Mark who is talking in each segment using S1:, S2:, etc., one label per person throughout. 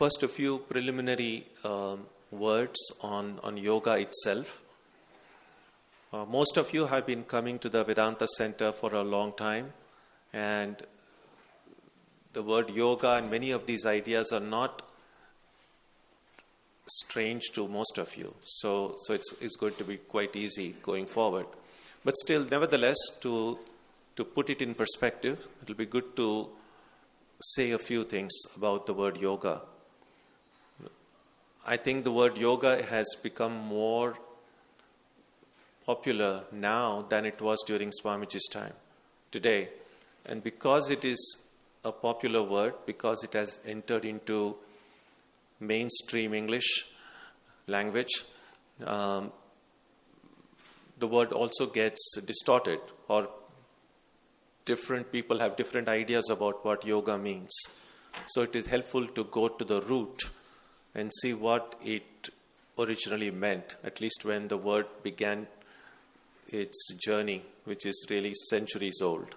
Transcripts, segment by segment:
S1: First, a few preliminary um, words on, on yoga itself. Uh, most of you have been coming to the Vedanta Center for a long time, and the word yoga and many of these ideas are not strange to most of you. So, so it's, it's going to be quite easy going forward. But still, nevertheless, to, to put it in perspective, it'll be good to say a few things about the word yoga. I think the word yoga has become more popular now than it was during Swamiji's time today. And because it is a popular word, because it has entered into mainstream English language, um, the word also gets distorted, or different people have different ideas about what yoga means. So it is helpful to go to the root and see what it originally meant, at least when the word began its journey, which is really centuries old.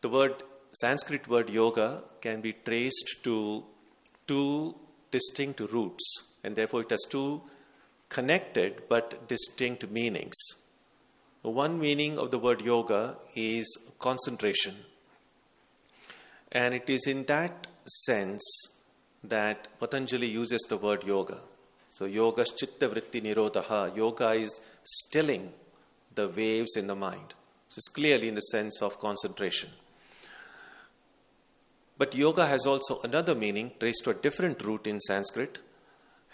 S1: The word Sanskrit word yoga can be traced to two distinct roots, and therefore it has two connected but distinct meanings. One meaning of the word yoga is concentration, and it is in that sense that Patanjali uses the word yoga. So, yoga chitta vritti nirodha. Yoga is stilling the waves in the mind. So it's clearly in the sense of concentration. But yoga has also another meaning traced to a different root in Sanskrit,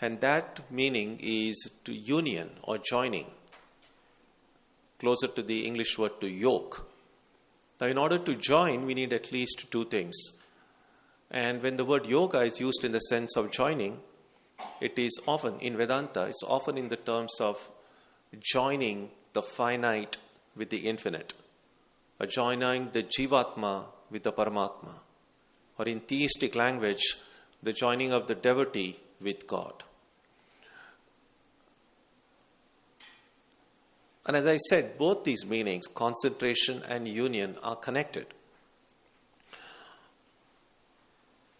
S1: and that meaning is to union or joining, closer to the English word to yoke. Now, in order to join, we need at least two things. And when the word yoga is used in the sense of joining, it is often in Vedanta, it's often in the terms of joining the finite with the infinite, or joining the Jivatma with the Paramatma or in theistic language, the joining of the devotee with God. And as I said, both these meanings, concentration and union, are connected.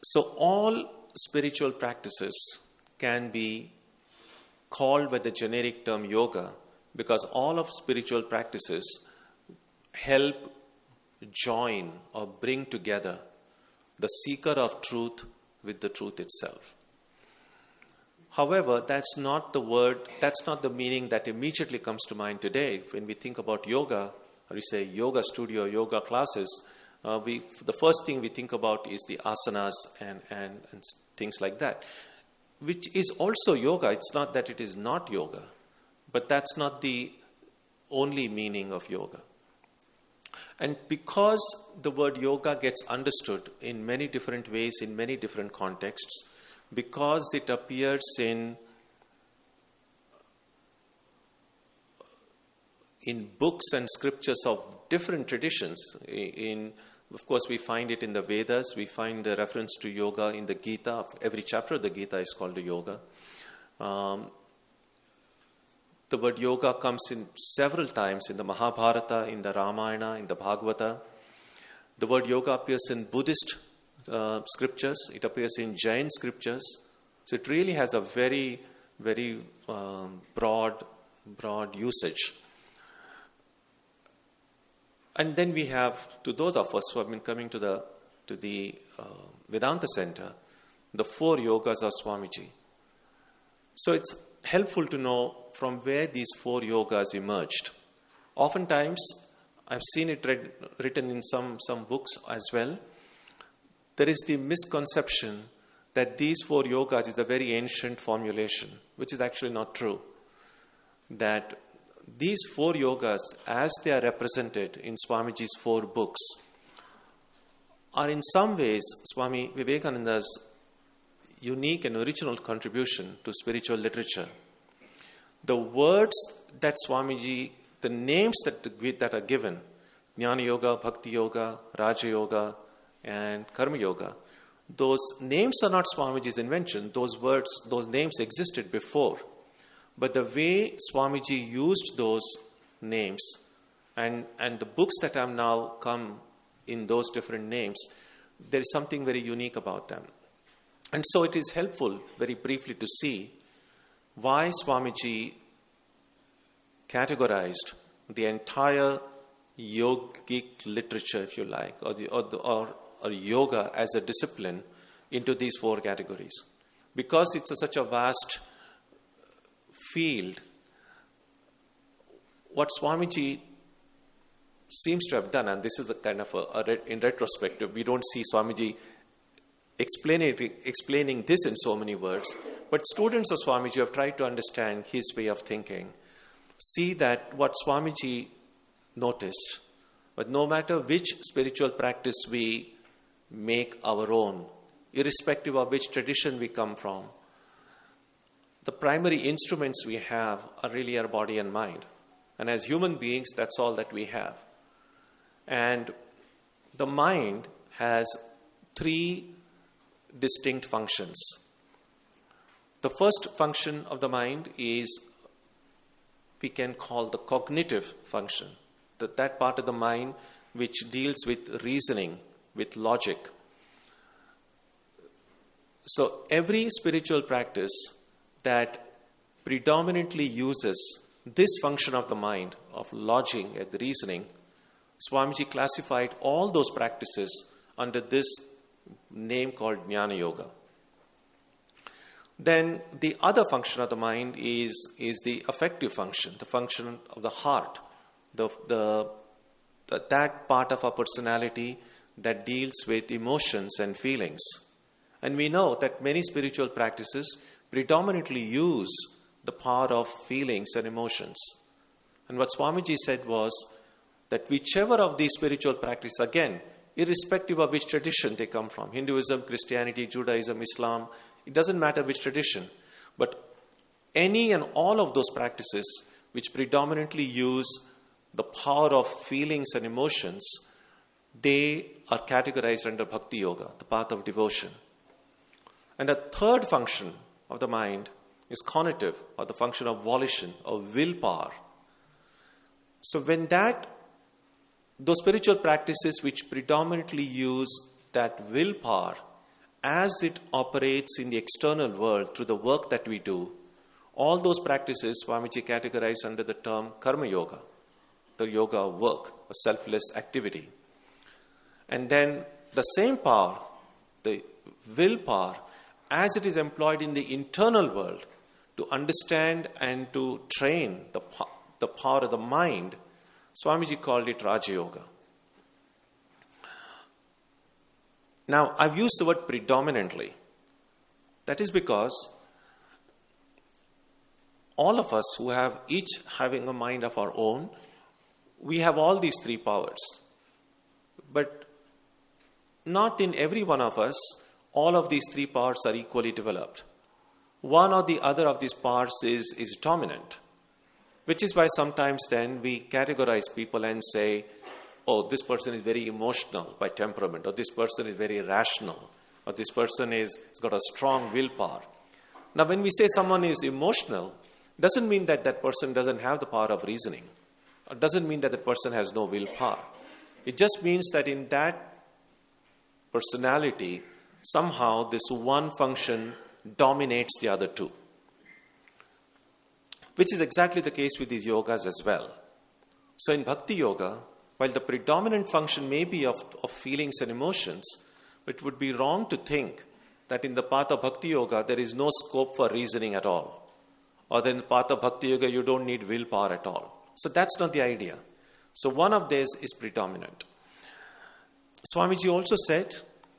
S1: So, all spiritual practices can be called by the generic term yoga because all of spiritual practices help join or bring together the seeker of truth with the truth itself. However, that's not the word, that's not the meaning that immediately comes to mind today. When we think about yoga, or we say yoga studio, yoga classes, uh, we, the first thing we think about is the asanas and, and, and things like that, which is also yoga. It's not that it is not yoga, but that's not the only meaning of yoga. And because the word yoga gets understood in many different ways, in many different contexts, because it appears in in books and scriptures of different traditions in of course we find it in the vedas we find the reference to yoga in the gita every chapter of the gita is called yoga um, the word yoga comes in several times in the Mahabharata, in the Ramayana, in the Bhagavata. The word yoga appears in Buddhist uh, scriptures, it appears in Jain scriptures. So it really has a very, very um, broad, broad usage. And then we have, to those of us who have been coming to the, to the uh, Vedanta Center, the four yogas of Swamiji. So it's helpful to know from where these four yogas emerged. Oftentimes, I've seen it read, written in some, some books as well. There is the misconception that these four yogas is a very ancient formulation, which is actually not true. That these four yogas, as they are represented in Swamiji's four books, are in some ways Swami Vivekananda's unique and original contribution to spiritual literature the words that Swamiji, the names that, that are given, Jnana Yoga, Bhakti Yoga, Raja Yoga, and Karma Yoga, those names are not Swamiji's invention. Those words, those names existed before. But the way Swamiji used those names and, and the books that have now come in those different names, there is something very unique about them. And so it is helpful, very briefly, to see why Swamiji categorized the entire yogic literature, if you like, or, the, or, the, or, or yoga as a discipline into these four categories. Because it's a, such a vast field, what Swamiji seems to have done, and this is the kind of a, a, in retrospective, we don't see Swamiji explaining, explaining this in so many words, but students of Swamiji have tried to understand his way of thinking, see that what Swamiji noticed, but no matter which spiritual practice we make our own, irrespective of which tradition we come from, the primary instruments we have are really our body and mind. And as human beings, that's all that we have. And the mind has three distinct functions. The first function of the mind is we can call the cognitive function, that, that part of the mind which deals with reasoning, with logic. So, every spiritual practice that predominantly uses this function of the mind, of lodging and reasoning, Swamiji classified all those practices under this name called Jnana Yoga. Then the other function of the mind is, is the affective function, the function of the heart, the, the, the, that part of our personality that deals with emotions and feelings. And we know that many spiritual practices predominantly use the power of feelings and emotions. And what Swamiji said was that whichever of these spiritual practices, again, irrespective of which tradition they come from Hinduism, Christianity, Judaism, Islam it doesn't matter which tradition, but any and all of those practices which predominantly use the power of feelings and emotions, they are categorized under Bhakti Yoga, the path of devotion. And a third function of the mind is conative, or the function of volition or willpower. So when that those spiritual practices which predominantly use that willpower as it operates in the external world through the work that we do, all those practices Swamiji categorized under the term karma yoga, the yoga of work, a selfless activity. And then the same power, the willpower, as it is employed in the internal world to understand and to train the, the power of the mind Swamiji called it Raja Yoga. Now, I've used the word predominantly. That is because all of us who have each having a mind of our own, we have all these three powers. But not in every one of us, all of these three powers are equally developed. One or the other of these parts is, is dominant. Which is why sometimes then we categorize people and say, oh, this person is very emotional by temperament, or this person is very rational, or this person is, has got a strong willpower. Now, when we say someone is emotional, doesn't mean that that person doesn't have the power of reasoning. It doesn't mean that the person has no willpower. It just means that in that personality, somehow this one function dominates the other two which is exactly the case with these yogas as well. So, in Bhakti Yoga, while the predominant function may be of, of feelings and emotions, it would be wrong to think that in the path of Bhakti Yoga there is no scope for reasoning at all. Or that in the path of Bhakti Yoga you don't need willpower at all. So, that's not the idea. So, one of these is predominant. Swamiji also said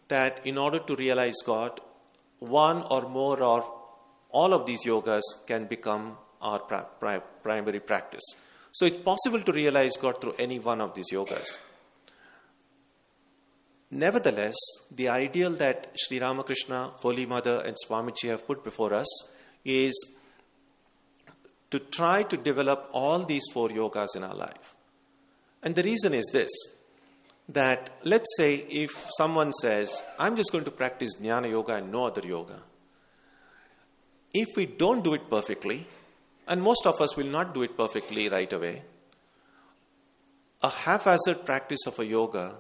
S1: that in order to realize God, one or more or all of these yogas can become our primary practice. So it's possible to realize God through any one of these yogas. Nevertheless, the ideal that Sri Ramakrishna, Holy Mother, and Swamiji have put before us is to try to develop all these four yogas in our life. And the reason is this that let's say if someone says, I'm just going to practice jnana yoga and no other yoga, if we don't do it perfectly, and most of us will not do it perfectly right away. A haphazard practice of a yoga,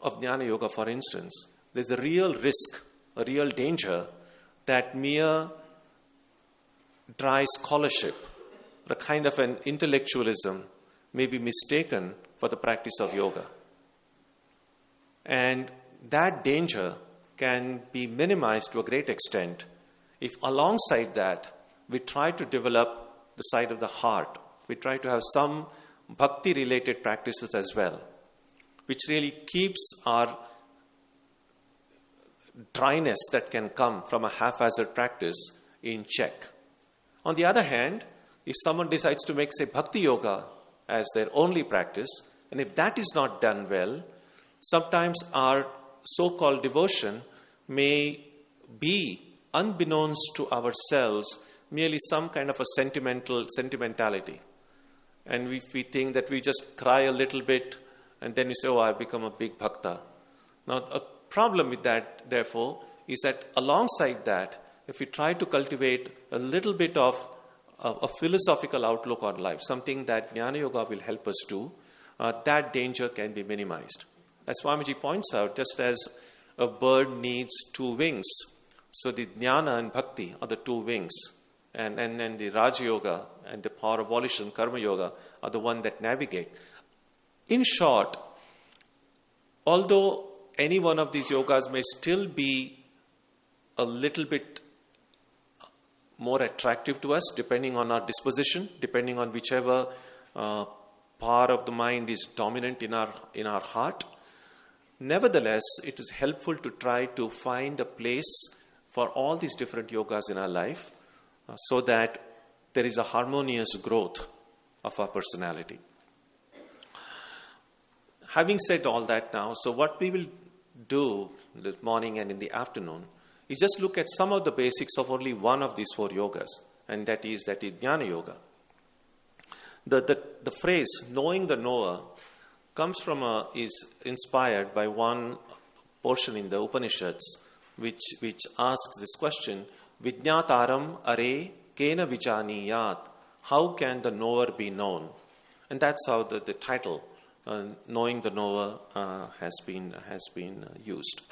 S1: of jnana yoga, for instance, there's a real risk a real danger that mere dry scholarship, a kind of an intellectualism, may be mistaken for the practice of yoga. And that danger can be minimized to a great extent if, alongside that, we try to develop the side of the heart. We try to have some bhakti related practices as well, which really keeps our dryness that can come from a haphazard practice in check. On the other hand, if someone decides to make, say, bhakti yoga as their only practice, and if that is not done well, sometimes our so called devotion may be, unbeknownst to ourselves, merely some kind of a sentimental sentimentality. And if we think that we just cry a little bit and then we say, Oh, I've become a big bhakta. Now, a problem with that, therefore, is that alongside that, if we try to cultivate a little bit of a, a philosophical outlook on life, something that Jnana Yoga will help us do, uh, that danger can be minimized. As Swamiji points out, just as a bird needs two wings, so the Jnana and Bhakti are the two wings, and, and then the Raja Yoga and the power of volition, Karma Yoga, are the one that navigate. In short, although any one of these yogas may still be a little bit more attractive to us depending on our disposition, depending on whichever uh, part of the mind is dominant in our, in our heart. Nevertheless, it is helpful to try to find a place for all these different yogas in our life uh, so that there is a harmonious growth of our personality. Having said all that now, so what we will do this morning and in the afternoon is just look at some of the basics of only one of these four yogas, and that is that is Jnana Yoga. The, the, the phrase knowing the knower comes from a, is inspired by one portion in the Upanishads which, which asks this question Vijnataram are kena vijaniyat how can the knower be known? And that's how the, the title, uh, Knowing the Knower, uh, has been, has been uh, used.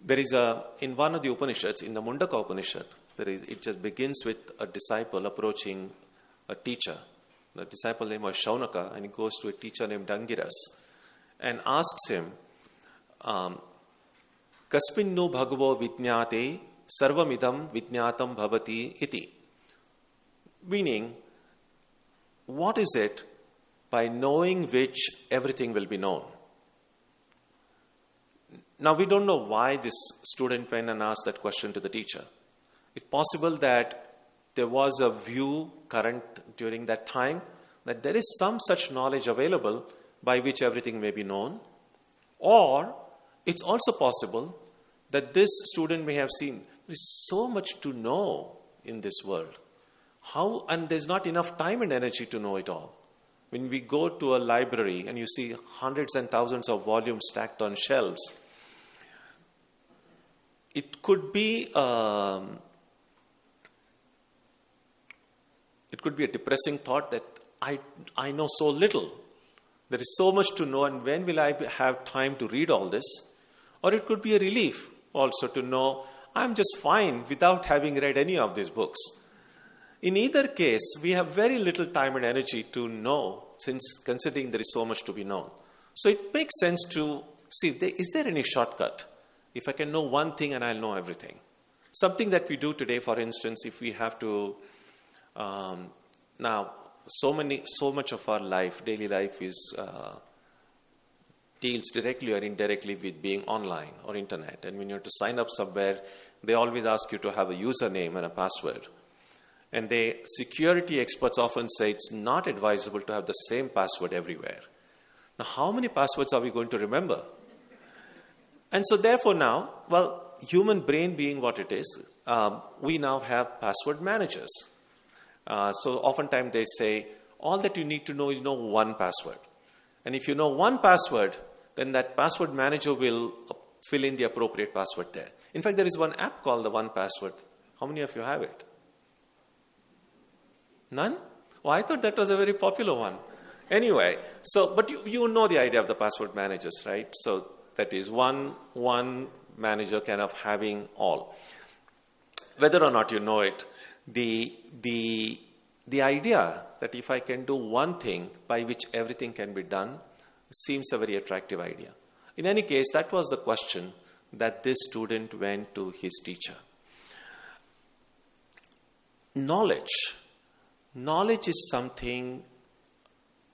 S1: There is a, in one of the Upanishads, in the Mundaka Upanishad, there is, it just begins with a disciple approaching a teacher. The disciple name was and he goes to a teacher named Angiras and asks him, um, bhagavo vijnate sarvamidam vijnatam bhavati iti. Meaning, what is it by knowing which everything will be known? Now, we don't know why this student went and asked that question to the teacher. It's possible that there was a view current during that time that there is some such knowledge available by which everything may be known. Or it's also possible that this student may have seen there is so much to know in this world. How, and there's not enough time and energy to know it all. When we go to a library and you see hundreds and thousands of volumes stacked on shelves, it could be um, it could be a depressing thought that I, I know so little. There is so much to know, and when will I have time to read all this? Or it could be a relief also to know I'm just fine without having read any of these books. In either case, we have very little time and energy to know, since considering there is so much to be known. So it makes sense to see is there any shortcut? if I can know one thing and I'll know everything. Something that we do today, for instance, if we have to um, now so many so much of our life, daily life is uh, deals directly or indirectly with being online or internet. And when you have to sign up somewhere, they always ask you to have a username and a password. And the security experts often say it's not advisable to have the same password everywhere. Now, how many passwords are we going to remember? And so, therefore, now, well, human brain being what it is, um, we now have password managers. Uh, so, oftentimes they say, all that you need to know is know one password. And if you know one password, then that password manager will fill in the appropriate password there. In fact, there is one app called the One Password. How many of you have it? None? Well, I thought that was a very popular one. Anyway, so, but you, you know the idea of the password managers, right? So that is one, one manager, kind of having all. Whether or not you know it, the, the, the idea that if I can do one thing by which everything can be done seems a very attractive idea. In any case, that was the question that this student went to his teacher. Knowledge. Knowledge is something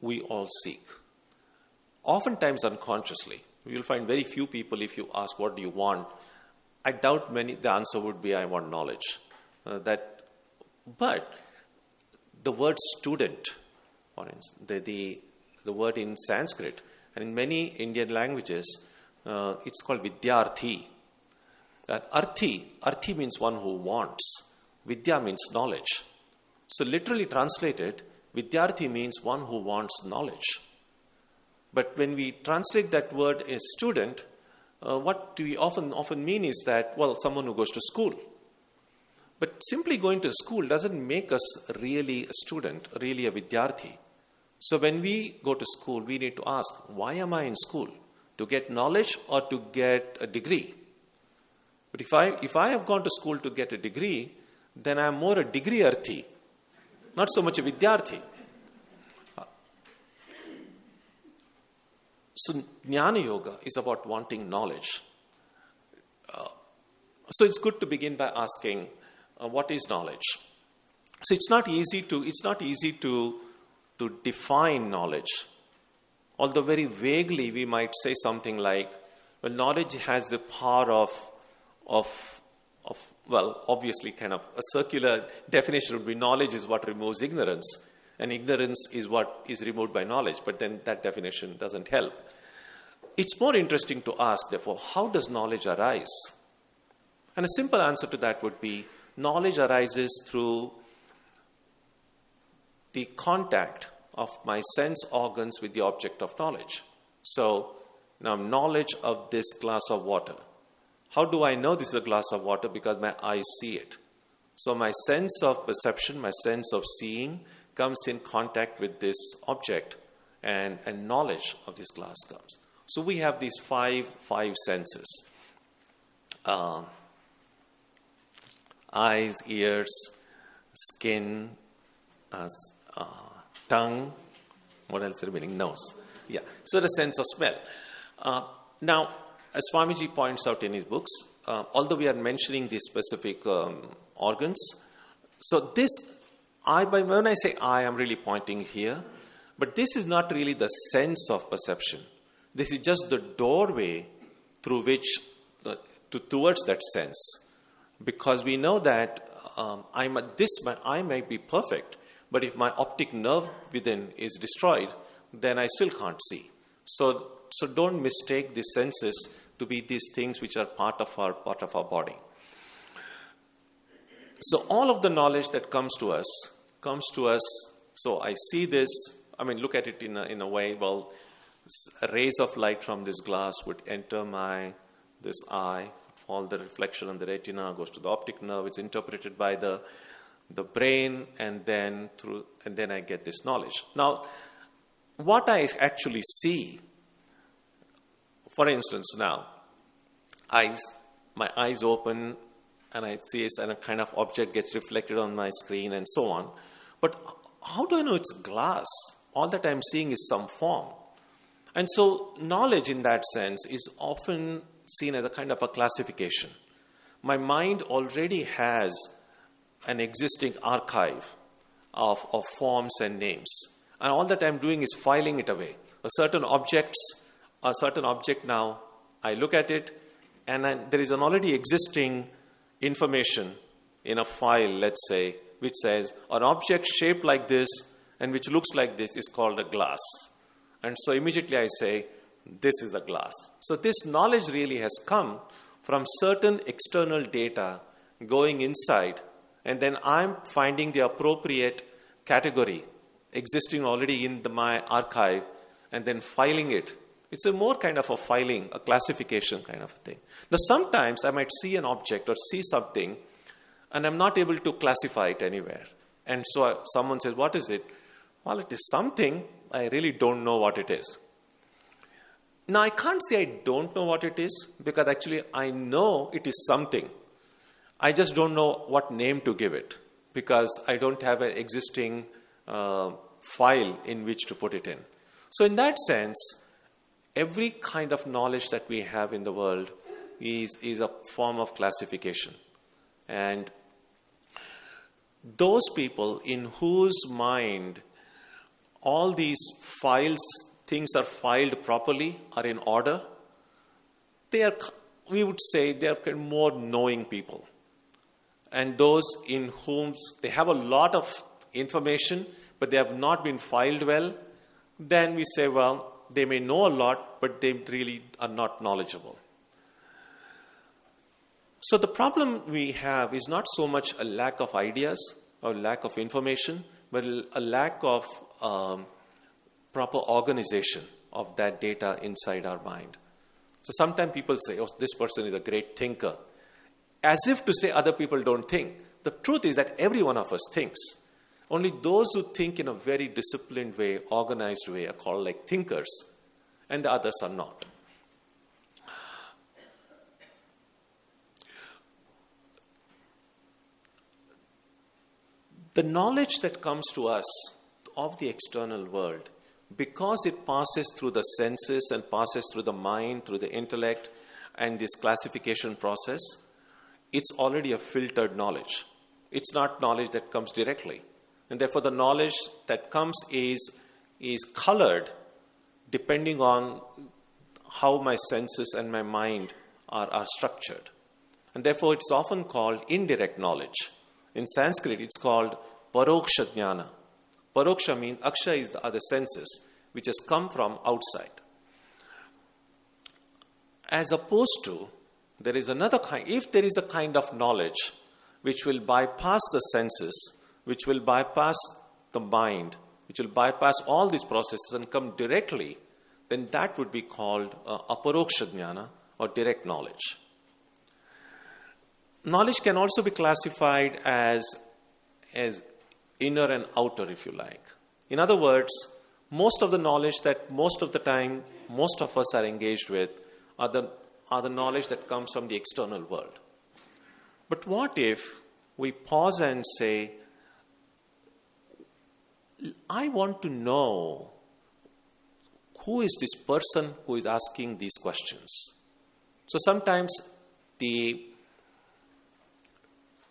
S1: we all seek. Oftentimes unconsciously. You'll find very few people, if you ask, What do you want? I doubt many, the answer would be, I want knowledge. Uh, that, but the word student, the, the, the word in Sanskrit, and in many Indian languages, uh, it's called vidyarthi. That arthi, arthi means one who wants. Vidya means knowledge. So, literally translated, vidyarthi means one who wants knowledge. But when we translate that word as student, uh, what we often often mean is that well, someone who goes to school. But simply going to school doesn't make us really a student, really a vidyarthi. So when we go to school, we need to ask, why am I in school? To get knowledge or to get a degree? But if I if I have gone to school to get a degree, then I am more a degree arthi, not so much a vidyarthi. So, Jnana Yoga is about wanting knowledge. Uh, so, it's good to begin by asking, uh, what is knowledge? So, it's not easy to it's not easy to to define knowledge. Although very vaguely we might say something like, well, knowledge has the power of of of well, obviously, kind of a circular definition would be knowledge is what removes ignorance, and ignorance is what is removed by knowledge, but then that definition doesn't help. It's more interesting to ask, therefore, how does knowledge arise? And a simple answer to that would be knowledge arises through the contact of my sense organs with the object of knowledge. So, now, knowledge of this glass of water. How do I know this is a glass of water? Because my eyes see it. So, my sense of perception, my sense of seeing, comes in contact with this object, and, and knowledge of this glass comes. So we have these five five senses: uh, eyes, ears, skin, uh, tongue. What else is remaining? Nose. Yeah. So the sense of smell. Uh, now, as Swamiji points out in his books, uh, although we are mentioning these specific um, organs, so this I, by when I say I, I'm really pointing here, but this is not really the sense of perception. This is just the doorway through which, uh, to, towards that sense. Because we know that um, I'm this, my, I might be perfect, but if my optic nerve within is destroyed, then I still can't see. So, so don't mistake the senses to be these things which are part of our part of our body. So all of the knowledge that comes to us comes to us. So I see this. I mean, look at it in a, in a way. Well, rays of light from this glass would enter my this eye, fall the reflection on the retina, goes to the optic nerve. It's interpreted by the the brain, and then through and then I get this knowledge. Now, what I actually see, for instance, now, eyes, my eyes open, and I see and a kind of object gets reflected on my screen, and so on. But how do I know it's glass? All that I'm seeing is some form. And so, knowledge in that sense is often seen as a kind of a classification. My mind already has an existing archive of, of forms and names. And all that I'm doing is filing it away. A certain objects, a certain object now, I look at it, and there is an already existing information in a file, let's say, which says an object shaped like this and which looks like this is called a glass. And so immediately I say, this is the glass. So this knowledge really has come from certain external data going inside, and then I'm finding the appropriate category existing already in the, my archive and then filing it. It's a more kind of a filing, a classification kind of a thing. Now, sometimes I might see an object or see something and I'm not able to classify it anywhere. And so someone says, What is it? Well, it is something, I really don't know what it is. Now, I can't say I don't know what it is because actually I know it is something. I just don't know what name to give it because I don't have an existing uh, file in which to put it in. So, in that sense, every kind of knowledge that we have in the world is, is a form of classification. And those people in whose mind all these files, things are filed properly, are in order, they are, we would say, they are more knowing people. And those in whom they have a lot of information, but they have not been filed well, then we say, well, they may know a lot, but they really are not knowledgeable. So the problem we have is not so much a lack of ideas or lack of information, but a lack of um, proper organization of that data inside our mind. So sometimes people say, oh, this person is a great thinker, as if to say other people don't think. The truth is that every one of us thinks. Only those who think in a very disciplined way, organized way, are called like thinkers, and the others are not. The knowledge that comes to us of the external world, because it passes through the senses and passes through the mind, through the intellect, and this classification process, it's already a filtered knowledge. It's not knowledge that comes directly. And therefore, the knowledge that comes is, is colored depending on how my senses and my mind are, are structured. And therefore, it's often called indirect knowledge. In Sanskrit, it's called paroksha jnana. Paroksha means aksha is the other senses, which has come from outside. As opposed to, there is another kind, if there is a kind of knowledge which will bypass the senses which will bypass the mind, which will bypass all these processes and come directly, then that would be called uh, aparoksha jnana or direct knowledge. Knowledge can also be classified as, as inner and outer, if you like. In other words, most of the knowledge that most of the time most of us are engaged with are the, are the knowledge that comes from the external world. But what if we pause and say, I want to know who is this person who is asking these questions. So sometimes the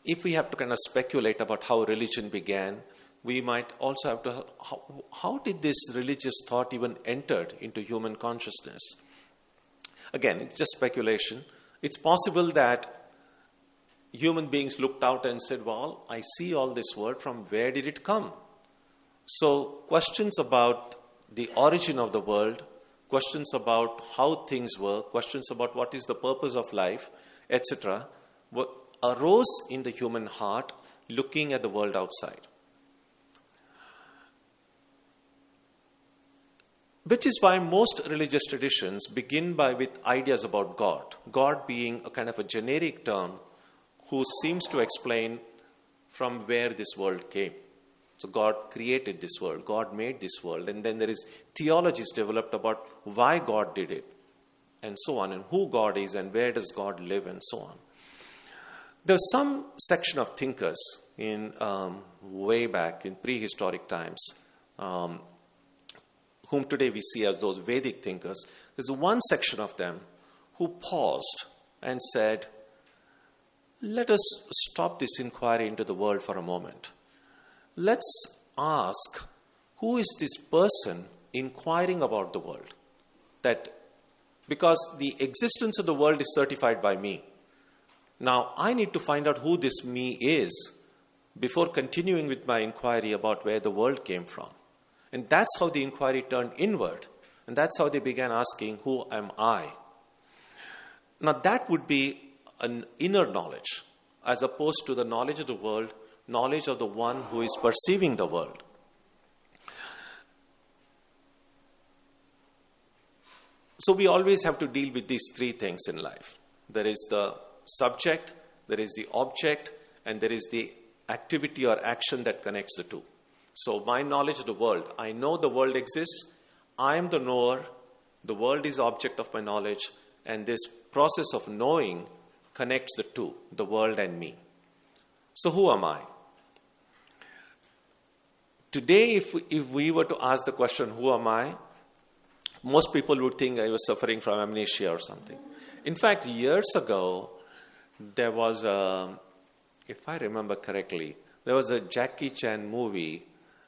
S1: if we have to kind of speculate about how religion began, we might also have to how, how did this religious thought even entered into human consciousness? Again, it's just speculation. It's possible that human beings looked out and said, Well, I see all this world, from where did it come? So, questions about the origin of the world, questions about how things work, questions about what is the purpose of life, etc., arose in the human heart looking at the world outside. Which is why most religious traditions begin by with ideas about God, God being a kind of a generic term who seems to explain from where this world came. So God created this world, God made this world, and then there is theologies developed about why God did it, and so on, and who God is, and where does God live, and so on. There's some section of thinkers in um, way back in prehistoric times, um, whom today we see as those Vedic thinkers. There's one section of them who paused and said, "Let us stop this inquiry into the world for a moment." let's ask who is this person inquiring about the world? That because the existence of the world is certified by me. Now, I need to find out who this me is before continuing with my inquiry about where the world came from. And that's how the inquiry turned inward. And that's how they began asking, Who am I? Now, that would be an inner knowledge as opposed to the knowledge of the world knowledge of the one who is perceiving the world. So we always have to deal with these three things in life there is the subject, there is the object, and there is the activity or action that connects the two. So, my knowledge of the world, I know the world exists, I am the knower, The world is object of my knowledge, and this process of knowing connects the two, the world and me. So, who am I? Today, if we, if we were to ask the question, Who am I? most people would think I was suffering from amnesia or something. In fact, years ago, there was a, if I remember correctly, there was a Jackie Chan movie.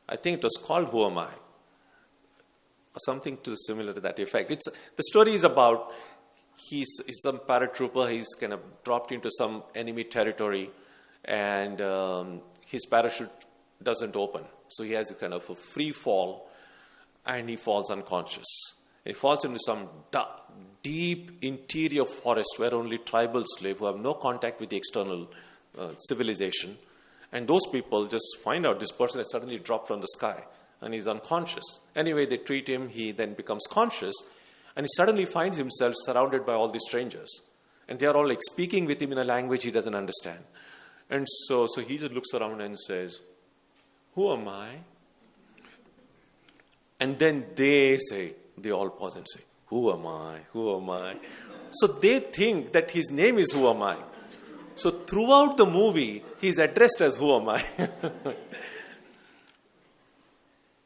S1: I think it was called Who Am I? Or something to similar to that effect. It's, the story is about he's, he's some paratrooper, he's kind of dropped into some enemy territory, and um, his parachute doesn't open. So he has a kind of a free fall, and he falls unconscious. He falls into some deep interior forest where only tribals live who have no contact with the external uh, civilization. And those people just find out this person has suddenly dropped from the sky and he's unconscious. Anyway, they treat him, he then becomes conscious, and he suddenly finds himself surrounded by all these strangers. And they are all like speaking with him in a language he doesn't understand. And so, so he just looks around and says, Who am I? And then they say, they all pause and say, Who am I? Who am I? So they think that his name is Who am I? So throughout the movie, he's addressed as Who am I?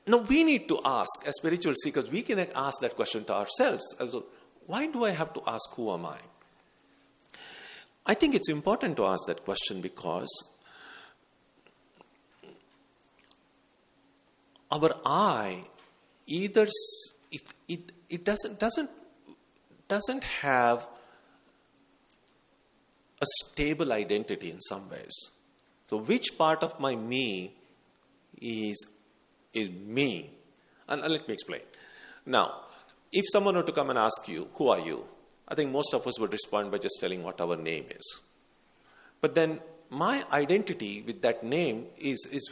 S1: now we need to ask, as spiritual seekers, we can ask that question to ourselves. Also, why do I have to ask, Who am I? I think it's important to ask that question because our I either it, it, it doesn't, doesn't, doesn't have a stable identity in some ways. So, which part of my me is, is me? And, let me explain. Now, if someone were to come and ask you, Who are you? I think most of us would respond by just telling what our name is. But then my identity with that name is, is,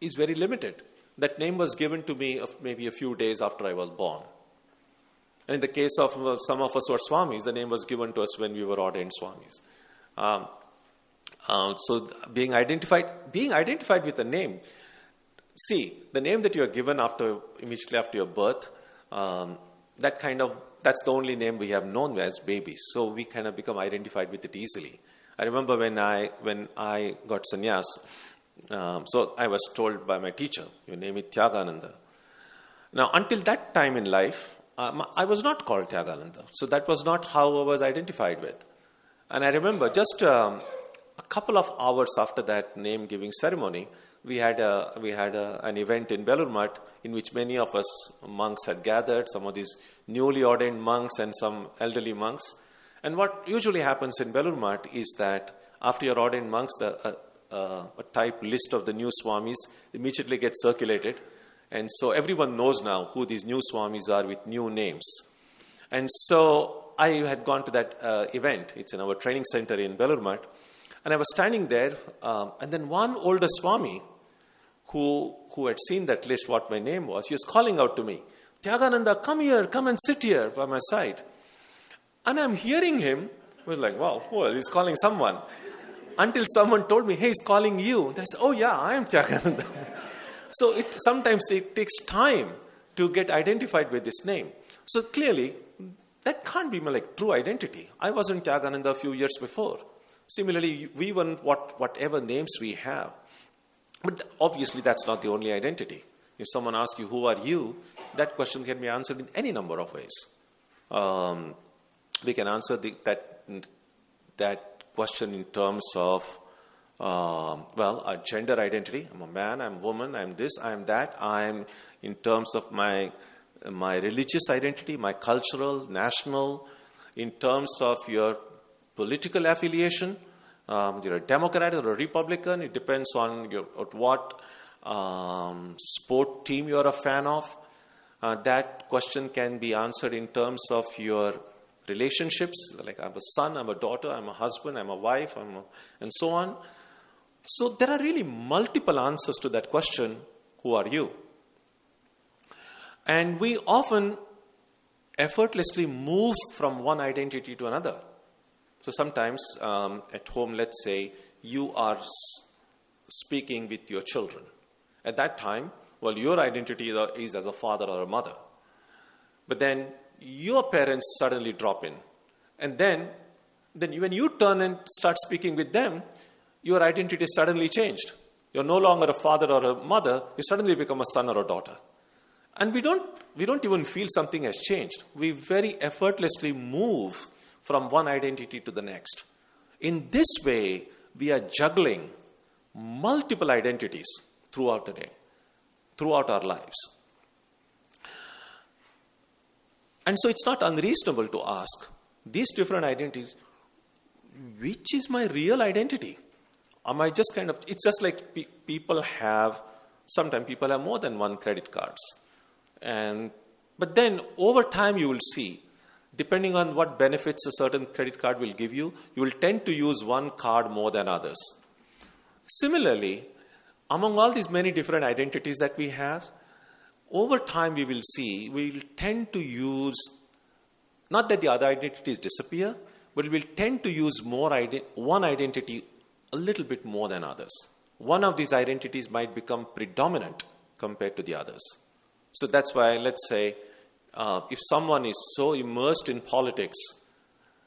S1: is very limited. That name was given to me of maybe a few days after I was born. And in the case of uh, some of us who are Swamis, the name was given to us when we were ordained Swamis. Um, uh, so being identified, being identified with a name. See, the name that you are given after immediately after your birth, um, that kind of that's the only name we have known as babies. So we kind of become identified with it easily. I remember when I when I got sannyas, um, so I was told by my teacher, Your name is Tyagananda. Now, until that time in life, um, I was not called Tyagananda. So that was not how I was identified with. And I remember just um, a couple of hours after that name giving ceremony, we had, a, we had a, an event in Belur in which many of us monks had gathered, some of these newly ordained monks and some elderly monks. And what usually happens in Belur is that after you're ordained monks, the, uh, uh, a type list of the new Swamis immediately gets circulated. And so everyone knows now who these new Swamis are with new names. And so I had gone to that uh, event. It's in our training center in Belur And I was standing there, um, and then one older Swami who, who had seen that list, what my name was, he was calling out to me, Tyagananda, come here, come and sit here by my side. And I'm hearing him, I was like, wow, well, he's calling someone until someone told me, hey, he's calling you. And I said, oh, yeah, I am Tyagananda. so it, sometimes it takes time to get identified with this name. So clearly, that can't be my like, true identity. I wasn't Tyagananda a few years before. Similarly, we want what, whatever names we have. But obviously, that's not the only identity. If someone asks you, Who are you? that question can be answered in any number of ways. Um, we can answer the, that, that question in terms of, uh, well, a gender identity. I'm a man, I'm a woman, I'm this, I'm that. I'm in terms of my, my religious identity, my cultural, national, in terms of your political affiliation. Um, you're a Democrat or a Republican. It depends on your, what um, sport team you're a fan of. Uh, that question can be answered in terms of your relationships, like I'm a son, I'm a daughter, I'm a husband, I'm a wife, I'm a, and so on. So there are really multiple answers to that question who are you? And we often effortlessly move from one identity to another. So sometimes um, at home, let's say you are speaking with your children. At that time, well, your identity is as a father or a mother. but then your parents suddenly drop in. And then, then when you turn and start speaking with them, your identity is suddenly changed. You're no longer a father or a mother, you suddenly become a son or a daughter. And we don't, we don't even feel something has changed. We very effortlessly move from one identity to the next. In this way, we are juggling multiple identities throughout the day, throughout our lives. And so it's not unreasonable to ask these different identities which is my real identity? Am I just kind of, it's just like pe- people have, sometimes people have more than one credit cards. And, but then over time you will see, depending on what benefits a certain credit card will give you, you will tend to use one card more than others. Similarly, among all these many different identities that we have, over time we will see we will tend to use, not that the other identities disappear, but we will tend to use more ide- one identity a little bit more than others. One of these identities might become predominant compared to the others. So that's why, let's say, uh, if someone is so immersed in politics,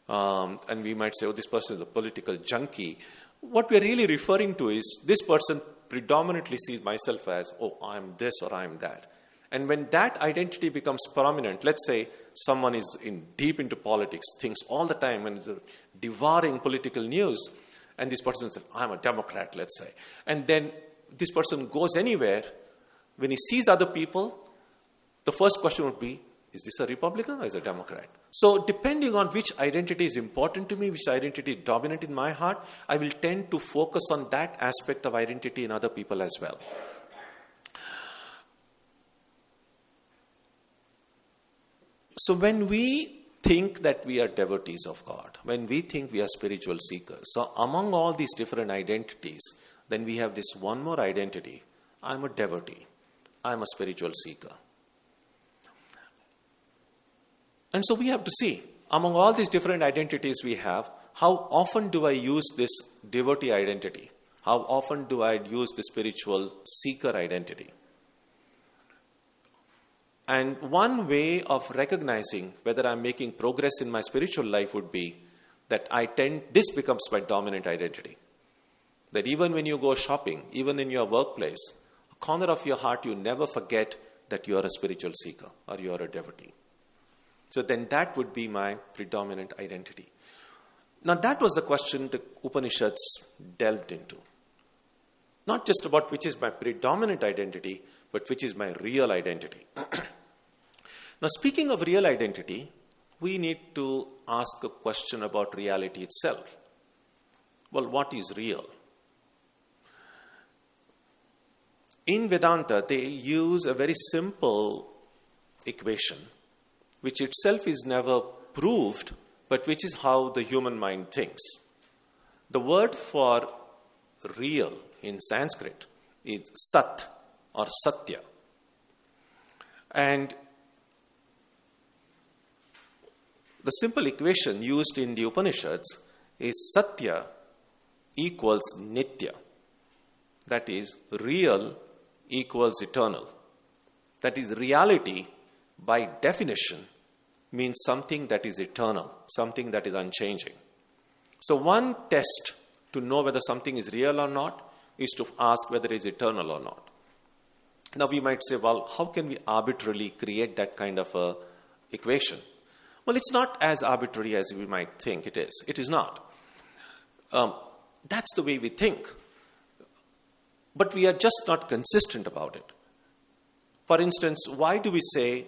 S1: um, and we might say, oh, this person is a political junkie, what we're really referring to is this person predominantly sees myself as, oh, I'm this or I'm that. And when that identity becomes prominent, let's say someone is in, deep into politics, thinks all the time and is devouring political news, and this person says, I'm a Democrat, let's say. And then this person goes anywhere, when he sees other people, the first question would be, is this a Republican or is a Democrat? So, depending on which identity is important to me, which identity is dominant in my heart, I will tend to focus on that aspect of identity in other people as well. So, when we think that we are devotees of God, when we think we are spiritual seekers, so among all these different identities, then we have this one more identity I'm a devotee, I'm a spiritual seeker. And so we have to see, among all these different identities we have, how often do I use this devotee identity? How often do I use the spiritual seeker identity? And one way of recognizing whether I'm making progress in my spiritual life would be that I tend, this becomes my dominant identity. That even when you go shopping, even in your workplace, a corner of your heart, you never forget that you are a spiritual seeker or you are a devotee. So then that would be my predominant identity. Now, that was the question the Upanishads delved into. Not just about which is my predominant identity, but which is my real identity. now, speaking of real identity, we need to ask a question about reality itself. Well, what is real? In Vedanta, they use a very simple equation, which itself is never proved, but which is how the human mind thinks. The word for real in Sanskrit is sat or satya. And the simple equation used in the Upanishads is satya equals nitya. That is, real equals eternal. That is, reality by definition means something that is eternal, something that is unchanging. So, one test to know whether something is real or not is to ask whether it is eternal or not. Now, we might say, well, how can we arbitrarily create that kind of a equation? Well, it's not as arbitrary as we might think it is. It is not. Um, that's the way we think. But we are just not consistent about it. For instance, why do we say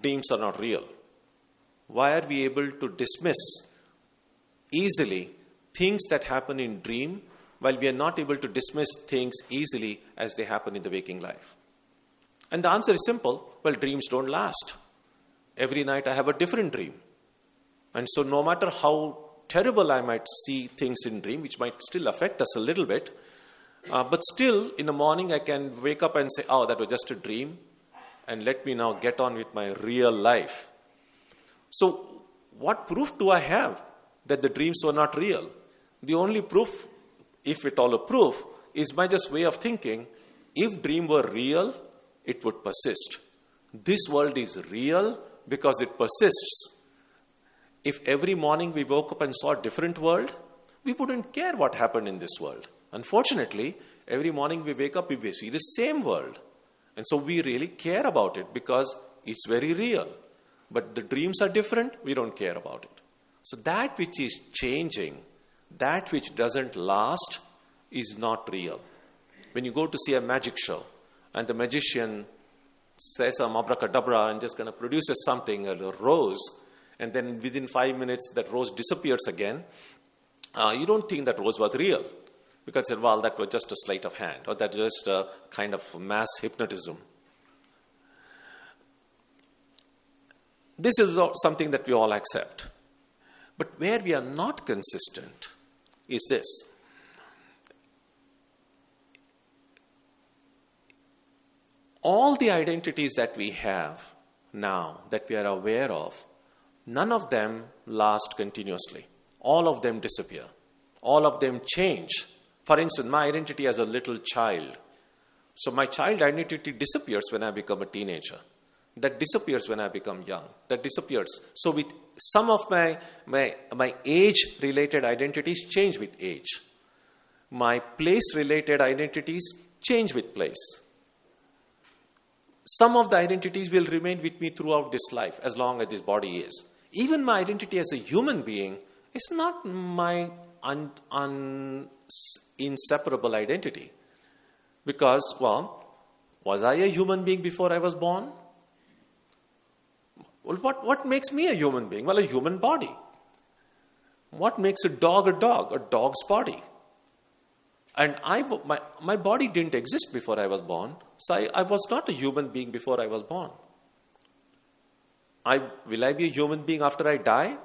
S1: dreams are not real? Why are we able to dismiss easily things that happen in dream while we are not able to dismiss things easily as they happen in the waking life? And the answer is simple well, dreams don't last. Every night I have a different dream. And so, no matter how terrible I might see things in dream, which might still affect us a little bit, uh, but still, in the morning, I can wake up and say, Oh, that was just a dream, and let me now get on with my real life. So, what proof do I have that the dreams were not real? The only proof, if at all a proof, is my just way of thinking if dream were real, it would persist. this world is real because it persists. If every morning we woke up and saw a different world, we wouldn't care what happened in this world. Unfortunately, every morning we wake up, we see the same world. And so we really care about it because it's very real. But the dreams are different, we don't care about it. So that which is changing, that which doesn't last, is not real. When you go to see a magic show and the magician says some abracadabra and just kind of produces something, a rose, and then within five minutes that rose disappears again, uh, you don't think that rose was real because well that was just a sleight of hand or that was just a kind of mass hypnotism. This is something that we all accept. But where we are not consistent is this. All the identities that we have now, that we are aware of, none of them last continuously. All of them disappear. All of them change. For instance, my identity as a little child. So my child identity disappears when I become a teenager. That disappears when I become young. That disappears. So with some of my, my, my age related identities change with age. My place related identities change with place. Some of the identities will remain with me throughout this life as long as this body is. Even my identity as a human being is not my un, un, inseparable identity. Because, well, was I a human being before I was born? Well, what, what makes me a human being? Well, a human body. What makes a dog a dog? A dog's body. And I, my, my body didn't exist before I was born, so I, I was not a human being before I was born. I, will I be a human being after I die?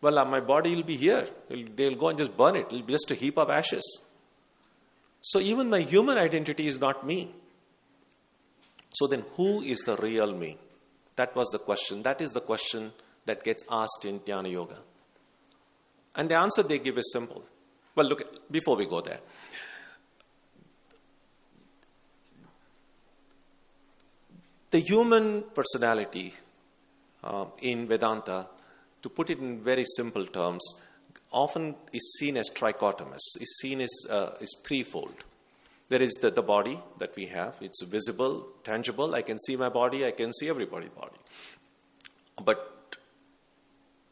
S1: Well, uh, my body will be here. They'll go and just burn it. It'll be just a heap of ashes. So even my human identity is not me. So then, who is the real me? That was the question. That is the question that gets asked in Jnana Yoga. And the answer they give is simple. Well, look, before we go there, the human personality uh, in Vedanta, to put it in very simple terms, often is seen as trichotomous, is seen as uh, is threefold. There is the, the body that we have. It's visible, tangible. I can see my body, I can see everybody's body. But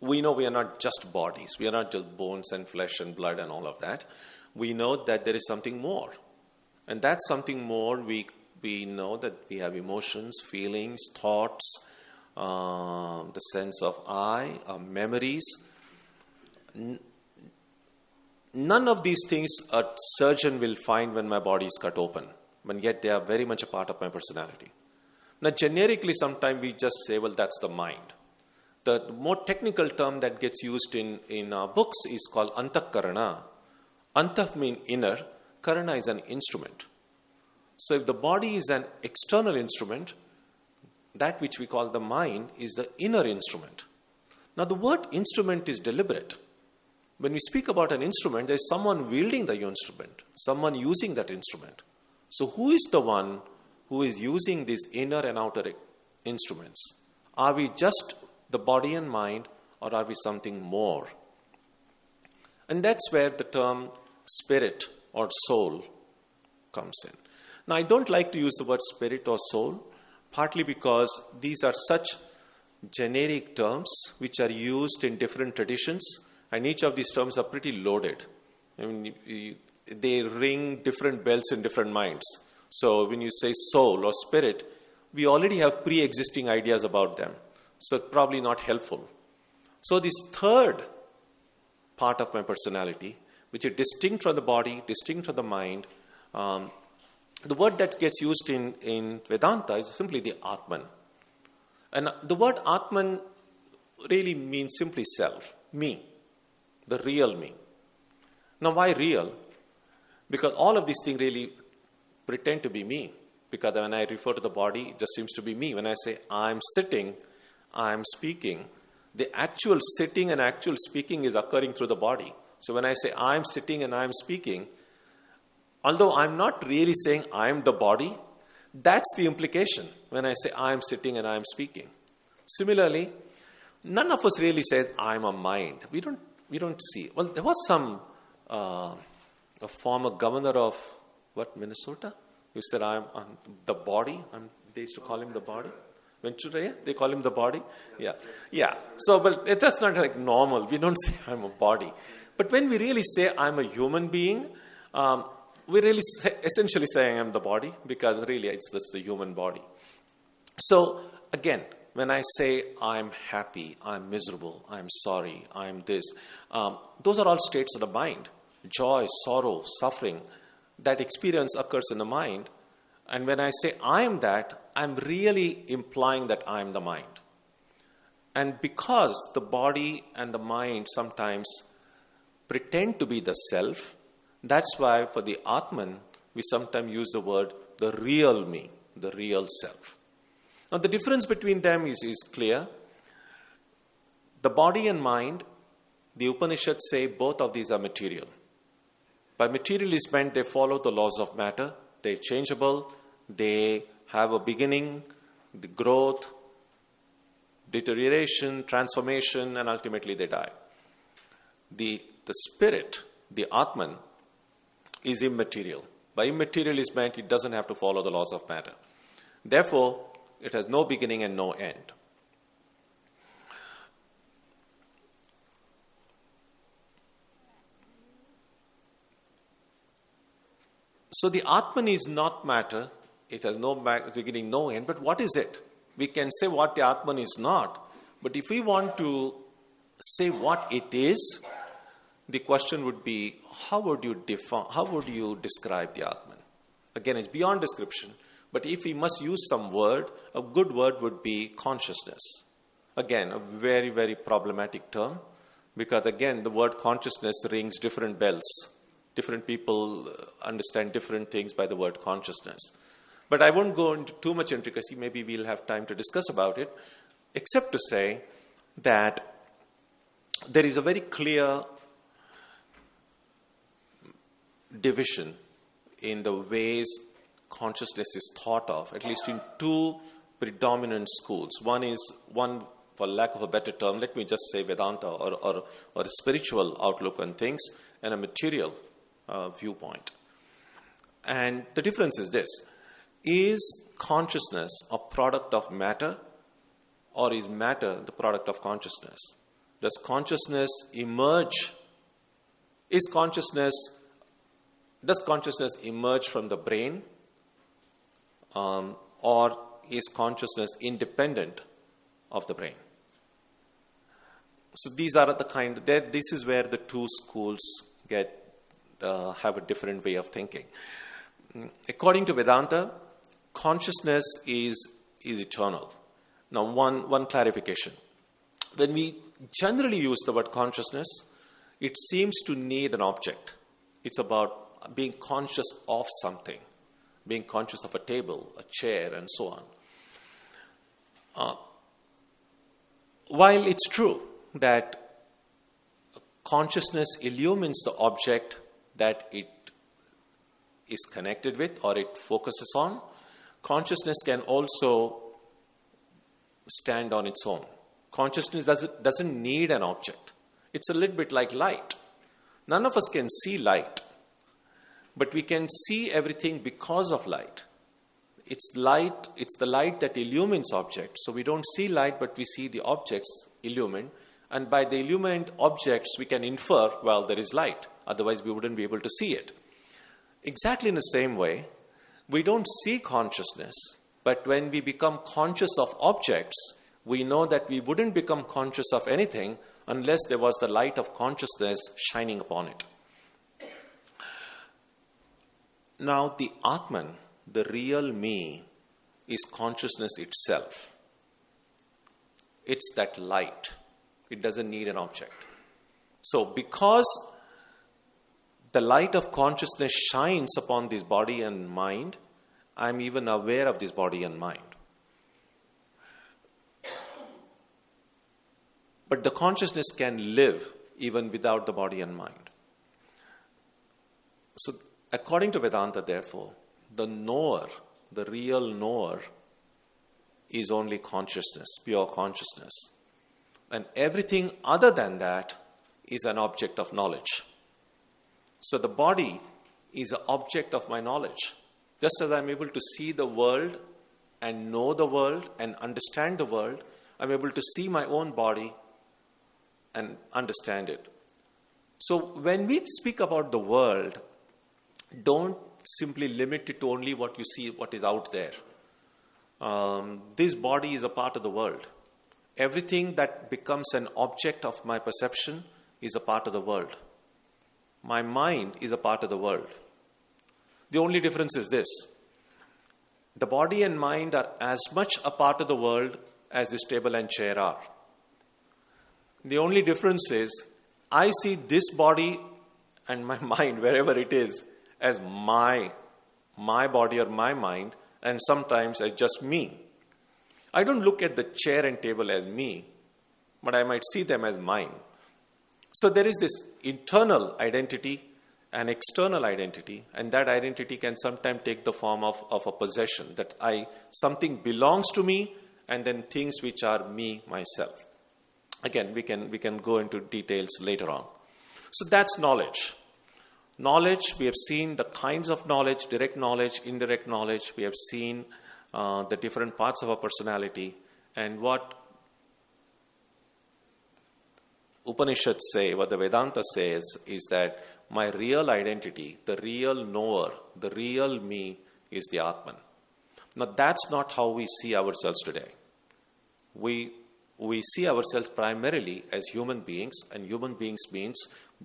S1: we know we are not just bodies. We are not just bones and flesh and blood and all of that. We know that there is something more. And that something more, we, we know that we have emotions, feelings, thoughts, uh, the sense of I, uh, memories. None of these things a surgeon will find when my body is cut open, but yet they are very much a part of my personality. Now, generically, sometimes we just say, well, that's the mind. The more technical term that gets used in, in our books is called antakarana. Antah means inner, karana is an instrument. So, if the body is an external instrument, that which we call the mind is the inner instrument. Now, the word instrument is deliberate. When we speak about an instrument, there is someone wielding the instrument, someone using that instrument. So, who is the one who is using these inner and outer instruments? Are we just the body and mind, or are we something more? And that's where the term spirit or soul comes in. Now, I don't like to use the word spirit or soul, partly because these are such generic terms which are used in different traditions and each of these terms are pretty loaded. I mean, they ring different bells in different minds. So when you say soul or spirit, we already have pre existing ideas about them. So probably not helpful. So, this third part of my personality, which is distinct from the body, distinct from the mind, um, the word that gets used in, in Vedanta is simply the Atman. And the word Atman really means simply self, me the real me. Now, why real? Because all of these things really pretend to be me. Because when I refer to the body, it just seems to be me. When I say I'm sitting, I'm speaking, the actual sitting and actual speaking is occurring through the body. So when I say I'm sitting and I'm speaking, although I'm not really saying I'm the body, That's the implication when I say I'm sitting and I'm speaking. Similarly, none of us really says I'm a mind. We don't. We don't see. Well, there was some uh, a former governor of what Minnesota who said I'm, I'm the body. I'm, they used to call him the body. Ventura, they call him the body. Yeah, yeah. So, but that's not like normal. We don't say I'm a body. But when we really say I'm a human being, um, we're really essentially saying I'm the body because really it's just the human body. So, again, when I say I'm happy, I'm miserable, I'm sorry, I'm this, um, those are all states of the mind. Joy, sorrow, suffering, that experience occurs in the mind. And when I say I'm that, I'm really implying that I'm the mind. And because the body and the mind sometimes pretend to be the self, that's why for the Atman, we sometimes use the word the real me, the real self. Now, the difference between them is, is clear. The body and mind, the Upanishads say both of these are material. By material is meant they follow the laws of matter, they're changeable, they have a beginning, the growth, deterioration, transformation, and ultimately they die. The, the spirit, the Atman, is immaterial. By immaterial is meant it doesn't have to follow the laws of matter. Therefore, it has no beginning and no end. So the Atman is not matter, it has no beginning, no end, but what is it? We can say what the Atman is not, but if we want to say what it is, the question would be how would you define, how would you describe the Atman? Again, it's beyond description, but if we must use some word, a good word would be consciousness. Again, a very, very problematic term because, again, the word consciousness rings different bells. Different people uh, understand different things by the word consciousness. But I won't go into too much intricacy, maybe we'll have time to discuss about it, except to say that there is a very clear division in the ways consciousness is thought of, at least in two predominant schools. One is one, for lack of a better term, let me just say Vedanta or, or, or a spiritual outlook on things, and a material uh, viewpoint. And the difference is this is consciousness a product of matter, or is matter the product of consciousness? Does consciousness emerge? Is consciousness does consciousness emerge from the brain um, or is consciousness independent of the brain? So these are the kind. This is where the two schools get uh, have a different way of thinking. According to Vedanta, consciousness is is eternal. Now, one one clarification: when we generally use the word consciousness, it seems to need an object. It's about being conscious of something, being conscious of a table, a chair, and so on. Uh, while it's true that consciousness illumines the object that it is connected with or it focuses on, consciousness can also stand on its own. Consciousness doesn't, doesn't need an object. It's a little bit like light. None of us can see light. But we can see everything because of light. It's light, it's the light that illumines objects. So we don't see light, but we see the objects illumined. And by the illumined objects, we can infer, well, there is light. Otherwise, we wouldn't be able to see it. Exactly in the same way, we don't see consciousness, but when we become conscious of objects, we know that we wouldn't become conscious of anything unless there was the light of consciousness shining upon it. Now, the Atman, the real me, is consciousness itself. It's that light. It doesn't need an object. So, because the light of consciousness shines upon this body and mind, I'm even aware of this body and mind. But the consciousness can live even without the body and mind. So, According to Vedanta, therefore, the knower, the real knower, is only consciousness, pure consciousness. And everything other than that is an object of knowledge. So the body is an object of my knowledge. Just as I'm able to see the world and know the world and understand the world, I'm able to see my own body and understand it. So when we speak about the world, don't simply limit it to only what you see, what is out there. Um, this body is a part of the world. Everything that becomes an object of my perception is a part of the world. My mind is a part of the world. The only difference is this the body and mind are as much a part of the world as this table and chair are. The only difference is I see this body and my mind, wherever it is, as my, my body or my mind, and sometimes as just me. I don't look at the chair and table as me, but I might see them as mine. So there is this internal identity and external identity, and that identity can sometimes take the form of, of a possession that I something belongs to me, and then things which are me myself. Again, we can we can go into details later on. So that's knowledge. Knowledge, we have seen the kinds of knowledge, direct knowledge, indirect knowledge. We have seen uh, the different parts of our personality and what Upanishads say, what the Vedanta says, is that my real identity, the real knower, the real me is the Atman. Now, that's not how we see ourselves today. We, we see ourselves primarily as human beings, and human beings means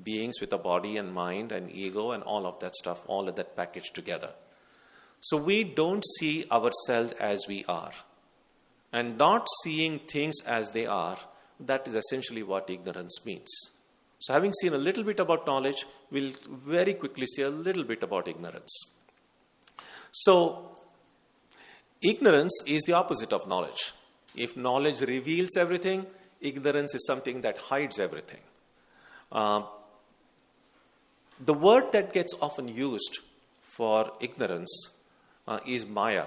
S1: beings with a body and mind and ego and all of that stuff, all of that package together. So we don't see ourselves as we are. And not seeing things as they are, that is essentially what ignorance means. So, having seen a little bit about knowledge, we'll very quickly see a little bit about ignorance. So, ignorance is the opposite of knowledge. If knowledge reveals everything, ignorance is something that hides everything. Uh, the word that gets often used for ignorance uh, is Maya.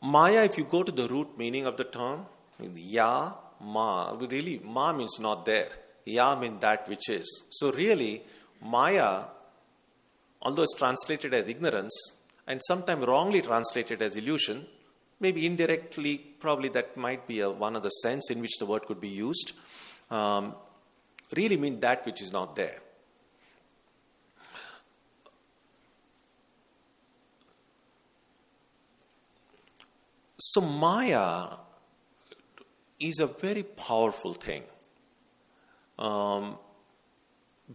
S1: Maya, if you go to the root meaning of the term, Ya, Ma, really, Ma means not there. Ya means that which is. So, really, Maya, although it's translated as ignorance and sometimes wrongly translated as illusion, maybe indirectly, probably that might be a, one of the sense in which the word could be used. Um, really mean that which is not there. So, Maya is a very powerful thing. Um,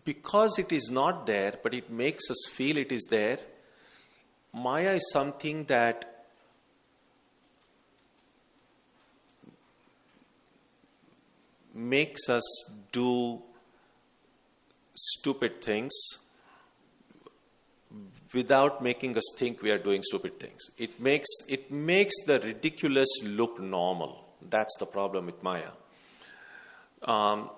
S1: because it is not there, but it makes us feel it is there, Maya is something that makes us do stupid things without making us think we are doing stupid things. It makes, it makes the ridiculous look normal. That's the problem with Maya. Um,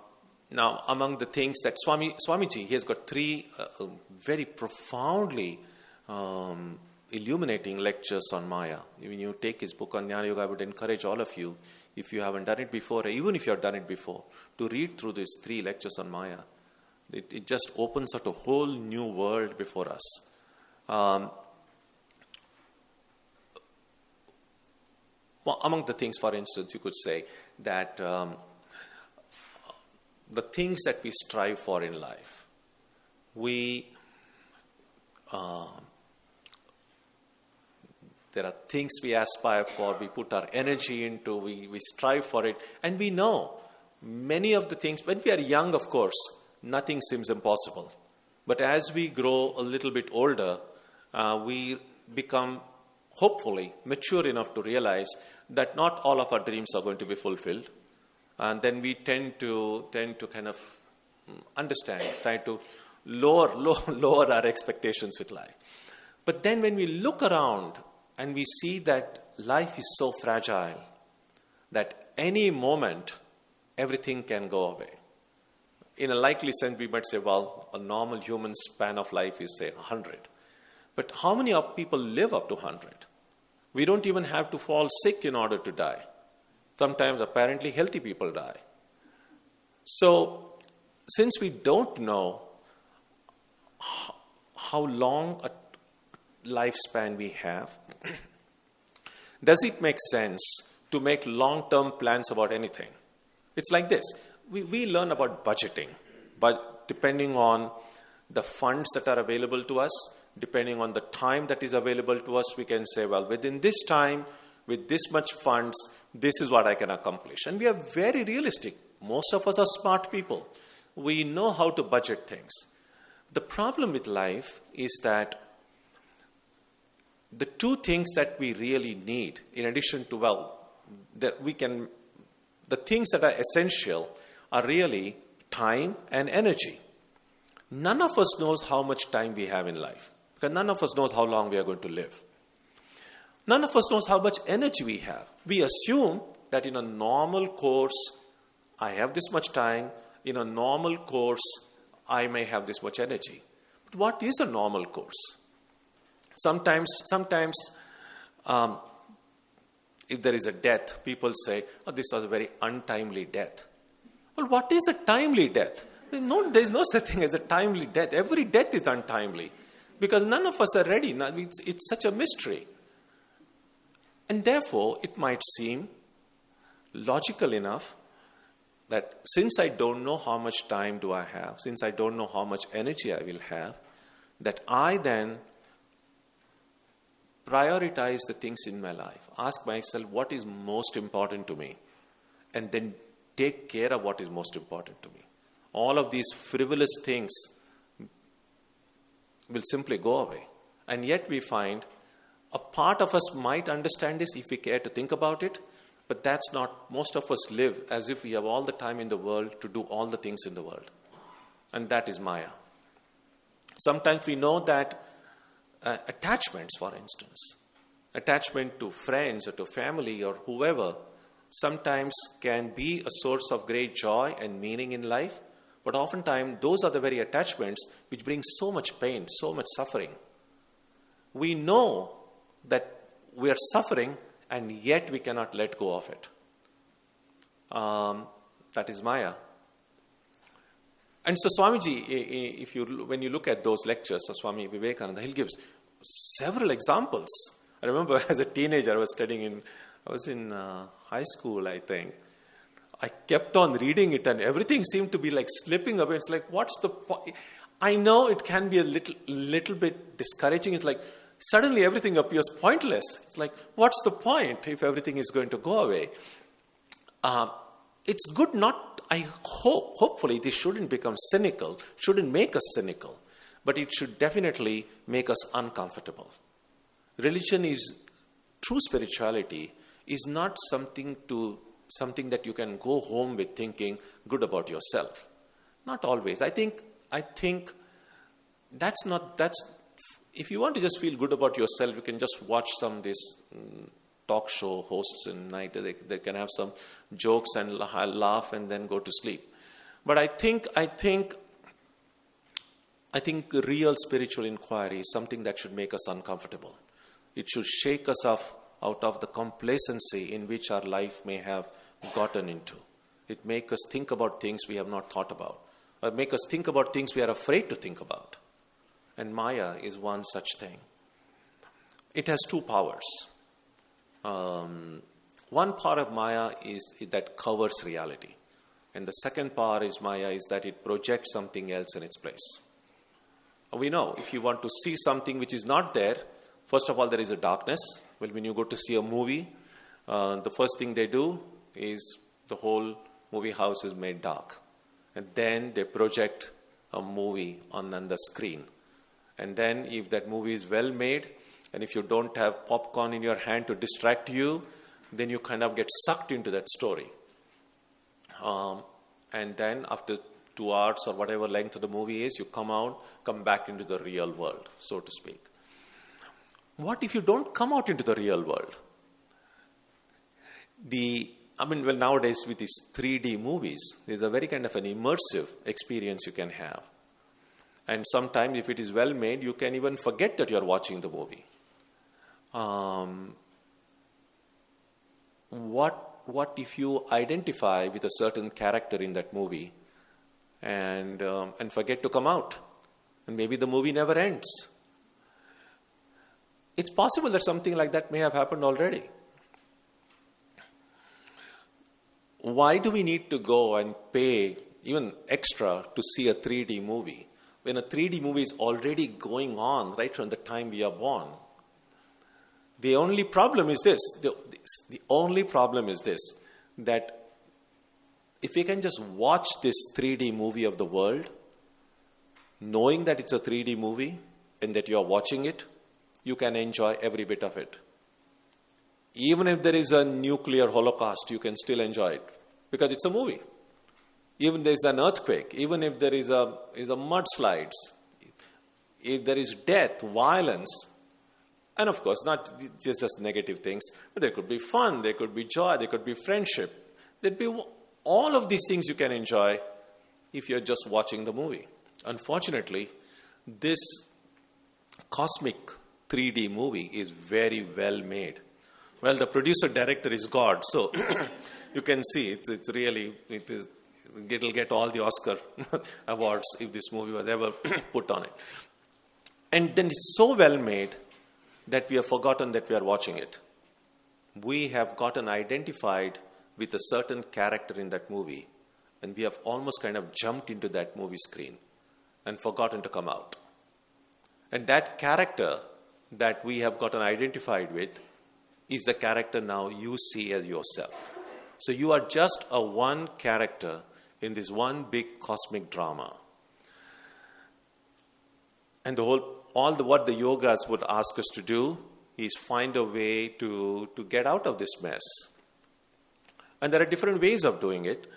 S1: now, among the things that Swami, Swamiji, he has got three uh, very profoundly um, illuminating lectures on Maya. When you take his book on Jnana Yoga, I would encourage all of you if you haven't done it before, even if you have done it before, to read through these three lectures on Maya. It, it just opens up a whole new world before us. Um, well, among the things, for instance, you could say that um, the things that we strive for in life, we uh, there are things we aspire for, we put our energy into, we, we strive for it, and we know many of the things, when we are young, of course, nothing seems impossible. But as we grow a little bit older, uh, we become hopefully mature enough to realize that not all of our dreams are going to be fulfilled. And then we tend to tend to kind of mm, understand, try to lower, lower, lower our expectations with life. But then when we look around and we see that life is so fragile that any moment everything can go away. In a likely sense, we might say, well, a normal human span of life is, say, 100. But how many of people live up to 100? We don't even have to fall sick in order to die. Sometimes apparently healthy people die. So, since we don't know how long a lifespan we have, does it make sense to make long term plans about anything? It's like this we, we learn about budgeting, but depending on the funds that are available to us, depending on the time that is available to us, we can say, well, within this time, with this much funds, this is what I can accomplish. And we are very realistic. Most of us are smart people. We know how to budget things. The problem with life is that the two things that we really need, in addition to, well, that we can, the things that are essential are really time and energy. None of us knows how much time we have in life because none of us knows how long we are going to live. None of us knows how much energy we have. We assume that in a normal course, I have this much time. In a normal course, I may have this much energy. But what is a normal course? Sometimes, sometimes, um, if there is a death, people say, "Oh, this was a very untimely death." Well, what is a timely death? No, there is no such thing as a timely death. Every death is untimely because none of us are ready. It's, it's such a mystery. And therefore, it might seem logical enough that since I don't know how much time do I have, since I don't know how much energy I will have, that I then prioritize the things in my life. Ask myself what is most important to me, and then take care of what is most important to me. All of these frivolous things will simply go away. And yet we find a part of us might understand this if we care to think about it, but that's not, most of us live as if we have all the time in the world to do all the things in the world. And that is Maya. Sometimes we know that uh, attachments, for instance, attachment to friends or to family or whoever, sometimes can be a source of great joy and meaning in life, but oftentimes those are the very attachments which bring so much pain, so much suffering. We know that we are suffering and yet we cannot let go of it. Um, that is Maya. And so Swamiji, if you, when you look at those lectures Swami Vivekananda, he gives several examples. I remember as a teenager, I was studying in, I was in uh, high school, I think. I kept on reading it, and everything seemed to be like slipping away. It's like, what's the point? I know it can be a little, little bit discouraging. It's like suddenly everything appears pointless. It's like, what's the point if everything is going to go away? Uh, it's good not, I hope, hopefully, this shouldn't become cynical, shouldn't make us cynical, but it should definitely make us uncomfortable. Religion is, true spirituality is not something to something that you can go home with thinking good about yourself. Not always. I think I think that's not that's if you want to just feel good about yourself, you can just watch some this um, talk show hosts in night. They, they can have some jokes and laugh and then go to sleep. But I think I think I think real spiritual inquiry is something that should make us uncomfortable. It should shake us off out of the complacency in which our life may have gotten into. It make us think about things we have not thought about, or make us think about things we are afraid to think about. And Maya is one such thing. It has two powers. Um, one part of Maya is that covers reality, and the second part is Maya is that it projects something else in its place. We know if you want to see something which is not there, first of all, there is a darkness. Well, when you go to see a movie, uh, the first thing they do is the whole movie house is made dark. And then they project a movie on, on the screen. And then, if that movie is well made, and if you don't have popcorn in your hand to distract you, then you kind of get sucked into that story. Um, and then, after two hours or whatever length of the movie is, you come out, come back into the real world, so to speak. What if you don't come out into the real world? The I mean, well, nowadays with these 3D movies, there's a very kind of an immersive experience you can have. And sometimes, if it is well made, you can even forget that you're watching the movie. Um, what, what if you identify with a certain character in that movie and, um, and forget to come out? And maybe the movie never ends. It's possible that something like that may have happened already. Why do we need to go and pay even extra to see a 3D movie when a 3D movie is already going on right from the time we are born? The only problem is this the, the only problem is this that if we can just watch this 3D movie of the world, knowing that it's a 3D movie and that you are watching it, you can enjoy every bit of it. Even if there is a nuclear holocaust, you can still enjoy it because it's a movie. Even if there is an earthquake, even if there is a, is a mudslides, if there is death, violence, and of course, not just, just negative things, but there could be fun, there could be joy, there could be friendship. There'd be all of these things you can enjoy if you're just watching the movie. Unfortunately, this cosmic 3D movie is very well made. Well, the producer director is God, so you can see it's, it's really it is it'll get all the Oscar awards if this movie was ever put on it. And then it's so well made that we have forgotten that we are watching it. We have gotten identified with a certain character in that movie, and we have almost kind of jumped into that movie screen and forgotten to come out. And that character that we have gotten identified with is the character now you see as yourself. So you are just a one character in this one big cosmic drama. And the whole, all the, what the yogas would ask us to do is find a way to, to get out of this mess. And there are different ways of doing it.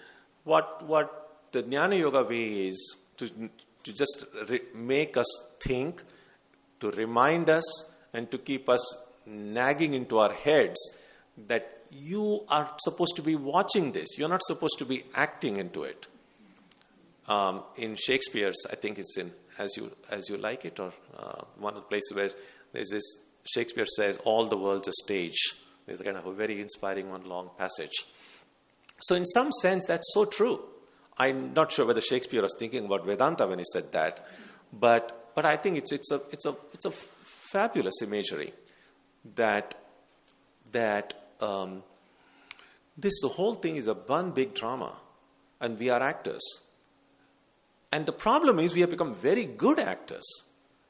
S1: What, what the Jnana Yoga way is to, to just re- make us think to remind us and to keep us nagging into our heads that you are supposed to be watching this. You're not supposed to be acting into it. Um, in Shakespeare's, I think it's in As You, As You Like It, or uh, one of the places where there's this, Shakespeare says, All the world's a stage. There's kind of a very inspiring one long passage. So, in some sense, that's so true. I'm not sure whether Shakespeare was thinking about Vedanta when he said that, but, but I think it's, it's, a, it's, a, it's a fabulous imagery that, that um, this whole thing is a one big drama, and we are actors. And the problem is we have become very good actors.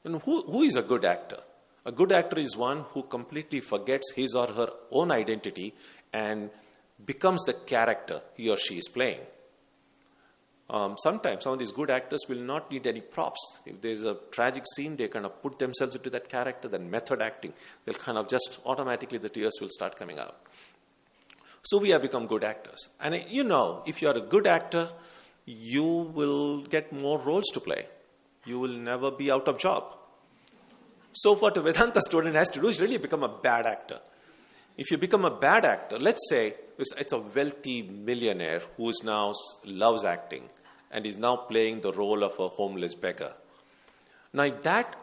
S1: And who, who is a good actor? A good actor is one who completely forgets his or her own identity and becomes the character he or she is playing. Um, sometimes some of these good actors will not need any props. If there's a tragic scene, they kind of put themselves into that character, then method acting. They'll kind of just automatically the tears will start coming out. So we have become good actors. And uh, you know, if you are a good actor, you will get more roles to play. You will never be out of job. So what a Vedanta student has to do is really become a bad actor. If you become a bad actor, let's say it's a wealthy millionaire who now loves acting and is now playing the role of a homeless beggar. Now, if that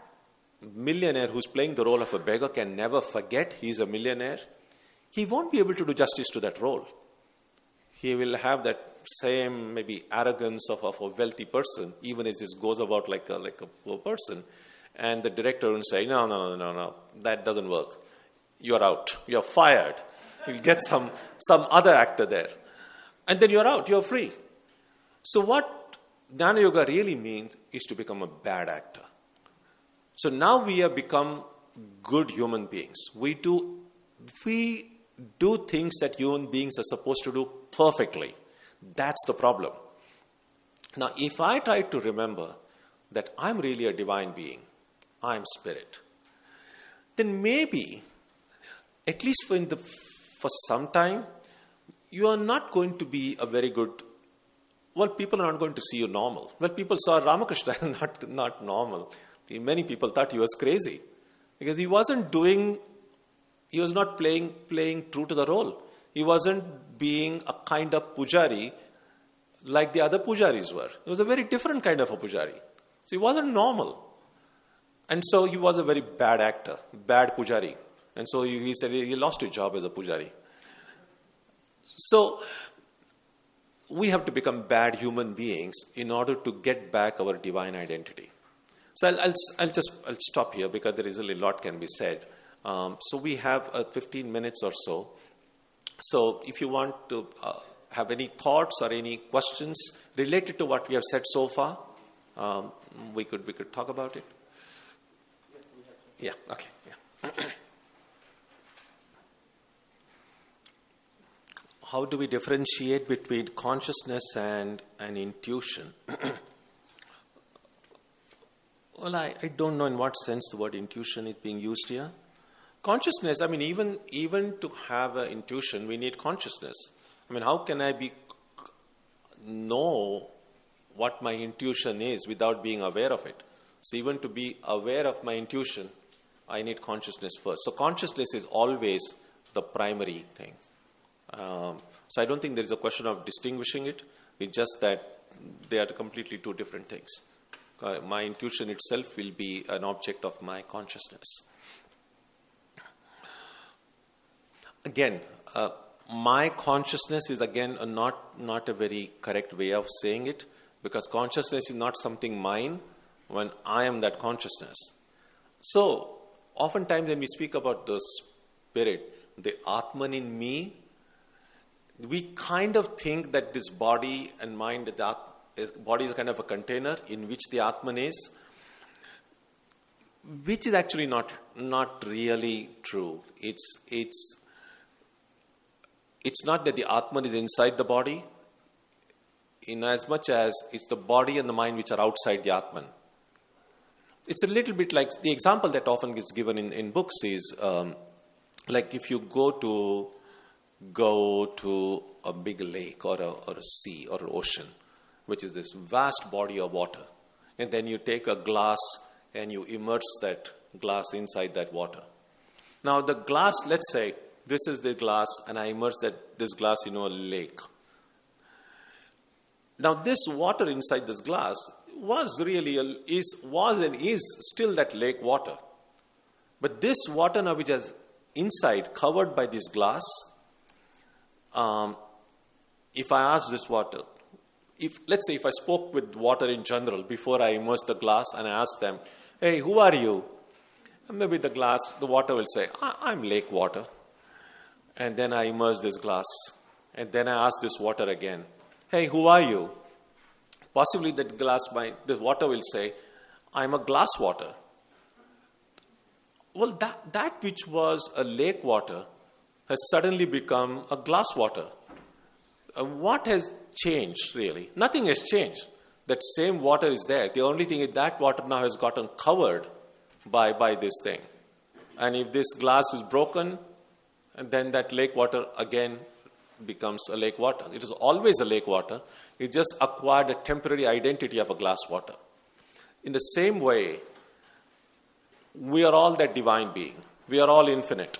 S1: millionaire who's playing the role of a beggar can never forget he's a millionaire, he won't be able to do justice to that role. He will have that same maybe arrogance of, of a wealthy person, even as this goes about like a, like a poor person. And the director will say, no, no, no, no, no, that doesn't work. You're out. You're fired. You'll get some, some other actor there. And then you're out. You're free. So, what Jnana Yoga really means is to become a bad actor. So now we have become good human beings. We do, we do things that human beings are supposed to do perfectly. That's the problem. Now, if I try to remember that I'm really a divine being, I'm spirit, then maybe, at least for, the, for some time, you are not going to be a very good well, people are not going to see you normal. Well, people saw Ramakrishna as not, not normal. Many people thought he was crazy because he wasn't doing, he was not playing, playing true to the role. He wasn't being a kind of pujari like the other pujaris were. He was a very different kind of a pujari. So he wasn't normal. And so he was a very bad actor, bad pujari. And so he, said he lost his job as a pujari. So we have to become bad human beings in order to get back our divine identity. So I'll, I'll, I'll just I'll stop here because there is a lot can be said. Um, so we have uh, 15 minutes or so. So if you want to uh, have any thoughts or any questions related to what we have said so far, um, we could we could talk about it. Yeah. Okay. Yeah. How do we differentiate between consciousness and, and intuition? well, I, I don't know in what sense the word intuition is being used here. Consciousness, I mean, even, even to have an intuition, we need consciousness. I mean, how can I be know what my intuition is without being aware of it? So, even to be aware of my intuition, I need consciousness first. So, consciousness is always the primary thing. Um, so I don't think there is a question of distinguishing it. It's just that they are completely two different things. Uh, my intuition itself will be an object of my consciousness. Again, uh, my consciousness is again a not not a very correct way of saying it because consciousness is not something mine when I am that consciousness. So, oftentimes when we speak about the spirit, the Atman in me, we kind of think that this body and mind, the body is kind of a container in which the Atman is, which is actually not, not really true. It's, it's, it's not that the Atman is inside the body, in as much as it's the body and the mind which are outside the Atman. It's a little bit like the example that often gets given in, in books is um, like if you go to go to a big lake or a, or a sea or an ocean, which is this vast body of water, and then you take a glass and you immerse that glass inside that water. Now, the glass, let's say this is the glass, and I immerse that, this glass in a lake. Now, this water inside this glass was really, a, is, was and is still that lake water. But this water now, which is inside, covered by this glass, um, if I ask this water, if let's say if I spoke with water in general before I immerse the glass and I ask them, "Hey, who are you?" And maybe the glass, the water will say, "I'm lake water," and then I immerse this glass, and then I ask this water again, "Hey, who are you?" Possibly that glass, might, the water will say, "I'm a glass water." Well, that that which was a lake water has suddenly become a glass water. Uh, what has changed really? Nothing has changed. That same water is there. The only thing is that water now has gotten covered by, by this thing. And if this glass is broken, then that lake water again becomes a lake water. It is always a lake water. It just acquired a temporary identity of a glass water. In the same way, we are all that divine being. We are all infinite.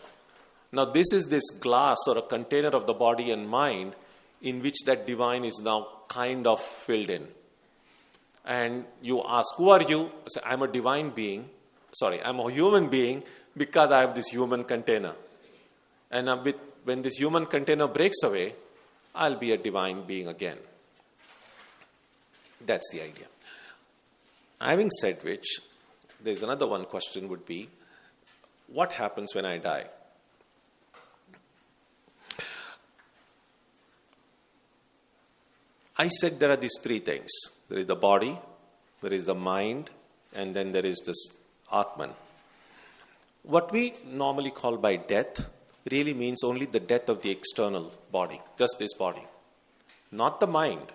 S1: Now, this is this glass or a container of the body and mind in which that divine is now kind of filled in. And you ask, Who are you? I say, I'm a divine being. Sorry, I'm a human being because I have this human container. And with, when this human container breaks away, I'll be a divine being again. That's the idea. Having said which, there's another one question would be what happens when I die? I said there are these three things there is the body, there is the mind, and then there is this Atman. What we normally call by death really means only the death of the external body, just this body, not the mind.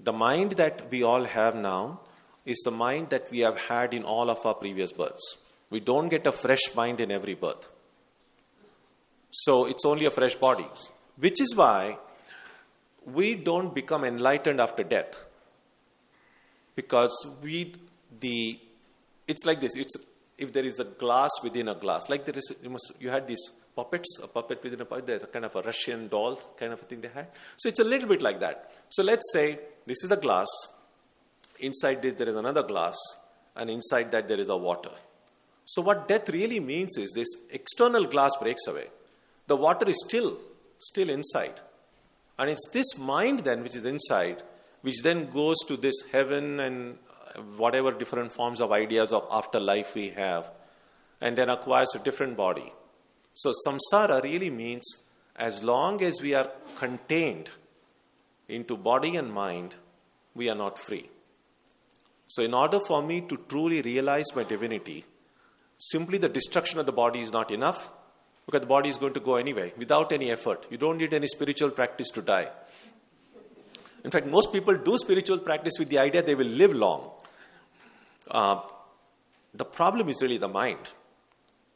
S1: The mind that we all have now is the mind that we have had in all of our previous births. We don't get a fresh mind in every birth. So it's only a fresh body. Which is why we don't become enlightened after death because we the it's like this it's if there is a glass within a glass like there is you must you had these puppets a puppet within a puppet they're kind of a russian doll kind of a thing they had so it's a little bit like that so let's say this is a glass inside this there is another glass, and inside that there is a water. So, what death really means is this external glass breaks away. The water is still, still inside. And it's this mind then which is inside, which then goes to this heaven and whatever different forms of ideas of afterlife we have, and then acquires a different body. So, samsara really means as long as we are contained into body and mind, we are not free. So, in order for me to truly realize my divinity, simply the destruction of the body is not enough because the body is going to go anyway without any effort. You don't need any spiritual practice to die. In fact, most people do spiritual practice with the idea they will live long. Uh, the problem is really the mind.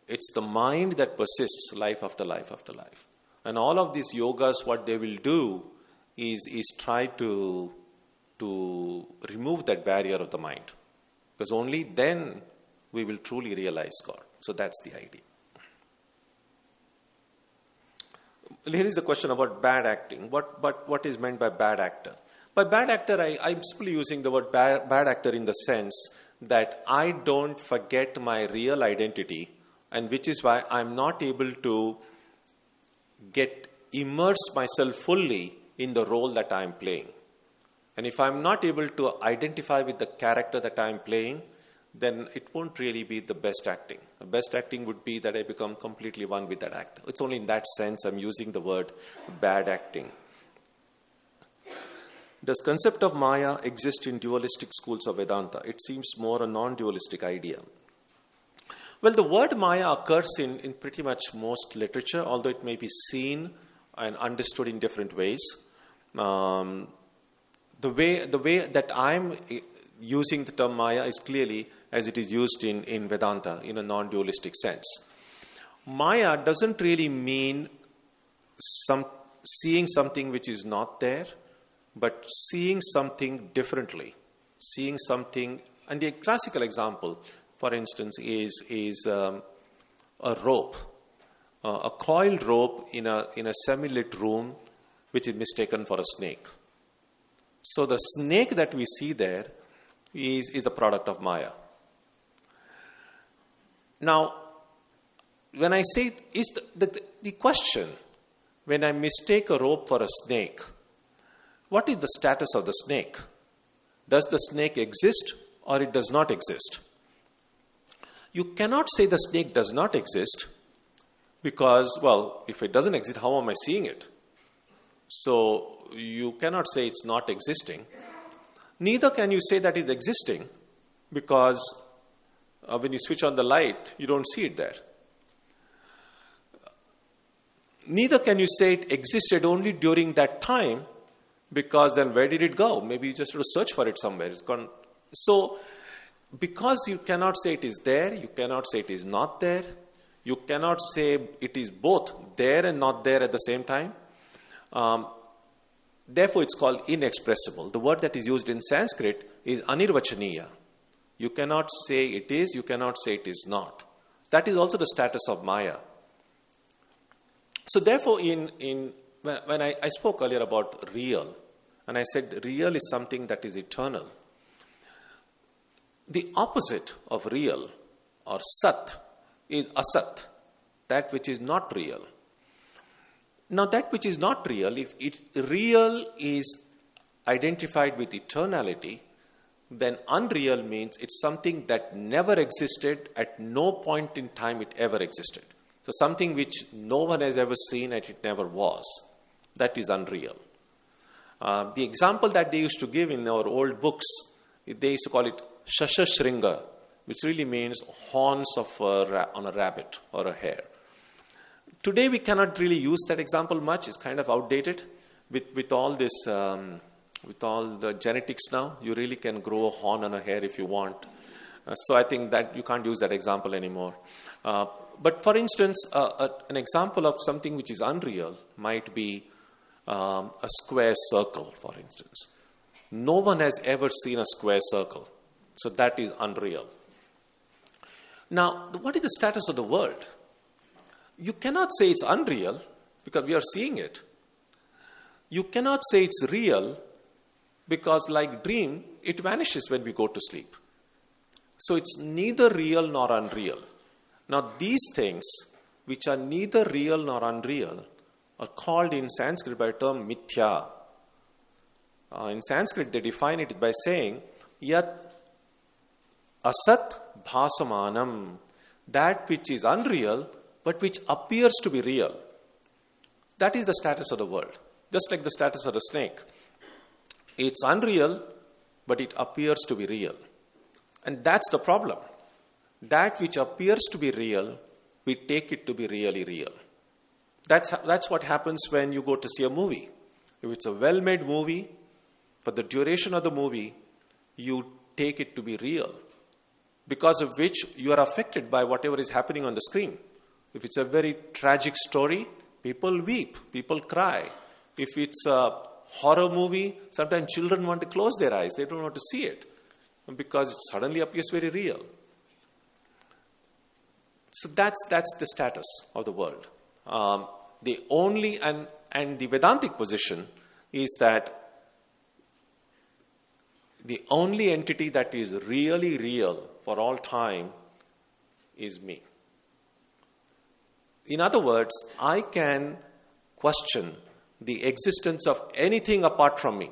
S1: It's the mind that persists life after life after life. And all of these yogas, what they will do is, is try to to remove that barrier of the mind. Because only then we will truly realize God. So that's the idea. Here is the question about bad acting. What, what, what is meant by bad actor? By bad actor, I, I'm simply using the word bad, bad actor in the sense that I don't forget my real identity, and which is why I'm not able to get immerse myself fully in the role that I'm playing. And if I'm not able to identify with the character that I'm playing, then it won't really be the best acting. The best acting would be that I become completely one with that actor. It's only in that sense I'm using the word bad acting. Does concept of Maya exist in dualistic schools of Vedanta? It seems more a non-dualistic idea. Well, the word Maya occurs in, in pretty much most literature, although it may be seen and understood in different ways. Um, the way the way that I'm using the term Maya is clearly as it is used in, in Vedanta in a non-dualistic sense. Maya doesn't really mean some seeing something which is not there, but seeing something differently, seeing something. And the classical example, for instance, is is um, a rope, uh, a coiled rope in a in a semi-lit room, which is mistaken for a snake. So the snake that we see there is, is a product of Maya. Now, when I say, is the, the, the question, when I mistake a rope for a snake, what is the status of the snake? Does the snake exist or it does not exist? You cannot say the snake does not exist because, well, if it doesn't exist, how am I seeing it? So you cannot say it's not existing. Neither can you say that it's existing because uh, when you switch on the light, you don't see it there. Neither can you say it existed only during that time because then where did it go? Maybe you just have to search for it somewhere. It's gone. So, because you cannot say it is there, you cannot say it is not there, you cannot say it is both there and not there at the same time. Um, Therefore, it's called inexpressible. The word that is used in Sanskrit is anirvachaniya. You cannot say it is, you cannot say it is not. That is also the status of Maya. So, therefore, in, in, when, I, I spoke earlier about real, and I said real is something that is eternal, the opposite of real or sat is asat, that which is not real. Now, that which is not real, if it, real is identified with eternality, then unreal means it's something that never existed, at no point in time it ever existed. So, something which no one has ever seen and it never was. That is unreal. Uh, the example that they used to give in our old books, they used to call it Shashashringa, which really means horns of a, on a rabbit or a hare. Today, we cannot really use that example much. It's kind of outdated with, with all this, um, with all the genetics now. You really can grow a horn on a hare if you want. Uh, so I think that you can't use that example anymore. Uh, but for instance, uh, an example of something which is unreal might be um, a square circle, for instance. No one has ever seen a square circle, so that is unreal. Now, what is the status of the world? you cannot say it's unreal because we are seeing it. You cannot say it's real Because, like dream, it vanishes when we go to sleep. So it's neither real nor unreal. Now, these things, which are neither real nor unreal, are called in Sanskrit by the term mithya. Uh, in Sanskrit, they define it by saying, Yat asat bhasamanam, that which is unreal but which appears to be real. That is the status of the world, just like the status of the snake. It's unreal, but it appears to be real. And that's the problem. That which appears to be real, we take it to be really real. That's, that's what happens when you go to see a movie. If it's a well made movie, for the duration of the movie, you take it to be real, because of which you are affected by whatever is happening on the screen. If it's a very tragic story, people weep, people cry. If it's a horror movie, sometimes children want to close their eyes, they don't want to see it because it suddenly appears very real. So that's, that's the status of the world. Um, the only, and, and the Vedantic position is that the only entity that is really real for all time is me. In other words, I can question the existence of anything apart from me.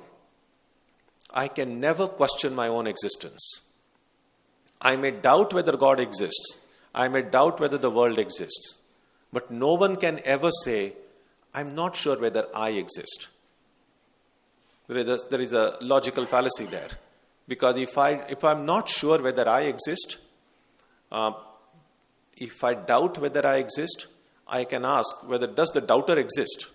S1: I can never question my own existence. I may doubt whether God exists. I may doubt whether the world exists. But no one can ever say, I'm not sure whether I exist. There is a, logical fallacy there. Because if, I, if I'm not sure whether I exist, uh, if I doubt whether I exist, I can ask whether does the doubter exist?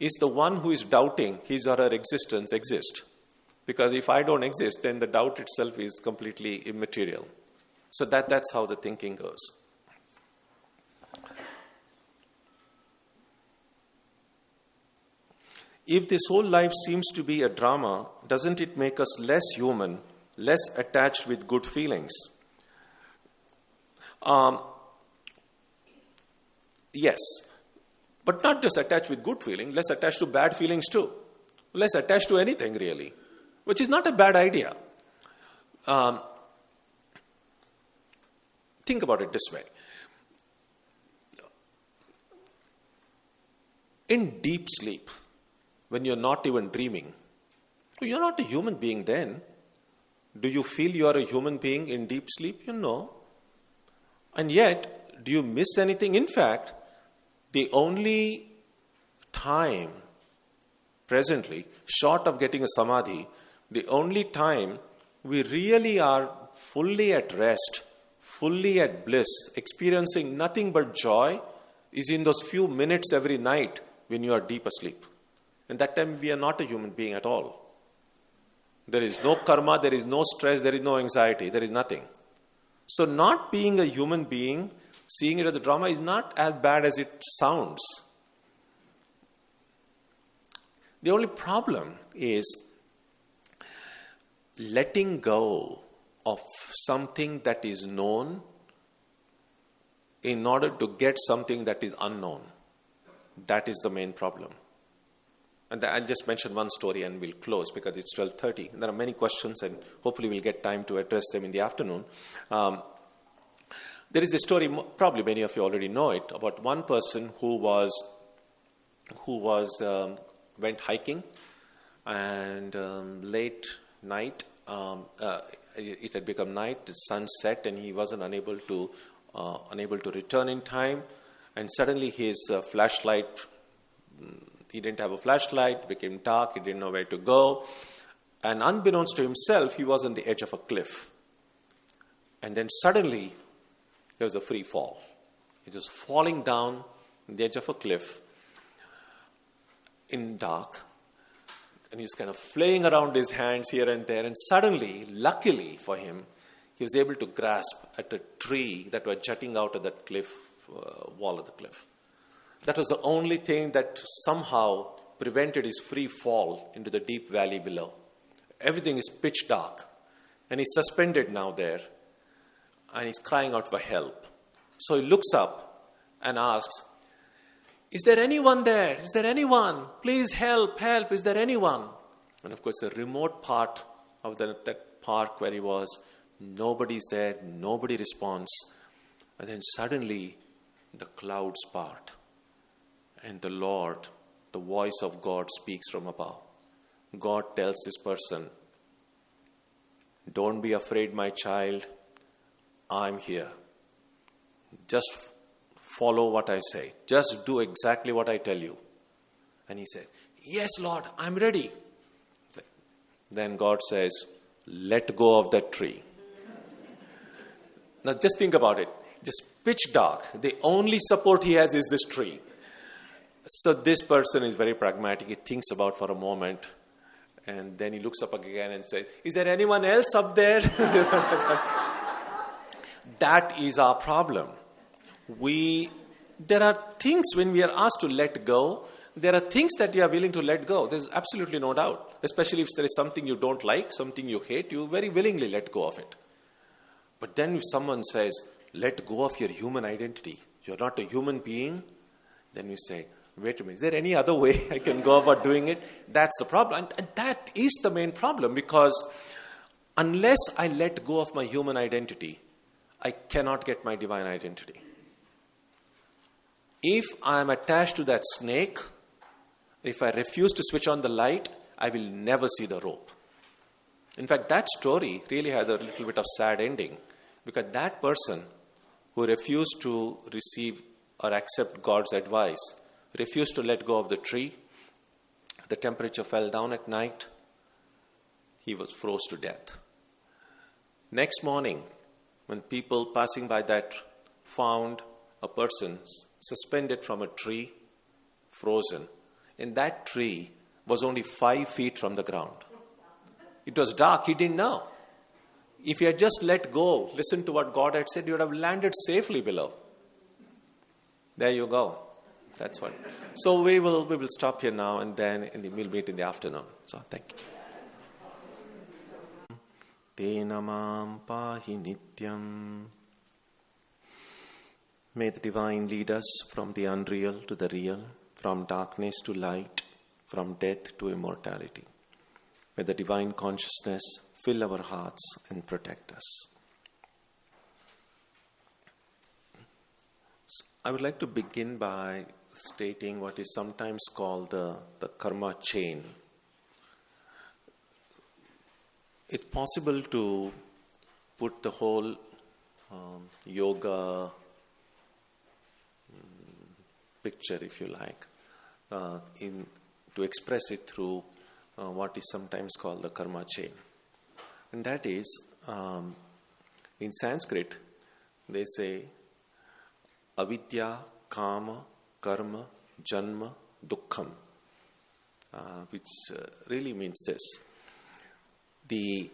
S1: Is the one who is doubting his or her existence exist? Because if I don't exist, then the doubt itself is completely immaterial. So that, that's how the thinking goes. If this whole life seems to be a drama, doesn't it make us less human, less attached with good feelings? Um, Yes, but not just attached with good feeling, less attached to bad feelings too. Less attached to anything really, which is not a bad idea. Um, think about it this way. In deep sleep, when you're not even dreaming, you're not a human being then. Do you feel you are a human being in deep sleep? You know. And yet, do you miss anything? In fact, the only time presently, short of getting a samadhi, the only time we really are fully at rest, fully at bliss, experiencing nothing but joy, is in those few minutes every night when you are deep asleep. And that time we are not a human being at all. There is no karma, there is no stress, there is no anxiety, there is nothing. So, not being a human being seeing it as a drama is not as bad as it sounds. The only problem is letting go of something that is known in order to get something that is unknown. That is the main problem. And I'll just mention one story and we'll close because it's 12.30. There are many questions and hopefully we'll get time to address them in the afternoon. Um, there is a story, probably many of you already know it, about one person who was who was um, went hiking, and um, late night, um, uh, it had become night. The sun set, and he wasn't unable to uh, unable to return in time. And suddenly, his uh, flashlight he didn't have a flashlight. Became dark. He didn't know where to go, and unbeknownst to himself, he was on the edge of a cliff. And then suddenly, there was a free fall. He was falling down the edge of a cliff in dark. And he was kind of flaying around his hands here and there. And suddenly, luckily for him, he was able to grasp at a tree that was jutting out of that cliff uh, wall of the cliff. That was the only thing that somehow prevented his free fall into the deep valley below. Everything is pitch dark. And he's suspended now there and he's crying out for help. So he looks up and asks, Is there anyone there? Is there anyone? Please help, help. Is there anyone? And of course, the remote part of the, that park where he was, nobody's there, nobody responds. And then suddenly the clouds part, and the Lord, the voice of God, speaks from above. God tells this person, Don't be afraid, my child, I'm here. Just follow what I say, just do exactly what I tell you. And he says, Yes, Lord, I'm ready. Then God says, Let go of that tree. Now just think about it. Just pitch dark. The only support he has is this tree. So this person is very pragmatic. He thinks about for a moment and then he looks up again and says, Is there anyone else up there? that is our problem. We there are things when we are asked to let go, there are things that you are willing to let go. There's absolutely no doubt. Especially if there is something you don't like, something you hate, you very willingly let go of it. But then if someone says, let go of your human identity, you're not a human being, then you say, wait a minute, is there any other way I can go about doing it? That's the problem. And that is the main problem because unless I let go of my human identity, I cannot get my divine identity. If I am attached to that snake, if I refuse to switch on the light, I will never see the rope. In fact, that story really has a little bit of sad ending because that person who refused to receive or accept God's advice, refused to let go of the tree, the temperature fell down at night, he was froze to death. Next morning, when people passing by that found a person suspended from a tree, frozen, and that tree was only five feet from the ground. It was dark, he didn't know. If he had just let go, listened to what God had said, he would have landed safely below. There you go. That's what. So we will we will stop here now and then and we'll meet in the afternoon. So thank you. Tenamam pahi nityam. May the divine lead us from the unreal to the real, from darkness to light, from death to immortality. May the divine consciousness fill our hearts and protect us. I would like to begin by stating what is sometimes called the, the karma chain. It's possible to put the whole um, yoga um, picture, if you like, uh, in to express it through uh, what is sometimes called the karma chain. And that is, um, in Sanskrit, they say avidya, kama, karma, janma, dukkham, uh, which uh, really means this. The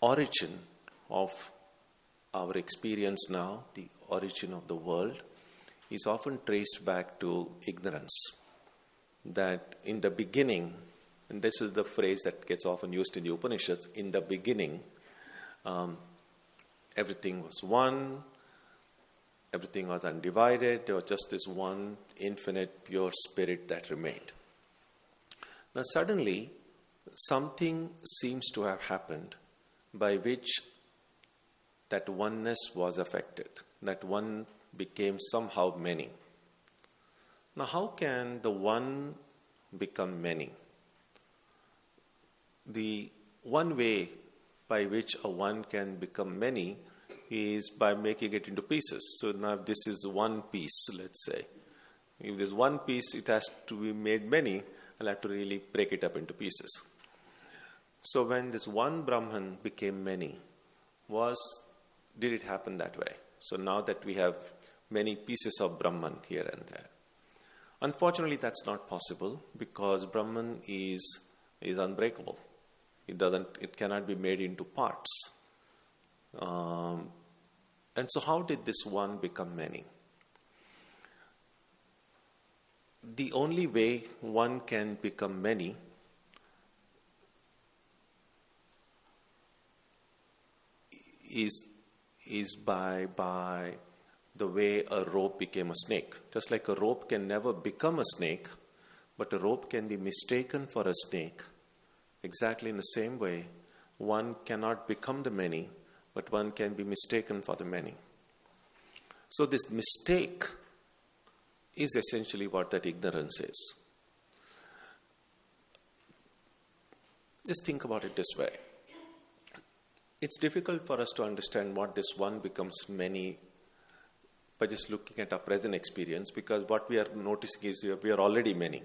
S1: origin of our experience now, the origin of the world, is often traced back to ignorance. That in the beginning, and this is the phrase that gets often used in the Upanishads in the beginning, um, everything was one, everything was undivided, there was just this one infinite, pure spirit that remained. Now, suddenly, something seems to have happened by which that oneness was affected, that one became somehow many. Now, how can the one become many? the one way by which a one can become many is by making it into pieces. So now this is one piece, let's say. If there's one piece, it has to be made many. I'll have to really break it up into pieces. So when this one Brahman became many, was did it happen that way? So now that we have many pieces of Brahman here and there. Unfortunately, that's not possible because Brahman is, is unbreakable. It doesn't. It cannot be made into parts. Um, and so, how did this one become many? The only way one can become many is is by by the way a rope became a snake. Just like a rope can never become a snake, but a rope can be mistaken for a snake. Exactly in the same way, one cannot become the many, but one can be mistaken for the many. So, this mistake is essentially what that ignorance is. Just think about it this way. It's difficult for us to understand what this one becomes many by just looking at our present experience because what we are noticing is we are already many.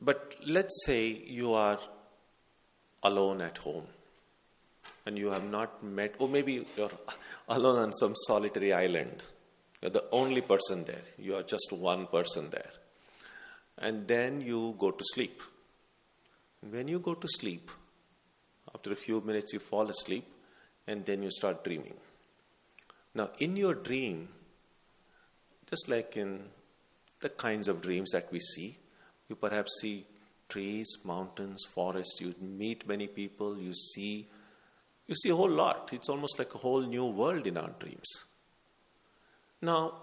S1: But let's say you are alone at home and you have not met, or maybe you're alone on some solitary island. You're the only person there, you are just one person there. And then you go to sleep. When you go to sleep, after a few minutes you fall asleep and then you start dreaming. Now, in your dream, just like in the kinds of dreams that we see, you perhaps see trees, mountains, forests, you meet many people, you see you see a whole lot. It's almost like a whole new world in our dreams. Now,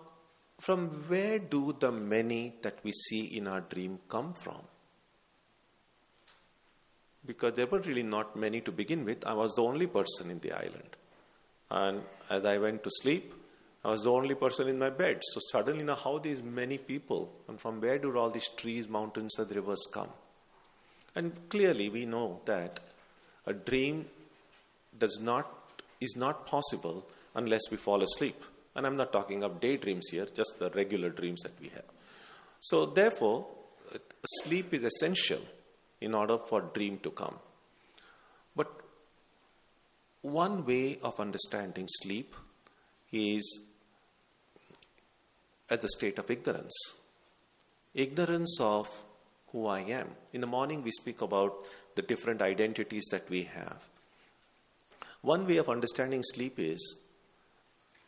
S1: from where do the many that we see in our dream come from? Because there were really not many to begin with. I was the only person in the island. And as I went to sleep, I was the only person in my bed. So suddenly, now how these many people, and from where do all these trees, mountains, and rivers come? And clearly, we know that a dream does not is not possible unless we fall asleep. And I'm not talking of daydreams here, just the regular dreams that we have. So therefore, sleep is essential in order for dream to come. But one way of understanding sleep is at the state of ignorance. Ignorance of who I am. In the morning, we speak about the different identities that we have. One way of understanding sleep is,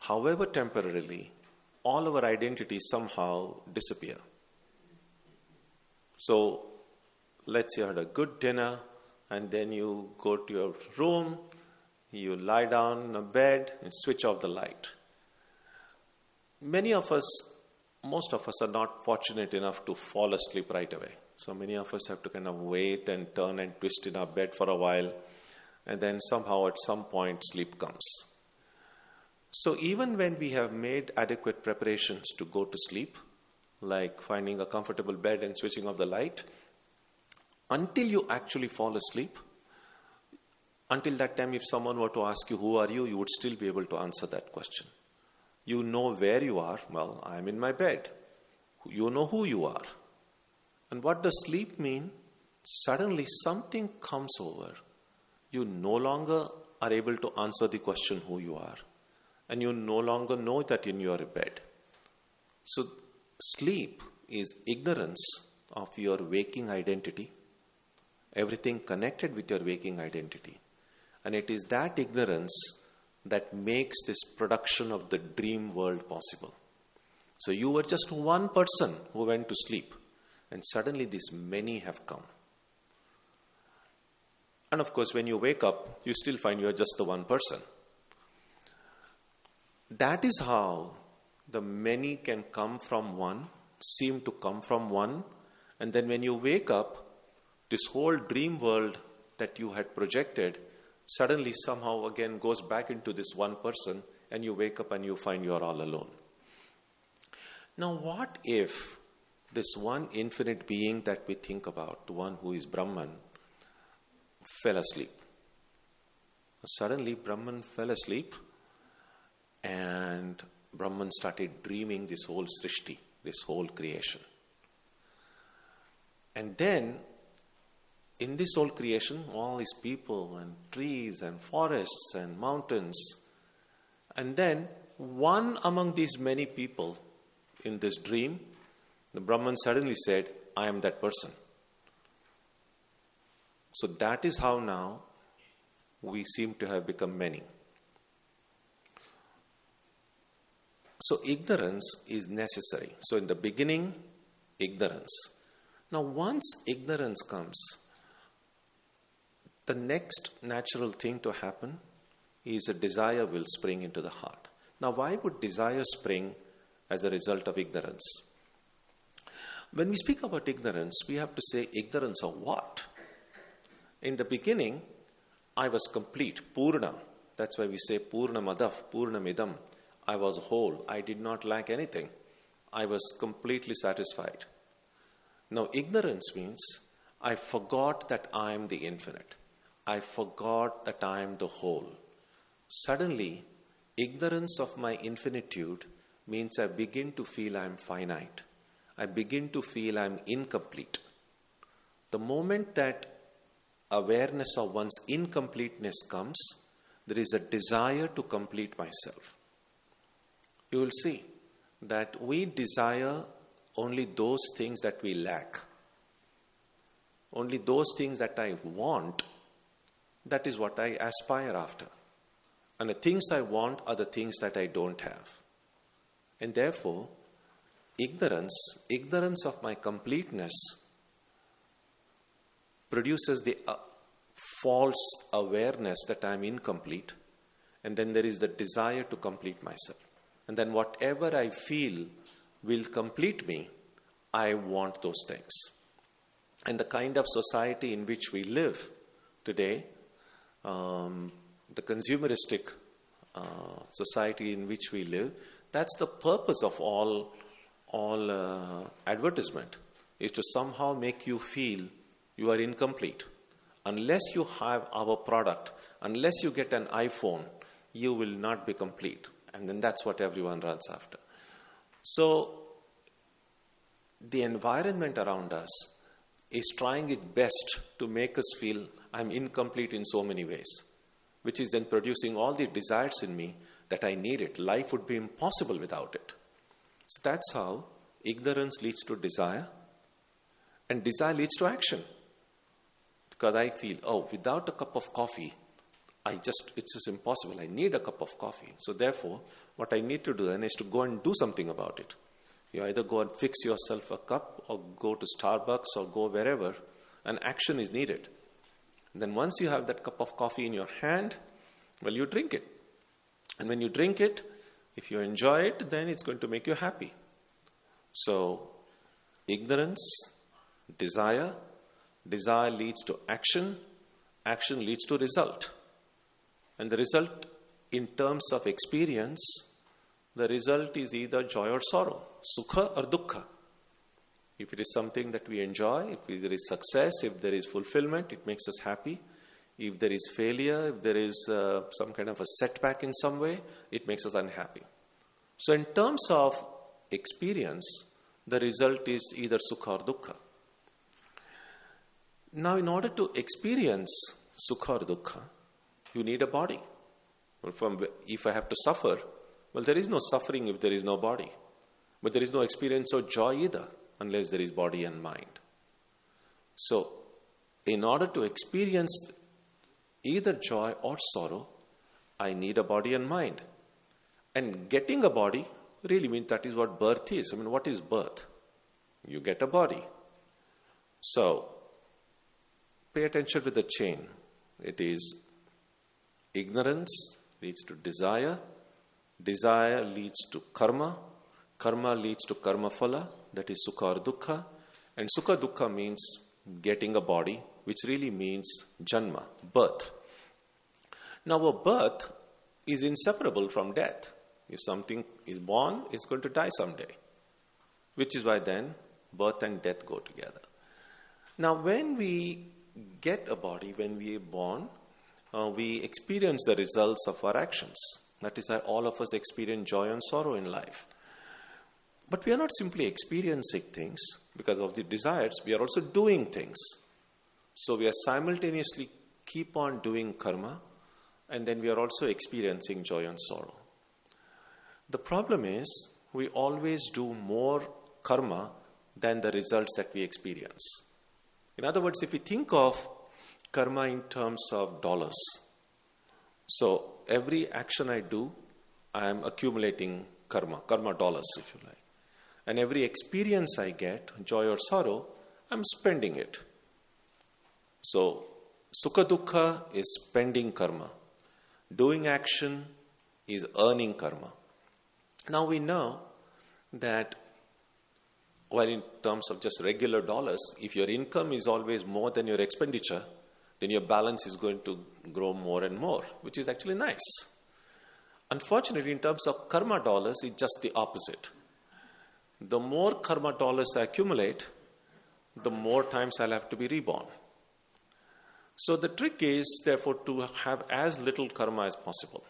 S1: however temporarily, all our identities somehow disappear. So, let's say you had a good dinner, and then you go to your room, you lie down in a bed, and switch off the light. Many of us, most of us, are not fortunate enough to fall asleep right away. So many of us have to kind of wait and turn and twist in our bed for a while and then somehow at some point sleep comes. So, even when we have made adequate preparations to go to sleep, like finding a comfortable bed and switching off the light, until you actually fall asleep, until that time, if someone were to ask you, Who are you? you would still be able to answer that question. You know where you are. Well, I'm in my bed. You know who you are. And what does sleep mean? Suddenly, something comes over you no longer are able to answer the question who you are. And you no longer know that in your bed. So, sleep is ignorance of your waking identity, everything connected with your waking identity. And it is that ignorance that makes this production of the dream world possible. So, you were just one person who went to sleep, and suddenly these many have come. And of course, when you wake up, you still find you're just the one person. That is how the many can come from one, seem to come from one, and then when you wake up, this whole dream world that you had projected suddenly somehow again goes back into this one person, and you wake up and you find you're all alone. Now, what if this one infinite being that we think about, the one who is Brahman, fell asleep. Suddenly, Brahman fell asleep, and Brahman started dreaming this whole Srishti, this whole creation. And then, in this whole creation, all these people and trees and forests and mountains, and then one among these many people in this dream, the Brahman suddenly said, I am that person. So that is how now we seem to have become many. So ignorance is necessary. So in the beginning, ignorance. Now, once ignorance comes, the next natural thing to happen is a desire will spring into the heart. Now, why would desire spring as a result of ignorance? When we speak about ignorance, we have to say ignorance of what? In the beginning, I was complete, Purna. That's why we say Purna Madah, Purna Midam. I was whole. I did not lack anything. I was completely satisfied. Now, ignorance means I forgot that I am the infinite. I forgot that I am the whole. Suddenly, ignorance of my infinitude means I begin to feel I am finite. I begin to feel I am incomplete. The moment that awareness of one's incompleteness comes, there is a desire to complete myself. You will see that we desire only those things that we lack. Only those things that I want, that is what I aspire after. And the things I want are the things that I don't have. And therefore, ignorance, ignorance of my completeness, produces the uh, false awareness that I am incomplete. And then there is the desire to complete myself. And then whatever I feel will complete me, I want those things. And the kind of society in which we live today, um, the consumeristic uh, society in which we live, that's the purpose of all, all uh, advertisement, is to somehow make you feel you are incomplete. Unless you have our product, unless you get an iPhone, you will not be complete. And then that's what everyone runs after. So, the environment around us is trying its best to make us feel I'm incomplete in so many ways, which is then producing all the desires in me that I need it. Life would be impossible without it. So that's how ignorance leads to desire, and desire leads to action. Because I feel, oh, without a cup of coffee, I just, it's just impossible. I need a cup of coffee. So, therefore, what I need to do then is to go and do something about it. You either go and fix yourself a cup or go to Starbucks or go wherever, and action is needed. Then, once you have that cup of coffee in your hand, well, you drink it. And when you drink it, if you enjoy it, then it's going to make you happy. So, ignorance, desire, desire leads to action, action leads to result. And the result, in terms of experience, the result is either joy or sorrow, sukha or dukkha. If it is something that we enjoy, if there is success, if there is fulfillment, it makes us happy. If there is failure, if there is uh, some kind of a setback in some way, it makes us unhappy. So, in terms of experience, the result is either sukha or dukkha. Now, in order to experience sukha or dukkha, you need a body. Well, from, if I have to suffer, well, there is no suffering if there is no body. But there is no experience of joy either, unless there is body and mind. So, in order to experience either joy or sorrow, I need a body and mind. And getting a body really means that is what birth is. I mean, what is birth? You get a body. So, pay attention to the chain. It is Ignorance leads to desire, desire leads to karma, karma leads to karma phala, that is sukha or dukkha, and sukha dukkha means getting a body, which really means janma, birth. Now, a birth is inseparable from death. If something is born, it's going to die someday, which is why then birth and death go together. Now, when we get a body, when we are born, uh, we experience the results of our actions. That is why all of us experience joy and sorrow in life. But we are not simply experiencing things because of the desires, we are also doing things. So we are simultaneously keep on doing karma and then we are also experiencing joy and sorrow. The problem is we always do more karma than the results that we experience. In other words, if we think of karma in terms of dollars. So every action I do, I am accumulating karma, karma dollars, if you like. And every experience I get, joy or sorrow, I'm spending it. So sukha dukkha is spending karma. Doing action is earning karma. Now we know that While in terms of just regular dollars, if your income is always more than your expenditure, then your balance is going to grow more and more, which is actually nice. Unfortunately, in terms of karma dollars, it's just the opposite. The more karma dollars I accumulate, the more times I'll have to be reborn. So the trick is, therefore, to have as little karma as possible.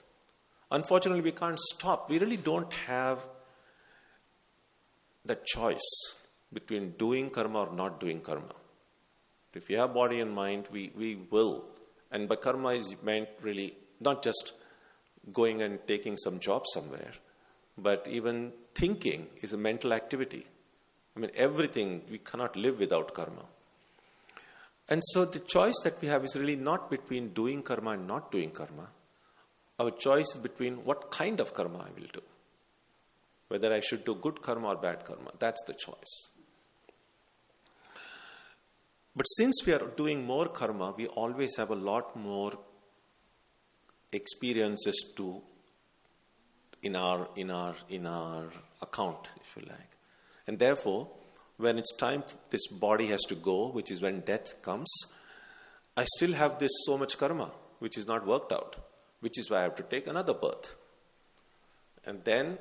S1: Unfortunately, we can't stop. We really don't have the choice between doing karma or not doing karma. If you have body and mind, we, we will. And by karma is meant really not just going and taking some job somewhere, but even thinking is a mental activity. I mean, everything, we cannot live without karma. And so the choice that we have is really not between doing karma and not doing karma. Our choice is between what kind of karma I will do. Whether I should do good karma or bad karma. That's the choice. But since we are doing more karma, we always have a lot more experiences to in our in our in our account, if you like. And therefore, when it's time this body has to go, which is when death comes, I still have this so much karma, which is not worked out, which is why I have to take another birth. And then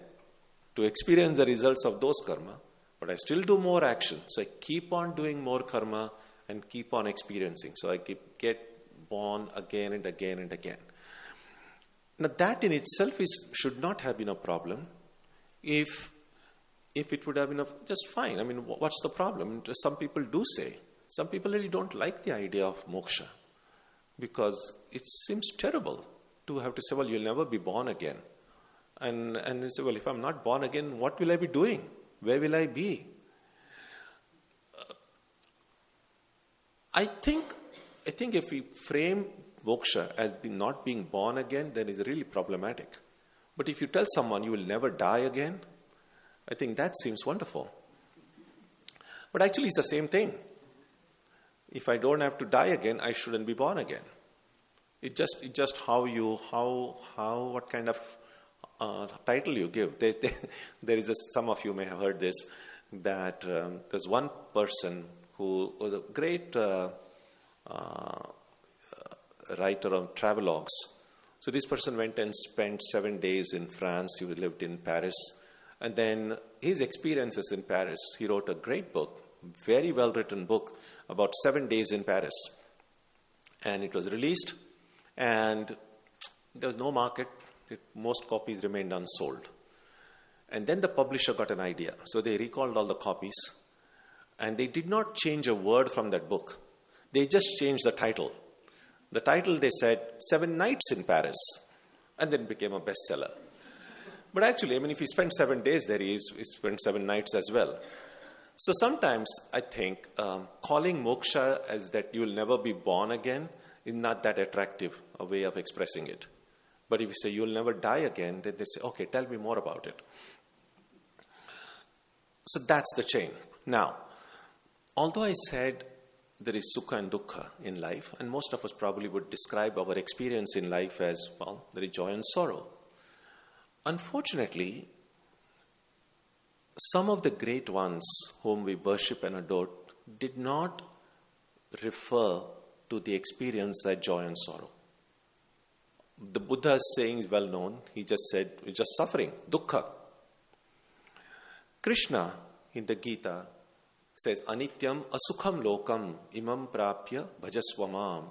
S1: to experience the results of those karma, but I still do more action. So I keep on doing more karma and keep on experiencing. So I keep, get born again and again and again. Now, that in itself is, should not have been a problem if, if it would have been a, just fine. I mean, what's the problem? Some people do say, some people really don't like the idea of moksha because it seems terrible to have to say, well, you'll never be born again. And, and they say, well, if I'm not born again, what will I be doing? Where will I be? Uh, I think, I think if we frame moksha as being not being born again, then it's really problematic. But if you tell someone you will never die again, I think that seems wonderful. But actually, it's the same thing. If I don't have to die again, I shouldn't be born again. It just, it just how you, how, how, what kind of uh, title you give. There, is a, some of you may have heard this that um, there's one person who was a great uh, uh, writer of travelogues. So this person went and spent seven days in France. He lived in Paris. And then his experiences in Paris, he wrote a great book, very well written book about seven days in Paris. And it was released, and there was no market. It, most copies remained unsold. And then the publisher got an idea. So they recalled all the copies, and they did not change a word from that book. They just changed the title the title, they said, Seven Nights in Paris, and then became a bestseller. But actually, I mean, if he spent seven days there, he, he spent seven nights as well. So sometimes I think um, calling moksha as that you will never be born again is not that attractive a way of expressing it. But if you say you'll never die again, then they say, okay, tell me more about it. So that's the chain. Now, although I said there is sukha and dukkha in life, and most of us probably would describe our experience in life as, well, there is joy and sorrow. Unfortunately, some of the great ones whom we worship and adore did not refer to the experience as joy and sorrow. The Buddha's saying is well known. He just said, it's just suffering, dukkha. Krishna in the Gita says, Anityam asukham lokam imam prapya bhajaswamam.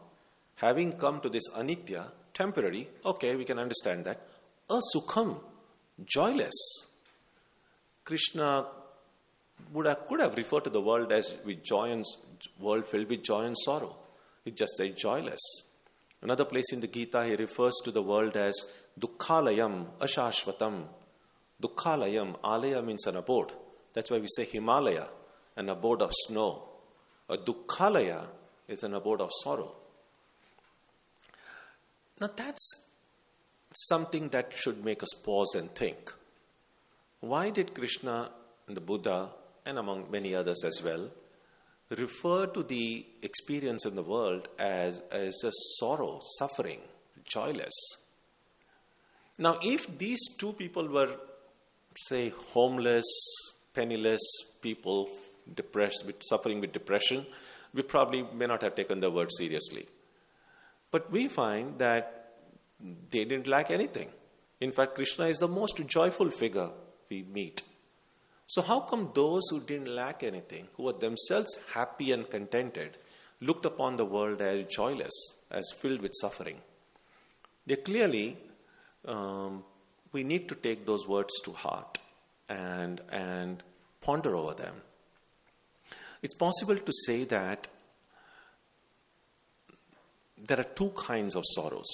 S1: Having come to this anitya, temporary, okay, we can understand that. Asukham, joyless. Krishna would have, could have referred to the world as with joy and world filled with joy and sorrow. He just said joyless. Another place in the Gita, he refers to the world as dukkhalayam, ashashvatam. Dukkhalayam, alaya means an abode. That's why we say Himalaya an abode of snow. A dukkhalaya is an abode of sorrow. Now that's something that should make us pause and think. Why did Krishna and the Buddha, and among many others as well, refer to the experience in the world as, as a sorrow, suffering, joyless? Now, if these two people were, say, homeless, penniless people depressed, with, suffering with depression, we probably may not have taken the word seriously. But we find that they didn't lack anything. In fact, Krishna is the most joyful figure we meet. So, how come those who didn't lack anything, who were themselves happy and contented, looked upon the world as joyless, as filled with suffering? They clearly, um, we need to take those words to heart and, and ponder over them. It's possible to say that there are two kinds of sorrows.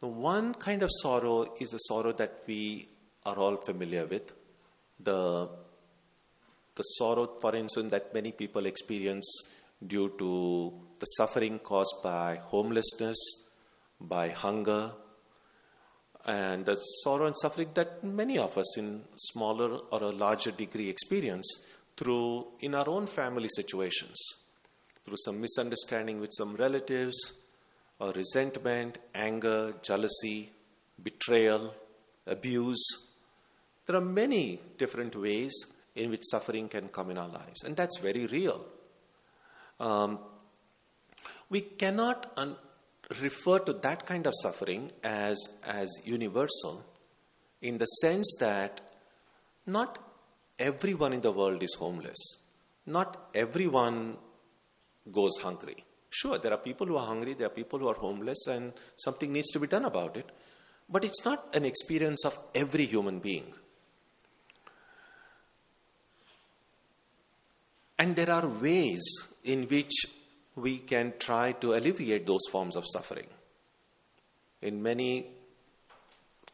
S1: The one kind of sorrow is a sorrow that we are all familiar with. The, the sorrow, for instance, that many people experience due to the suffering caused by homelessness, by hunger, and the sorrow and suffering that many of us in smaller or a larger degree experience through in our own family situations through some misunderstanding with some relatives or resentment anger jealousy betrayal abuse there are many different ways in which suffering can come in our lives and that's very real. Um, we cannot un- refer to that kind of suffering as, as universal in the sense that not everyone in the world is homeless. Not everyone goes hungry. Sure, there are people who are hungry, there are people who are homeless, and something needs to be done about it. But it's not an experience of every human being. And there are ways in which we can try to alleviate those forms of suffering. In many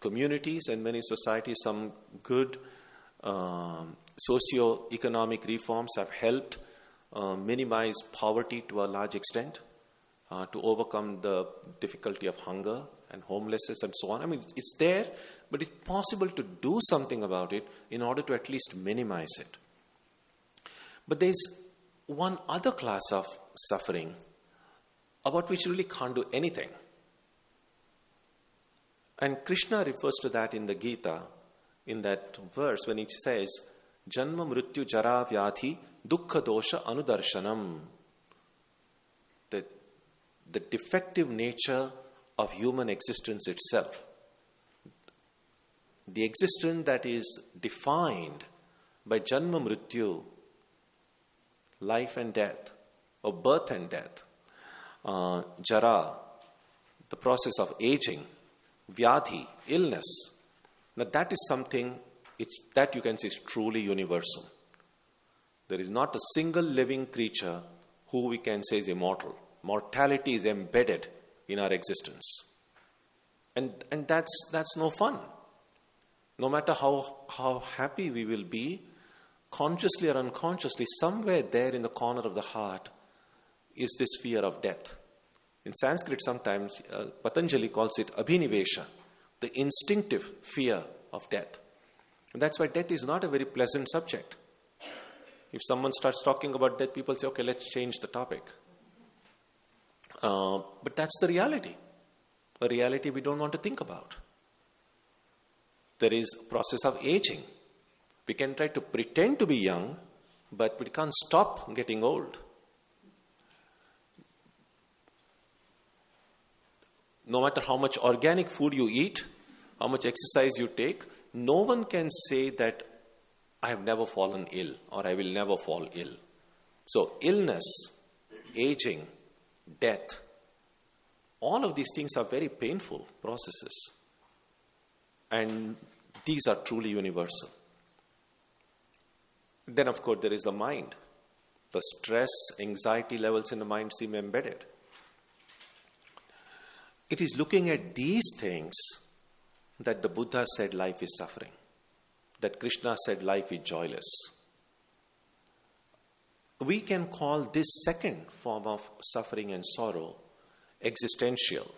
S1: communities and many societies, some good um, socio-economic reforms have helped uh, minimize poverty to a large extent, uh, to overcome the difficulty of hunger and homelessness and so on. I mean, it's there, but it's possible to do something about it in order to at least minimize it. But there's one other class of suffering about which you really can't do anything. And Krishna refers to that in the Gita, in that verse, when it says, Janma Mrityu Jara Vyadhi Dukkha Dosha Anudarshanam. The, the defective nature of human existence itself. The existence that is defined by Janma Mrityu, life and death, or birth and death, uh, jara, the process of aging, vyadhi, illness. Now, that is something it's, that you can say is truly universal. There is not a single living creature who we can say is immortal. Mortality is embedded in our existence. And, and that's, that's no fun. No matter how, how happy we will be, consciously or unconsciously, somewhere there in the corner of the heart is this fear of death. In Sanskrit, sometimes uh, Patanjali calls it abhinivesha, the instinctive fear of death. And that's why death is not a very pleasant subject. If someone starts talking about death, people say, okay, let's change the topic. Uh, but that's the reality, a reality we don't want to think about. There is a process of aging. We can try to pretend to be young, but we can't stop getting old. No matter how much organic food you eat, how much exercise you take, no one can say that I have never fallen ill or I will never fall ill. So, illness, aging, death, all of these things are very painful processes. And these are truly universal. Then, of course, there is the mind. The stress, anxiety levels in the mind seem embedded. It is looking at these things that the Buddha said life is suffering, that Krishna said life is joyless. We can call this second form of suffering and sorrow existential.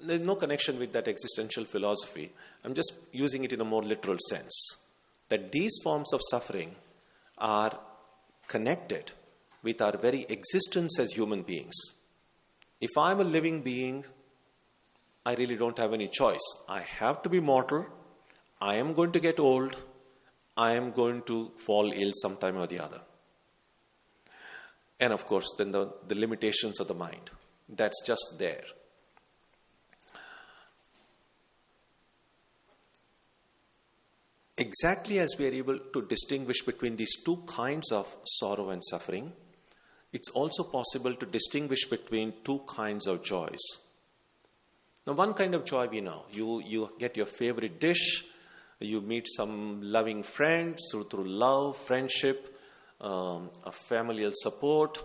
S1: There's no connection with that existential philosophy. I'm just using it in a more literal sense. That these forms of suffering are connected with our very existence as human beings. If I'm a living being, I really don't have any choice. I have to be mortal. I am going to get old. I am going to fall ill sometime or the other. And of course, then the, the limitations of the mind. That's just there. Exactly as we are able to distinguish between these two kinds of sorrow and suffering, it's also possible to distinguish between two kinds of joys. Now, one kind of joy we know you, you get your favorite dish, you meet some loving friends through, through love, friendship, um, a familial support,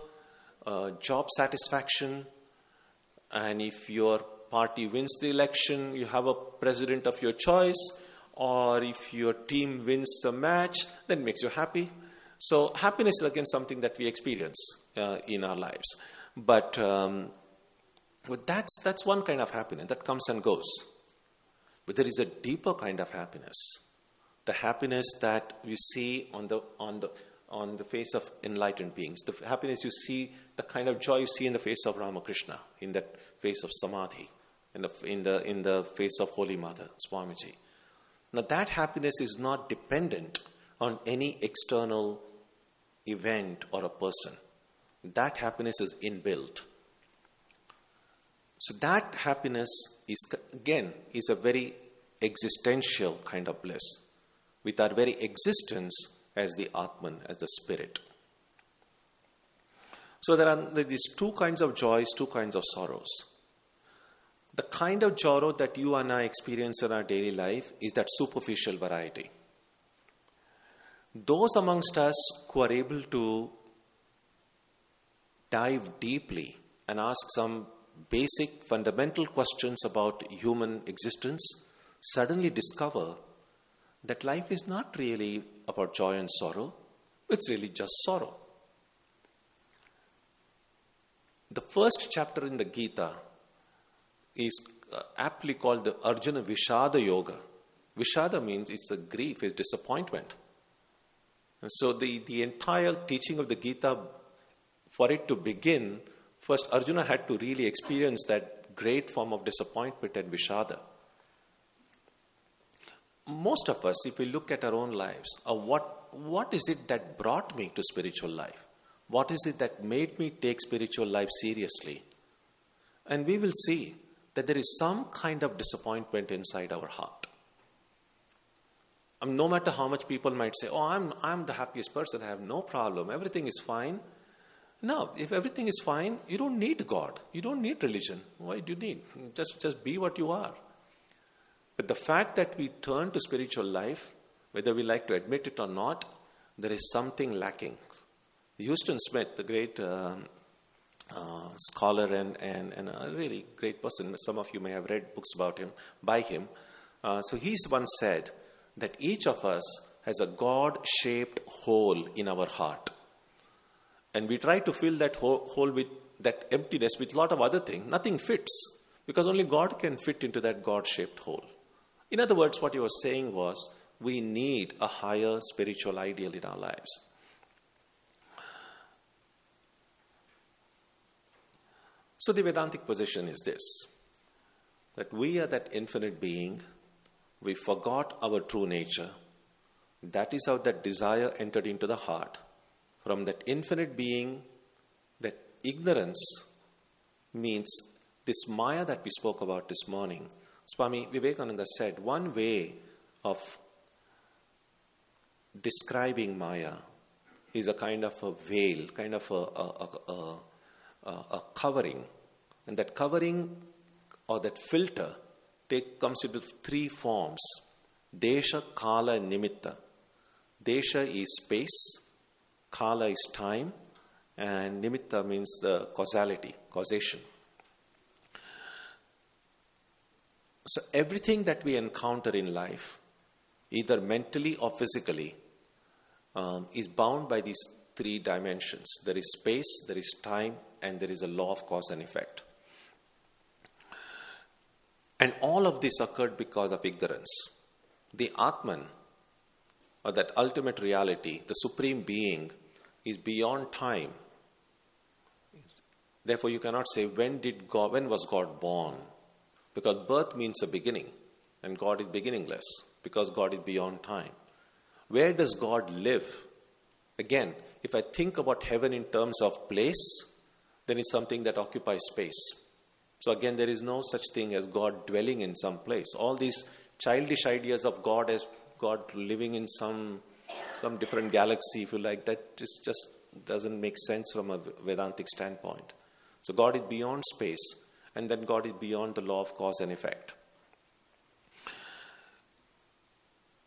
S1: uh, job satisfaction, and if your party wins the election, you have a president of your choice or if your team wins the match, that makes you happy. So, happiness is again something that we experience uh, in our lives. But, um, but that's, that's one kind of happiness that comes and goes. But there is a deeper kind of happiness the happiness that we see on the, on the, on the face of enlightened beings, the happiness you see, the kind of joy you see in the face of Ramakrishna, in that face of Samadhi, in the, in the, in the face of Holy Mother, Swamiji. Now, that happiness is not dependent on any external event or a person. That happiness is inbuilt. So, that happiness is, again, is a very existential kind of bliss, with our very existence as the Atman, as the Spirit. So, there are these two kinds of joys, two kinds of sorrows. The kind of sorrow that you and I experience in our daily life is that superficial variety. Those amongst us who are able to dive deeply and ask some basic fundamental questions about human existence suddenly discover that life is not really about joy and sorrow, it's really just sorrow. The first chapter in the Gita is uh, aptly called the Arjuna Vishada Yoga. Vishada means it's a grief, it's disappointment. And so the, the entire teaching of the Gita, for it to begin, first Arjuna had to really experience that great form of disappointment and Vishada. Most of us, if we look at our own lives, uh, what, what is it that brought me to spiritual life? What is it that made me take spiritual life seriously? And we will see that there is some kind of disappointment inside our heart. no matter how much people might say, Oh, I'm, I'm the happiest person, I have no problem, everything is fine. No, if everything is fine, you don't need God. You don't need religion. Why do you need? Just, just be what you are. But the fact that we turn to spiritual life, whether we like to admit it or not, there is something lacking. Huston Smith, the great um, uh, scholar and, and, and a really great person. Some of you may have read books about him, by him. Uh, so he's once said that each of us has a God shaped hole in our heart. And we try to fill that hole with that emptiness with a lot of other things. Nothing fits because only God can fit into that God shaped hole. In other words, what he was saying was we need a higher spiritual ideal in our lives. So the Vedantic position is this that we are that infinite being, we forgot our true nature. That is how that desire entered into the heart. From that infinite being, that ignorance means this Maya that we spoke about this morning. Swami Vivekananda said one way of describing Maya is a kind of a veil, kind of a, a, a, a covering. And that covering or that filter take, comes into three forms Desha, Kala, and Nimitta. Desha is space, Kala is time, and Nimitta means the causality, causation. So, everything that we encounter in life, either mentally or physically, um, is bound by these three dimensions there is space, there is time, and there is a law of cause and effect. And all of this occurred because of ignorance. The Atman, or that ultimate reality, the supreme being, is beyond time. Therefore, you cannot say when did God, when was God born, because birth means a beginning, and God is beginningless because God is beyond time. Where does God live? Again, if I think about heaven in terms of place, then it's something that occupies space. So again, there is no such thing as God dwelling in some place. All these childish ideas of God as God living in some some different galaxy, if you like, that just, just doesn't make sense from a Vedantic standpoint. So God is beyond space, and then God is beyond the law of cause and effect.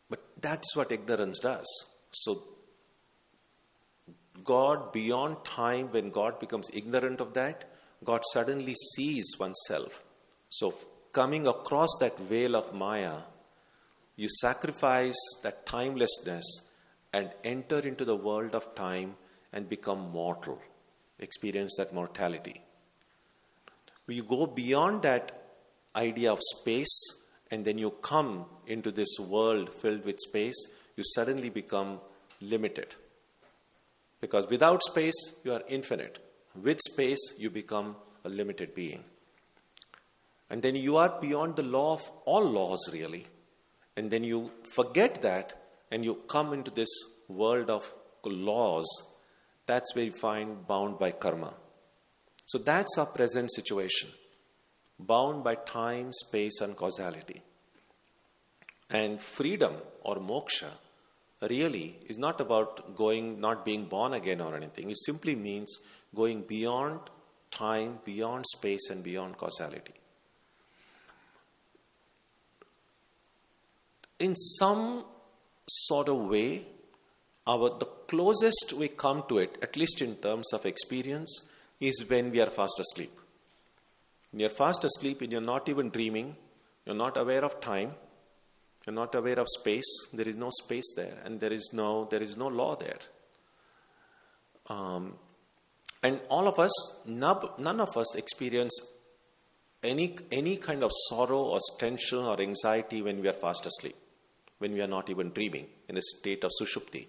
S1: But that's what ignorance does. So God beyond time, when God becomes ignorant of that, God suddenly sees oneself. So, coming across that veil of Maya, you sacrifice that timelessness and enter into the world of time and become mortal, experience that mortality. You go beyond that idea of space and then you come into this world filled with space, you suddenly become limited. Because without space, you are infinite. With space, you become a limited being. And then you are beyond the law of all laws, really. And then you forget that and you come into this world of laws. That's where you find bound by karma. So that's our present situation bound by time, space, and causality. And freedom or moksha really is not about going, not being born again or anything. It simply means going beyond time, beyond space, and beyond causality. In some sort of way, our the closest we come to it, at least in terms of experience, is when we are fast asleep. When you're fast asleep and you're not even dreaming, you're not aware of time, you're not aware of space. There is no space there, and there is no there is no law there. Um, and all of us, none of us experience any any kind of sorrow or tension or anxiety when we are fast asleep, when we are not even dreaming in a state of sushupti.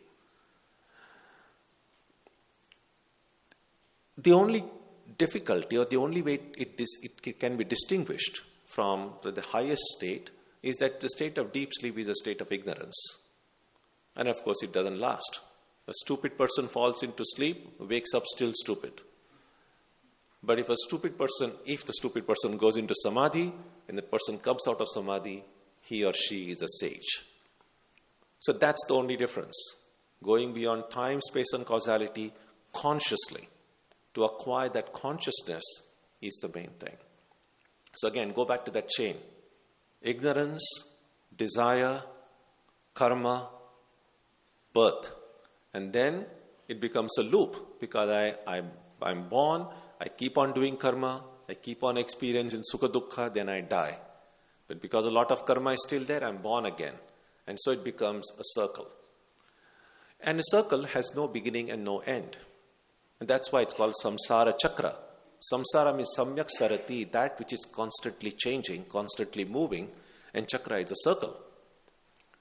S1: The only difficulty or the only way it, it can be distinguished from the highest state is that the state of deep sleep is a state of ignorance. And of course, it doesn't last. A stupid person falls into sleep, wakes up still stupid. But if a stupid person, if the stupid person goes into samadhi and the person comes out of samadhi, he or she is a sage. So that's the only difference. Going beyond time, space, and causality consciously to acquire that consciousness is the main thing. So again, go back to that chain ignorance, desire, karma, birth. And then it becomes a loop because I, I, I'm born, I keep on doing karma, I keep on experiencing sukha dukkha, then I die. But because a lot of karma is still there, I'm born again. And so it becomes a circle. And a circle has no beginning and no end. And that's why it's called samsara chakra. Samsara means samyak sarati, that which is constantly changing, constantly moving, and chakra is a circle.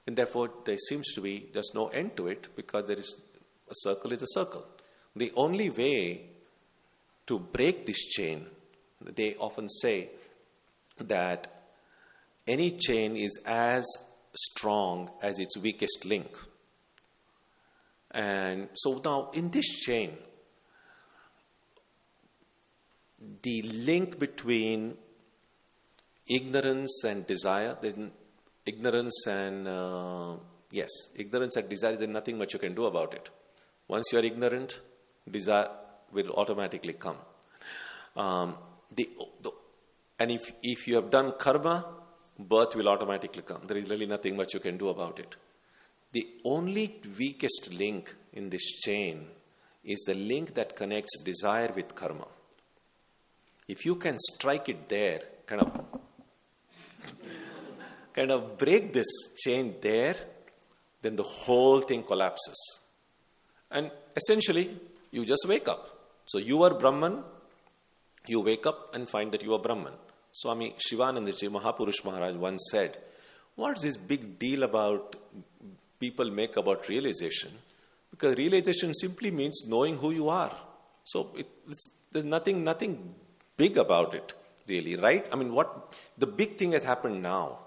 S1: And therefore, there seems to be, there's no end to it because there is, a circle is a circle. The only way to break this chain, they often say that any chain is as strong as its weakest link. And so now, in this chain, the link between ignorance and desire, ignorance and uh, yes, ignorance and desire, there's nothing much you can do about it. Once you are ignorant, desire will automatically come. Um, the, the, and if, if you have done karma, birth will automatically come. There is really nothing much you can do about it. The only weakest link in this chain is the link that connects desire with karma. If you can strike it there, kind of kind of break this chain there, then the whole thing collapses. And essentially, you just wake up. So you are Brahman, you wake up and find that you are Brahman. Swami Shivanandaji Mahapurush Maharaj once said, What's this big deal about people make about realization? Because realization simply means knowing who you are. So it, there's nothing, nothing big about it, really, right? I mean, what the big thing has happened now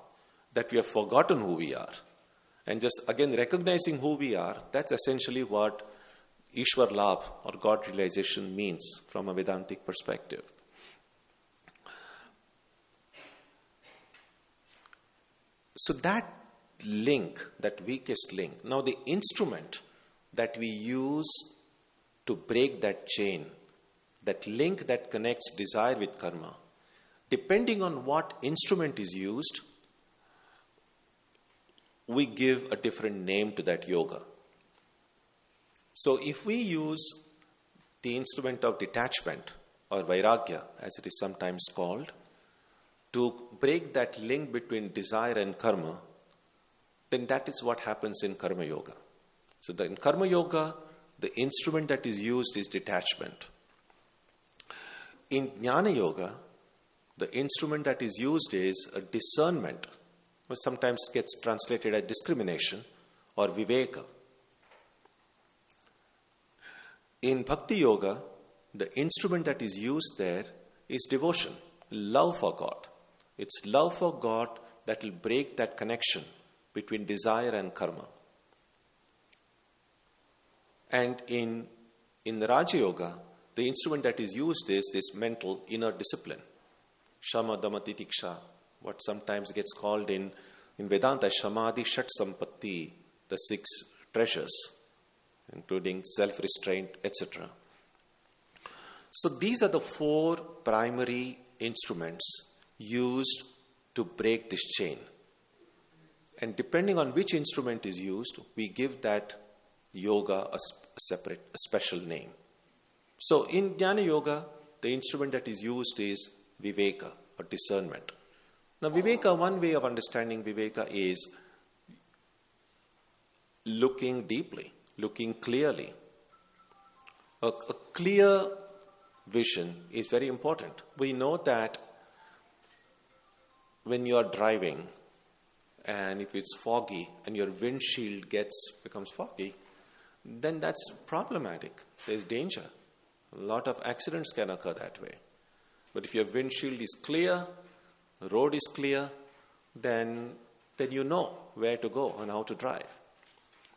S1: that we have forgotten who we are. And just again recognizing who we are, that's essentially what Ishwar Labh or God realization means from a Vedantic perspective. So that link, that weakest link, now the instrument that we use to break that chain, that link that connects desire with karma, depending on what instrument is used, we give a different name to that yoga. So if we use the instrument of detachment or vairagya, as it is sometimes called, to break that link between desire and karma, then that is what happens in karma yoga. So the, in karma yoga, the instrument that is used is detachment. In jnana yoga, the instrument that is used is a discernment, which sometimes gets translated as discrimination or viveka. In Bhakti Yoga, the instrument that is used there is devotion, love for God. It's love for God that will break that connection between desire and karma. And in, in Raja Yoga, the instrument that is used is this mental inner discipline. Shama Dama Titiksha, what sometimes gets called in, in Vedanta Shamadi Shat Sampatti, the six treasures including self restraint, etc. So these are the four primary instruments used to break this chain. And depending on which instrument is used, we give that yoga a separate, a special name. So in Jnana Yoga, the instrument that is used is Viveka or discernment. Now, Viveka, one way of understanding Viveka is looking deeply looking clearly. A, a clear vision is very important. We know that when you are driving and if it's foggy and your windshield gets becomes foggy, then that's problematic. There's danger. A lot of accidents can occur that way. But if your windshield is clear, the road is clear, then then you know where to go and how to drive.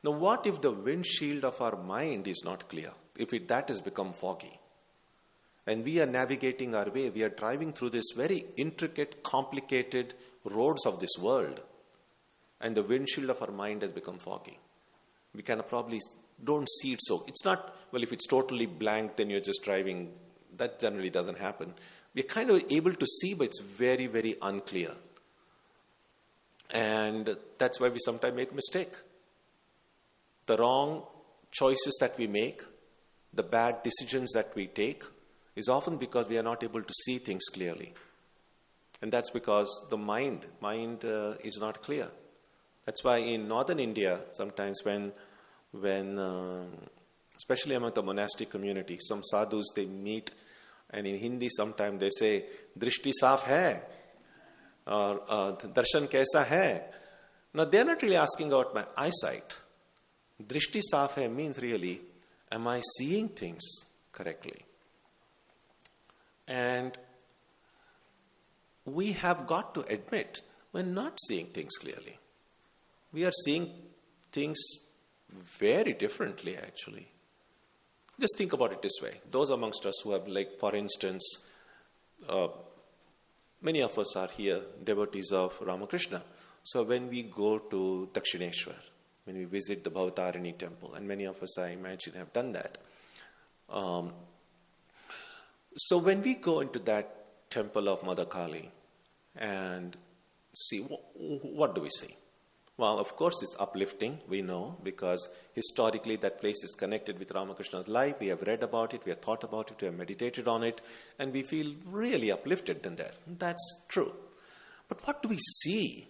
S1: Now, what if the windshield of our mind is not clear? If it, that has become foggy? And we are navigating our way, we are driving through this very intricate, complicated roads of this world, and the windshield of our mind has become foggy. We kind of probably don't see it so. It's not, well, if it's totally blank, then you're just driving. That generally doesn't happen. We're kind of able to see, but it's very, very unclear. And that's why we sometimes make mistake the wrong choices that we make, the bad decisions that we take, is often because we are not able to see things clearly. And that's because the mind, mind uh, is not clear. That's why in northern India, sometimes when, when uh, especially among the monastic community, some sadhus they meet, and in Hindi sometimes they say, "Drishti saaf hai," or uh, "Darshan kaisa hai." Now they're not really asking about my eyesight Drishti saaf hai means really, am I seeing things correctly? And we have got to admit we're not seeing things clearly. We are seeing things very differently, actually. Just think about it this way. Those amongst us who have, like, for instance, uh, many of us are here devotees of Ramakrishna. So when we go to Dakshineshwar, when we visit the Bhavatarini temple, and many of us, I imagine, have done that. Um, so when we go into that temple of Mother Kali and see, what, do we see? Well, of course, it's uplifting, we know, because historically that place is connected with Ramakrishna's life. We have read about it, we have thought about it, we have meditated on it, and we feel really uplifted in there. That's true. But what do we see?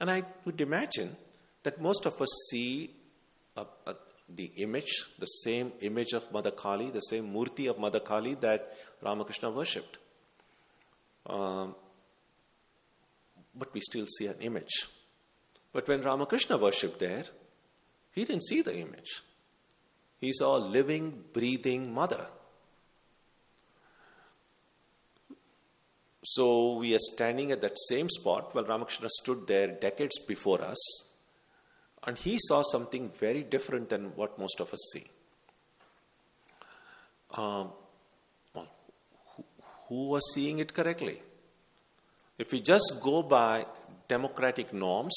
S1: And I would imagine that most of us see a, a, the image, the same image of Mother Kali, the same murti of Mother Kali that Ramakrishna worshipped. Um, but we still see an image. But when Ramakrishna worshipped there, he didn't see the image. He saw a living, breathing mother. So we are standing at that same spot while Ramakrishna stood there decades before us And he saw something very different than what most of us see. Um, well, who, who was seeing it correctly? If we just go by democratic norms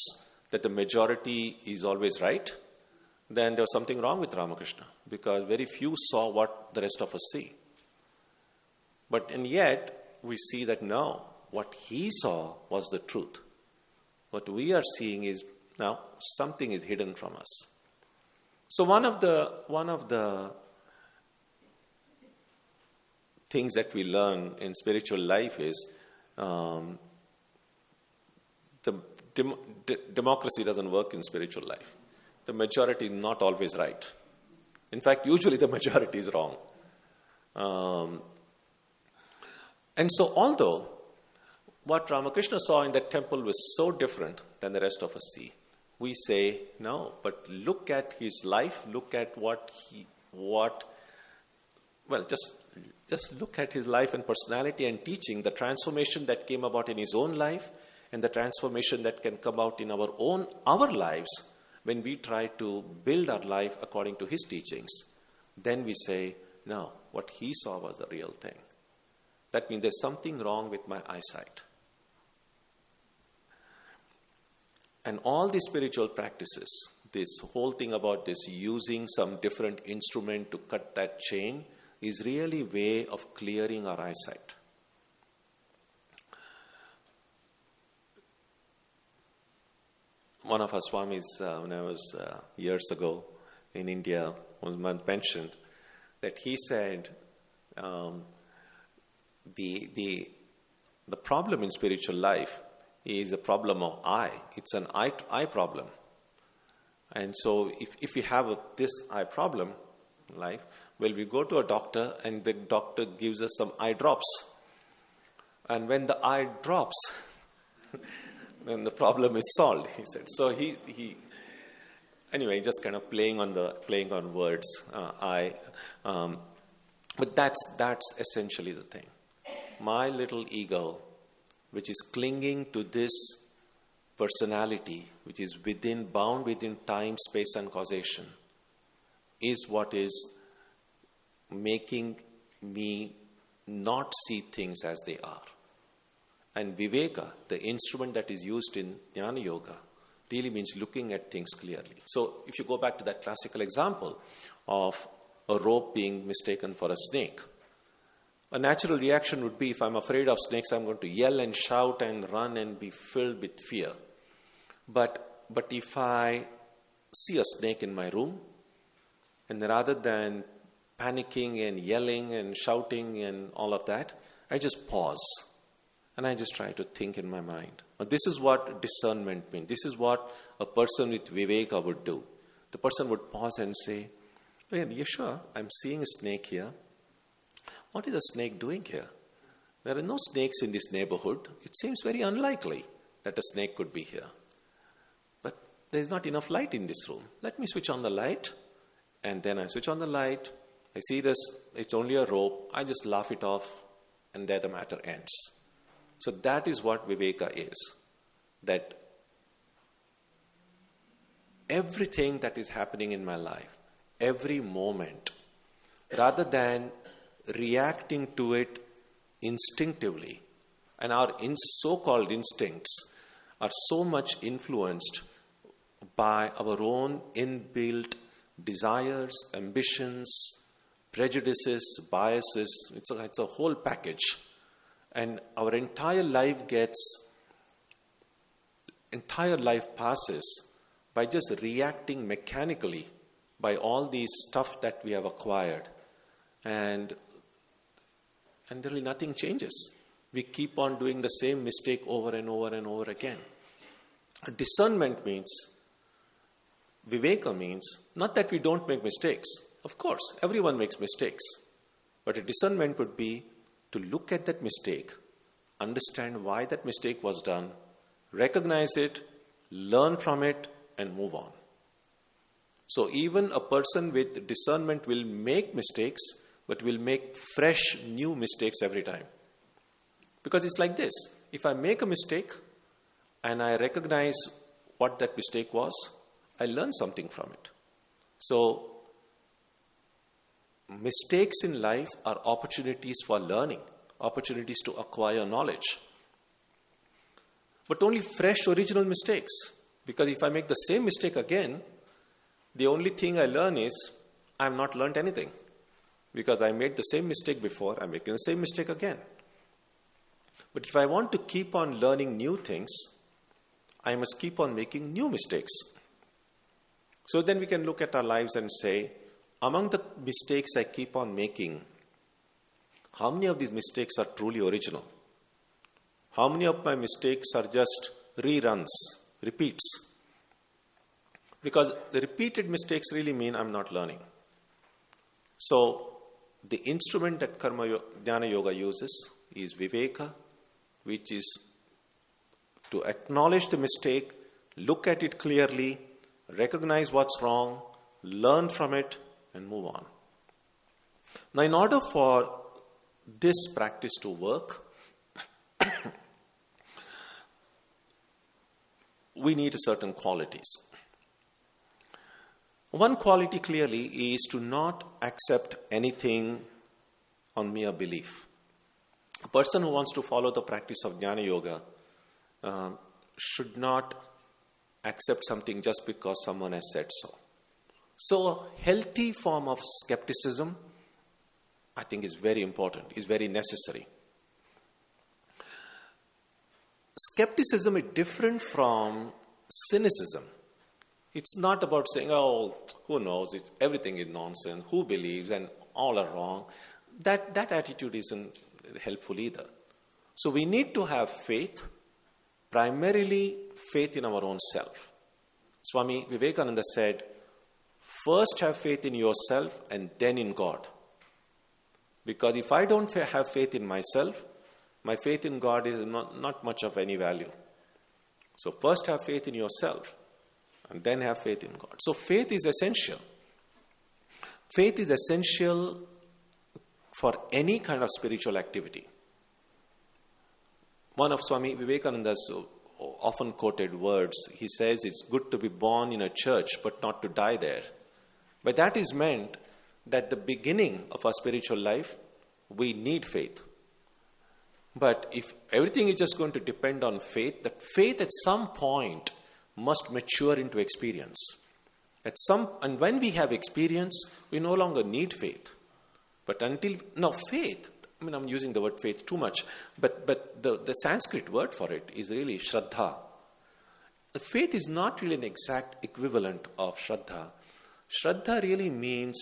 S1: that the majority is always right, then there was something wrong with Ramakrishna because very few saw what the rest of us see. But and yet we see that no, what he saw was the truth. What we are seeing is now something is hidden from us. So one of the one of the things that we learn in spiritual life is um, the dem- de- democracy doesn't work in spiritual life. The majority is not always right. In fact, usually the majority is wrong. Um, and so, although what Ramakrishna saw in that temple was so different than the rest of us see, we say no. But look at his life. Look at what he what. Well, just just look at his life and personality and teaching. The transformation that came about in his own life and the transformation that can come out in our own our lives when we try to build our life according to his teachings then we say no what he saw was the real thing that means there's something wrong with my eyesight and all these spiritual practices this whole thing about this using some different instrument to cut that chain is really way of clearing our eyesight. One of our swamis, uh, when I was uh, years ago in India, was mentioned that he said um, the, the, the problem in spiritual life is a problem of eye. It's an eye, eye problem. And so, if, if we have a, this eye problem in life, well, we go to a doctor and the doctor gives us some eye drops. And when the eye drops, then the problem is solved, he said. So he, he anyway, just kind of playing on the playing on words. Uh, I, um, but that's that's essentially the thing. My little ego, which is clinging to this personality, which is within bound within time, space, and causation, is what is making me not see things as they are. And Viveka, the instrument that is used in Jnana Yoga, really means looking at things clearly. So, if you go back to that classical example of a rope being mistaken for a snake, a natural reaction would be if I'm afraid of snakes, I'm going to yell and shout and run and be filled with fear. But, but if I see a snake in my room, and rather than panicking and yelling and shouting and all of that, I just pause and I just try to think in my mind. This is what discernment means. This is what a person with viveka would do. The person would pause and say, oh, yeah, sure? I'm seeing a snake here. What is a snake doing here? There are no snakes in this neighborhood. It seems very unlikely that a snake could be here. But there's not enough light in this room. Let me switch on the light. And then I switch on the light. I see this, it's only a rope. I just laugh it off, and there the matter ends. So that is what Viveka is. That everything that is happening in my life, every moment, rather than reacting to it instinctively, and our in so called instincts are so much influenced by our own inbuilt desires, ambitions, prejudices, biases. It's a, it's a whole package. And our entire life gets entire life passes by just reacting mechanically by all these stuff that we have acquired. And and really nothing changes. We keep on doing the same mistake over and over and over again. Discernment means viveka means not that we don't make mistakes. Of course everyone makes mistakes. But a discernment would be to look at that mistake, understand why that mistake was done, recognize it, learn from it, and move on. So, even a person with discernment will make mistakes, but we'll make fresh, new mistakes every time. Because it's like this if I make a mistake and I recognize what that mistake was, I learn something from it. So, mistakes in life are opportunities for learning, opportunities to acquire knowledge. But only fresh, original mistakes. Because if I make the same mistake again, the only thing I learn is I have not learned anything. Because I made the same mistake before, I'm making the same mistake again. But if I want to keep on learning new things, I must keep on making new mistakes. So then we can look at our lives and say, among the mistakes I keep on making, how many of these mistakes are truly original? How many of my mistakes are just reruns, repeats? Because the repeated mistakes really mean I'm not learning. So, the instrument that Karma Jnana Yoga uses is Viveka, which is to acknowledge the mistake, look at it clearly, recognize what's wrong, learn from it, and move on. Now, in order for this practice to work, we need certain qualities. One quality clearly is to not accept anything on mere belief. A person who wants to follow the practice of Jnana Yoga uh, should not accept something just because someone has said so. So, a healthy form of skepticism, I think, is very important, is very necessary. Skepticism is different from cynicism. It's not about saying, oh, who knows, it's, everything is nonsense, who believes, and all are wrong. That, that attitude isn't helpful either. So we need to have faith, primarily faith in our own self. Swami Vivekananda said, first have faith in yourself and then in God. Because if I don't have faith in myself, my faith in God is not, not much of any value. So, first have faith in yourself and then have faith in God. So, faith is essential. Faith is essential for any kind of spiritual activity. One of Swami Vivekananda's often quoted words, he says, It's good to be born in a church but not to die there. By that is meant that the beginning of our spiritual life, we need faith. But if everything is just going to depend on faith, that faith at some point must mature into experience. At some, and when we have experience, we no longer need faith. But until now, faith. I mean, I'm using the word faith too much, but but the, the Sanskrit word for it is really shraddha. The faith is not really an exact equivalent of shraddha. Shraddha really means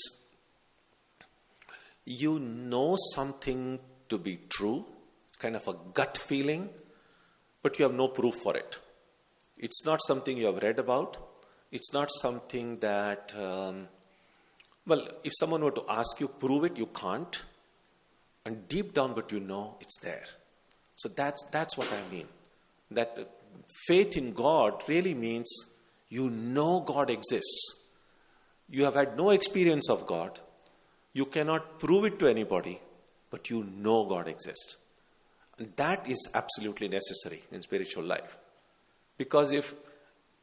S1: you know something to be true It's kind of a gut feeling, but you have no proof for it. It's not something you have read about. It's not something that, um, well, if someone were to ask you, prove it, you can't. And deep down, what you know, it's there. So that's, that's what I mean. That faith in God really means you know God exists. You have had no experience of God. You cannot prove it to anybody, but you know God exists. And that is absolutely necessary in spiritual life. Because if,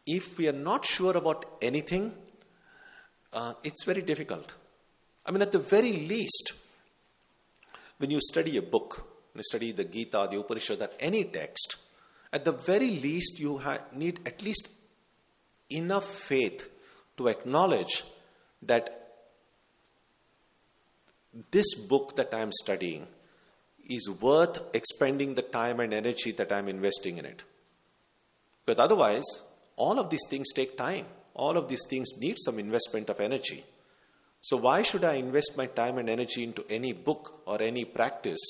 S1: if we are not sure about anything, uh, it's very difficult. I mean, at the very least, when you study a book, when you study the Gita, the Upanishad, or any text, at the very least, you ha- need at least enough faith to acknowledge that this book that I am studying is worth expending the time and energy that I'm investing in it. But otherwise, all of these things take time. All of these things need some investment of energy. So, why should I invest my time and energy into any book or any practice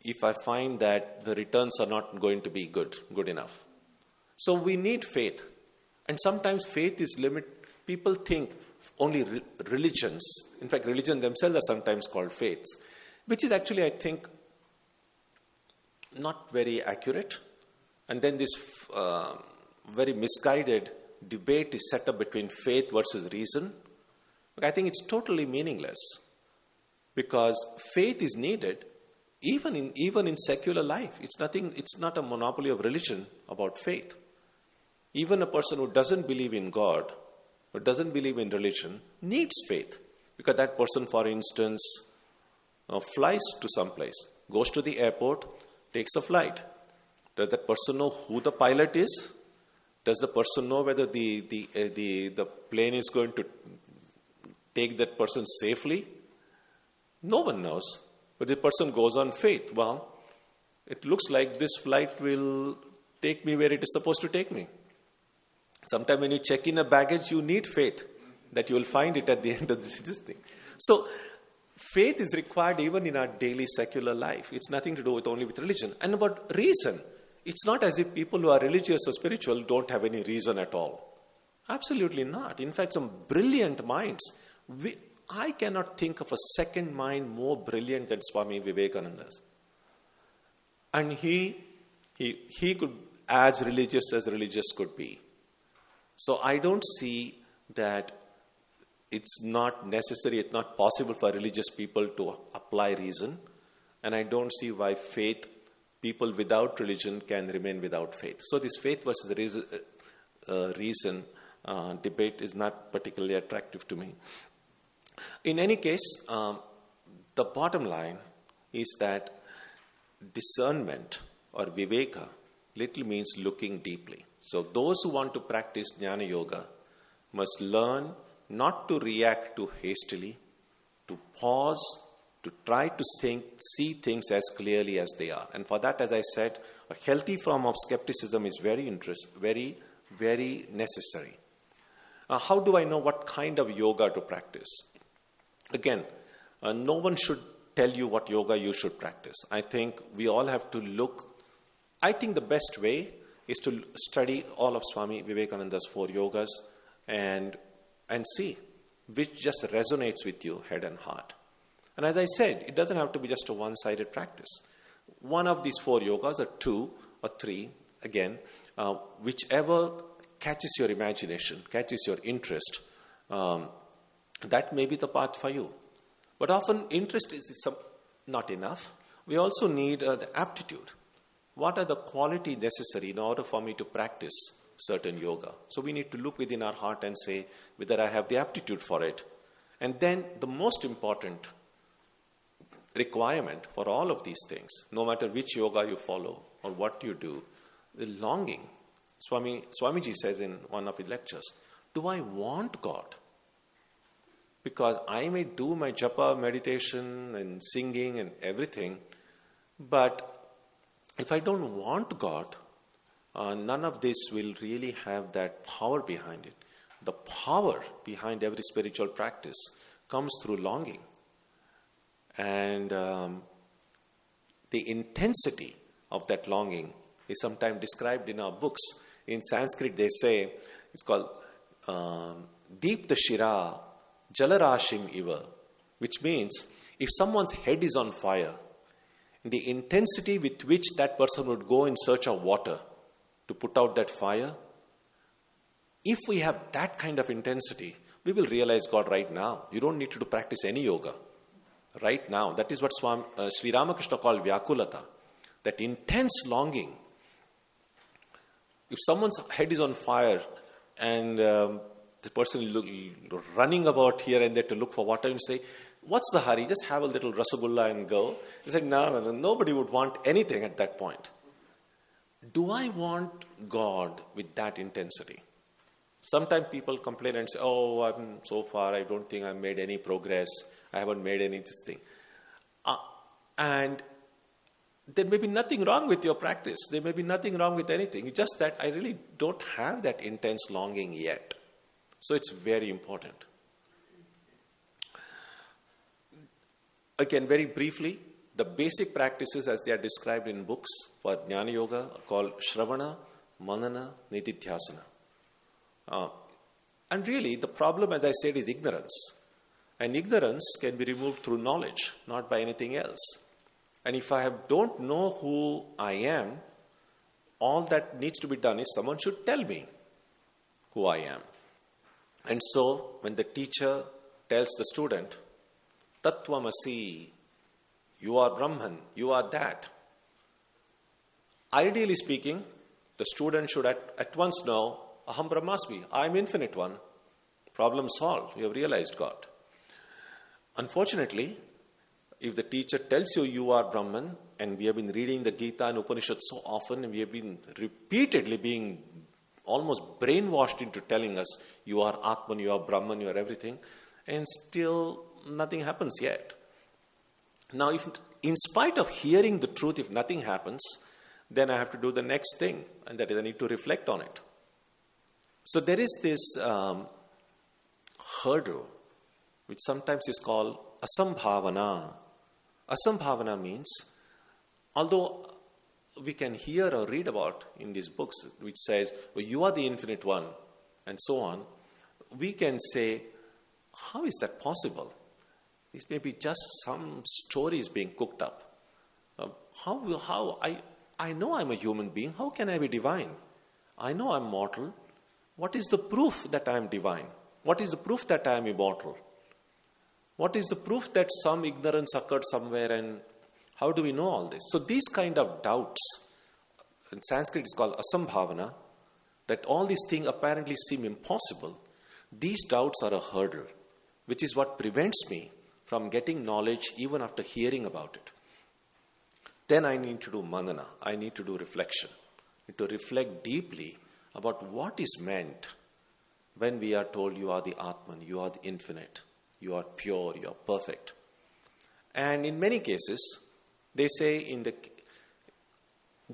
S1: if I find that the returns are not going to be good, good enough? So, we need faith. And sometimes faith is limit. People think only re- religions, in fact, religion themselves are sometimes called faiths which is actually, I think, not very accurate. And then this uh, very misguided debate is set up between faith versus reason. I think it's totally meaningless because faith is needed even in, even in secular life. It's, nothing, it's not a monopoly of religion about faith. Even a person who doesn't believe in God or doesn't believe in religion needs faith. Because that person, for instance, uh, flies to some place, goes to the airport, takes a flight. Does that person know who the pilot is? Does the person know whether the, the, uh, the, the plane is going to take that person safely? No one knows. But the person goes on faith. Well, it looks like this flight will take me where it is supposed to take me. Sometimes when you check in a baggage, you need faith that you will find it at the end of this, this thing. So, faith is required even in our daily secular life. It's nothing to do with only with religion. And about reason, it's not as if people who are religious or spiritual don't have any reason at all. Absolutely not. In fact, some brilliant minds. We, I cannot think of a second mind more brilliant than Swami Vivekananda's. And he, he, he could, as religious as religious could be. So I don't see that it's not necessary, it's not possible for religious people to apply reason. And I don't see why faith, people without religion can remain without faith. So this faith versus reason, uh, reason uh, debate is not particularly attractive to me. In any case, um, the bottom line is that discernment or viveka little means looking deeply. So, those who want to practice Jnana Yoga must learn not to react too hastily, to pause, to try to think, see things as clearly as they are. And for that, as I said, a healthy form of skepticism is very interest, very, very necessary. Uh, how do I know what kind of yoga to practice? Again, uh, no one should tell you what yoga you should practice. I think we all have to look. I think the best way is to study all of Swami Vivekananda's four yogas and, and see which just resonates with you, head and heart. And as I said, it doesn't have to be just a one sided practice. One of these four yogas, or two or three, again, uh, whichever catches your imagination, catches your interest, um, that may be the path for you. But often, interest is some, not enough. We also need uh, the aptitude. What are the quality necessary in order for me to practice certain yoga? So we need to look within our heart and say whether I have the aptitude for it. And then the most important requirement for all of these things, no matter which yoga you follow or what you do, the longing. Swami, Swamiji says in one of his lectures, Do I want God? Because I may do my japa, meditation, and singing and everything, but if I don't want God, uh, none of this will really have that power behind it. The power behind every spiritual practice comes through longing. And um, the intensity of that longing is sometimes described in our books. In Sanskrit, they say it's called um, Dipta Shira Jalarashim Iva, which means if someone's head is on fire, the intensity with which that person would go in search of water to put out that fire, if we have that kind of intensity, we will realize God right now. You don't need to practice any yoga. Right now. That is what Swami, uh, Sri Ramakrishna called Vyakulata. That intense longing. If someone's head is on fire and um, the person is running about here and there to look for water, you say, What's the hurry? Just have a little rasagulla and go. He said, no, no, no, nobody would want anything at that point. Do I want God with that intensity? Sometimes people complain and say, Oh, I'm so far, I don't think I've made any progress, I haven't made any this thing. Uh, and there may be nothing wrong with your practice, there may be nothing wrong with anything. It's just that I really don't have that intense longing yet. So it's very important. Again, very briefly, the basic practices as they are described in books for Jnana Yoga are called Shravana, Manana, Nididhyasana. Uh, and really, the problem, as I said, is ignorance. And ignorance can be removed through knowledge, not by anything else. And if I have, don't know who I am, all that needs to be done is someone should tell me who I am. And so, when the teacher tells the student, Tattvamasi. You are Brahman. You are that. Ideally speaking, The student should at, at once know, Aham Brahmasmi, I am infinite one. Problem solved. You have realized God. Unfortunately, if the teacher tells you you are Brahman, and we have been reading the Gita and Upanishad so often, and we have been repeatedly being almost brainwashed into telling us you are Atman, you are Brahman, you are everything, and still nothing happens yet. Now, if in spite of hearing the truth, if nothing happens, then I have to do the next thing, and that is I need to reflect on it. So there is this um, hurdle, which sometimes is called asambhavana. Asambhavana means, although we can hear or read about in these books, which says, well, You are the infinite one, and so on, we can say, How is that possible? This may be just some stories being cooked up. Uh, how, how I, I know I'm a human being. How can I be divine? I know I'm mortal. What is the proof that I am divine? What is the proof that I am immortal? What is the proof that some ignorance occurred somewhere and how do we know all this? So these kind of doubts, in Sanskrit it's called asambhavana, that all these things apparently seem impossible, these doubts are a hurdle, which is what prevents me from getting knowledge even after hearing about it. Then I need to do manana, I need to do reflection, to reflect deeply about what is meant when we are told you are the Atman, you are the infinite, you are pure, you are perfect. And in many cases, they say in the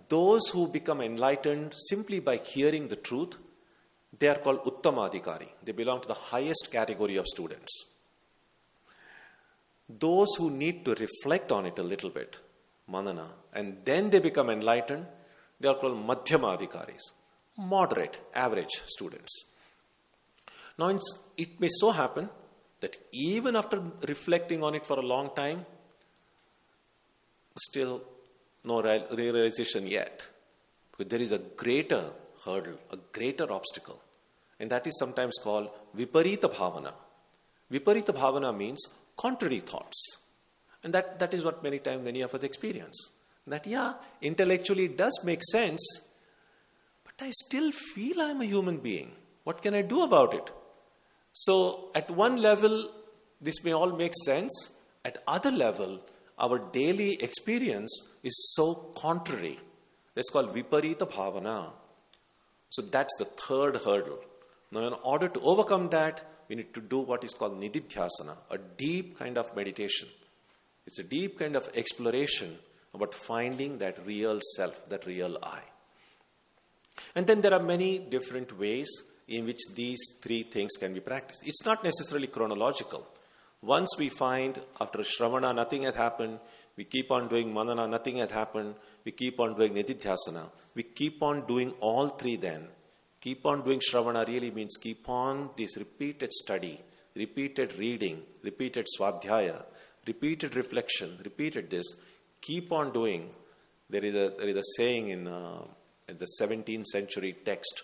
S1: those who become enlightened simply by hearing the truth, they are called Uttamadhikari. They belong to the highest category of students. Those who need to reflect on it a little bit, manana, and then they become enlightened, they are called Madhyamadhikaris, moderate, average students. Now, it may so happen that even after reflecting on it for a long time, still no realization yet. But there is a greater hurdle, a greater obstacle, and that is sometimes called viparita bhavana. Viparita bhavana means contrary thoughts. And that, that is what many times many of us experience. That, yeah, intellectually it does make sense, but I still feel I'm a human being. What can I do about it? So, at one level, this may all make sense. At other level, our daily experience is so contrary. That's called viparita bhavana. So that's the third hurdle. Now, in order to overcome that, we need to do what is called nididhyasana, a deep kind of meditation. It's a deep kind of exploration about finding that real self, that real I. And then there are many different ways in which these three things can be practiced. It's not necessarily chronological. Once we find after Shravana nothing had happened, we keep on doing Manana, nothing had happened, we keep on doing Nididhyasana. We keep on doing all three then. Keep on doing Shravana really means keep on this repeated study, repeated reading, repeated Swadhyaya, repeated reflection, repeated this. Keep on doing. There is a, there is a saying in, uh, in the 17th century text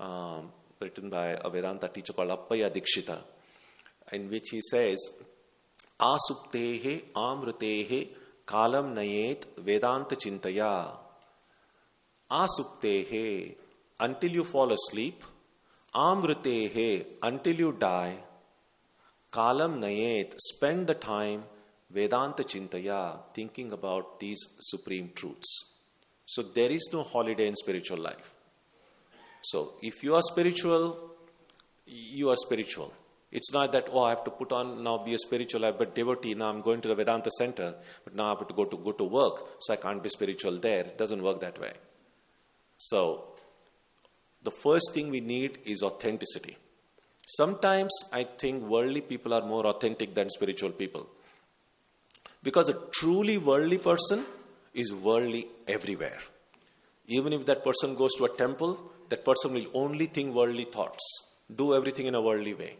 S1: um, written by a Vedanta teacher called Appaya Dikshita in which he says, Asuptehe amrutehe kalam nayet vedanta chintaya. Asuptehe, until you fall asleep. Amrutehe, until you die. Kalam nayet, spend the time Vedanta Chintaya, thinking about these supreme truths. So there is no holiday in spiritual life. So if you are spiritual, you are spiritual. It's not that, oh, I have to put on now be a spiritual, but devotee, now I'm going to the Vedanta center, but now I have to go to go to work, so I can't be spiritual there. It doesn't work that way. So the first thing we need is authenticity. Sometimes I think worldly people are more authentic than spiritual people. Because a truly worldly person is worldly everywhere. Even if that person goes to a temple, that person will only think worldly thoughts, do everything in a worldly way.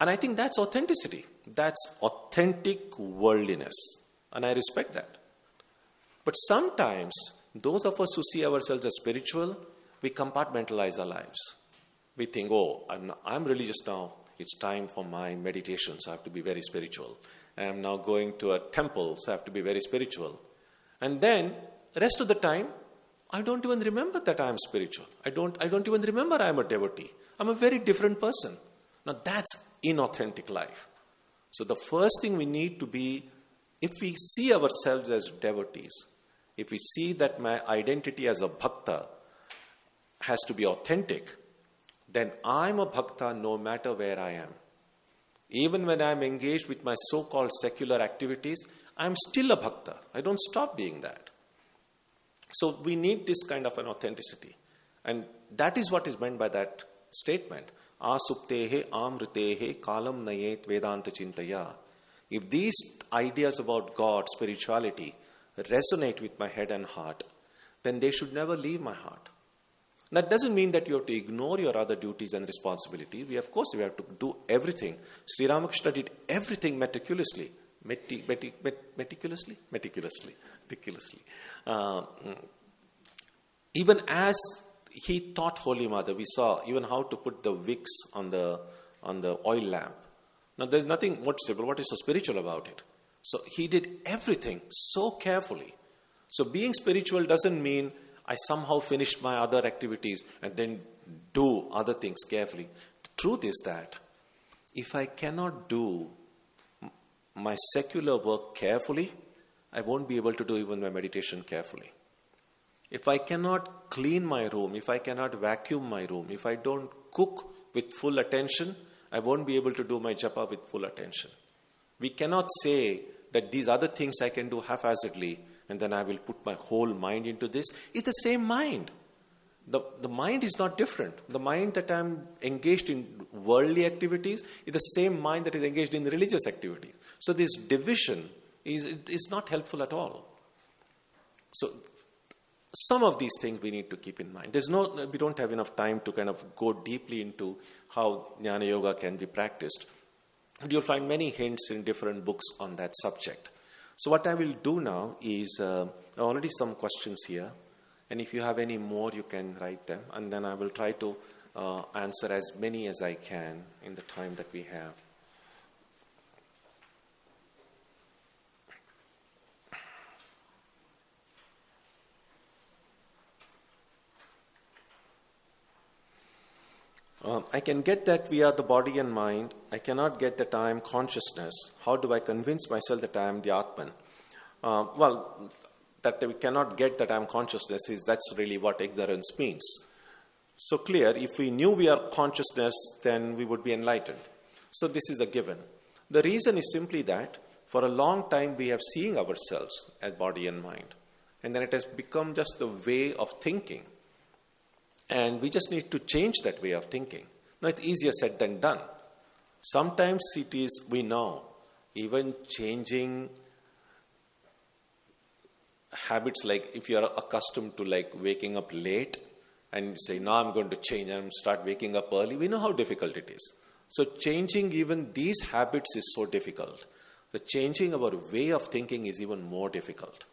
S1: And I think that's authenticity. That's authentic worldliness. And I respect that. But sometimes, those of us who see ourselves as spiritual, we compartmentalize our lives. We think, oh, I'm, I'm religious now. It's time for my meditation, so I have to be very spiritual. I'm now going to a temple, so I have to be very spiritual. And then, rest of the time, I don't even remember that I am spiritual. I don't, I don't even remember I am a devotee. I'm a very different person. Now that's inauthentic life. So the first thing we need to be, if we see ourselves as devotees, if we see that my identity as a bhakta has to be authentic, then I'm a bhakta no matter where I am. Even when I'm engaged with my so called secular activities, I'm still a bhakta. I don't stop being that. So we need this kind of an authenticity. And that is what is meant by that statement. Asuptehe amritehe kalam nayet vedanta chintaya. If these ideas about God, spirituality, resonate with my head and heart, then they should never leave my heart. That doesn't mean that you have to ignore your other duties and responsibilities. We, of course, we have to do everything. Sri Ramakrishna did everything meticulously. Meti, meti, met, meticulously? Meticulously. Meticulously. Uh, even as he taught Holy Mother, we saw even how to put the wicks on the, on the oil lamp. Now, there's nothing noticeable. What is so spiritual about it? So, he did everything so carefully. So, being spiritual doesn't mean I somehow finish my other activities and then do other things carefully. The truth is that if I cannot do my secular work carefully, I won't be able to do even my meditation carefully. If I cannot clean my room, if I cannot vacuum my room, if I don't cook with full attention, I won't be able to do my japa with full attention. We cannot say that these other things I can do haphazardly and then I will put my whole mind into this. It's the same mind. The, the mind is not different. The mind that I'm engaged in worldly activities is the same mind that is engaged in religious activities. So this division is, is not helpful at all. So some of these things we need to keep in mind. There's no, we don't have enough time to kind of go deeply into how jnana yoga can be practiced. And you'll find many hints in different books on that subject. So, what I will do now is uh, already some questions here, and if you have any more, you can write them, and then I will try to uh, answer as many as I can in the time that we have. Um, I can get that we are the body and mind. I cannot get that I am consciousness. How do I convince myself that I am the Atman? Uh, well, that we cannot get that I am consciousness is that's really what ignorance means. So clear, if we knew we are consciousness, then we would be enlightened. So this is a given. The reason is simply that for a long time we have seen ourselves as body and mind. And then it has become just the way of thinking and we just need to change that way of thinking. Now, it's easier said than done. Sometimes it is, we know, even changing habits like if you are accustomed to like waking up late and say, now I'm going to change and start waking up early, we know how difficult it is. So, changing even these habits is so difficult. The changing our way of thinking is even more difficult,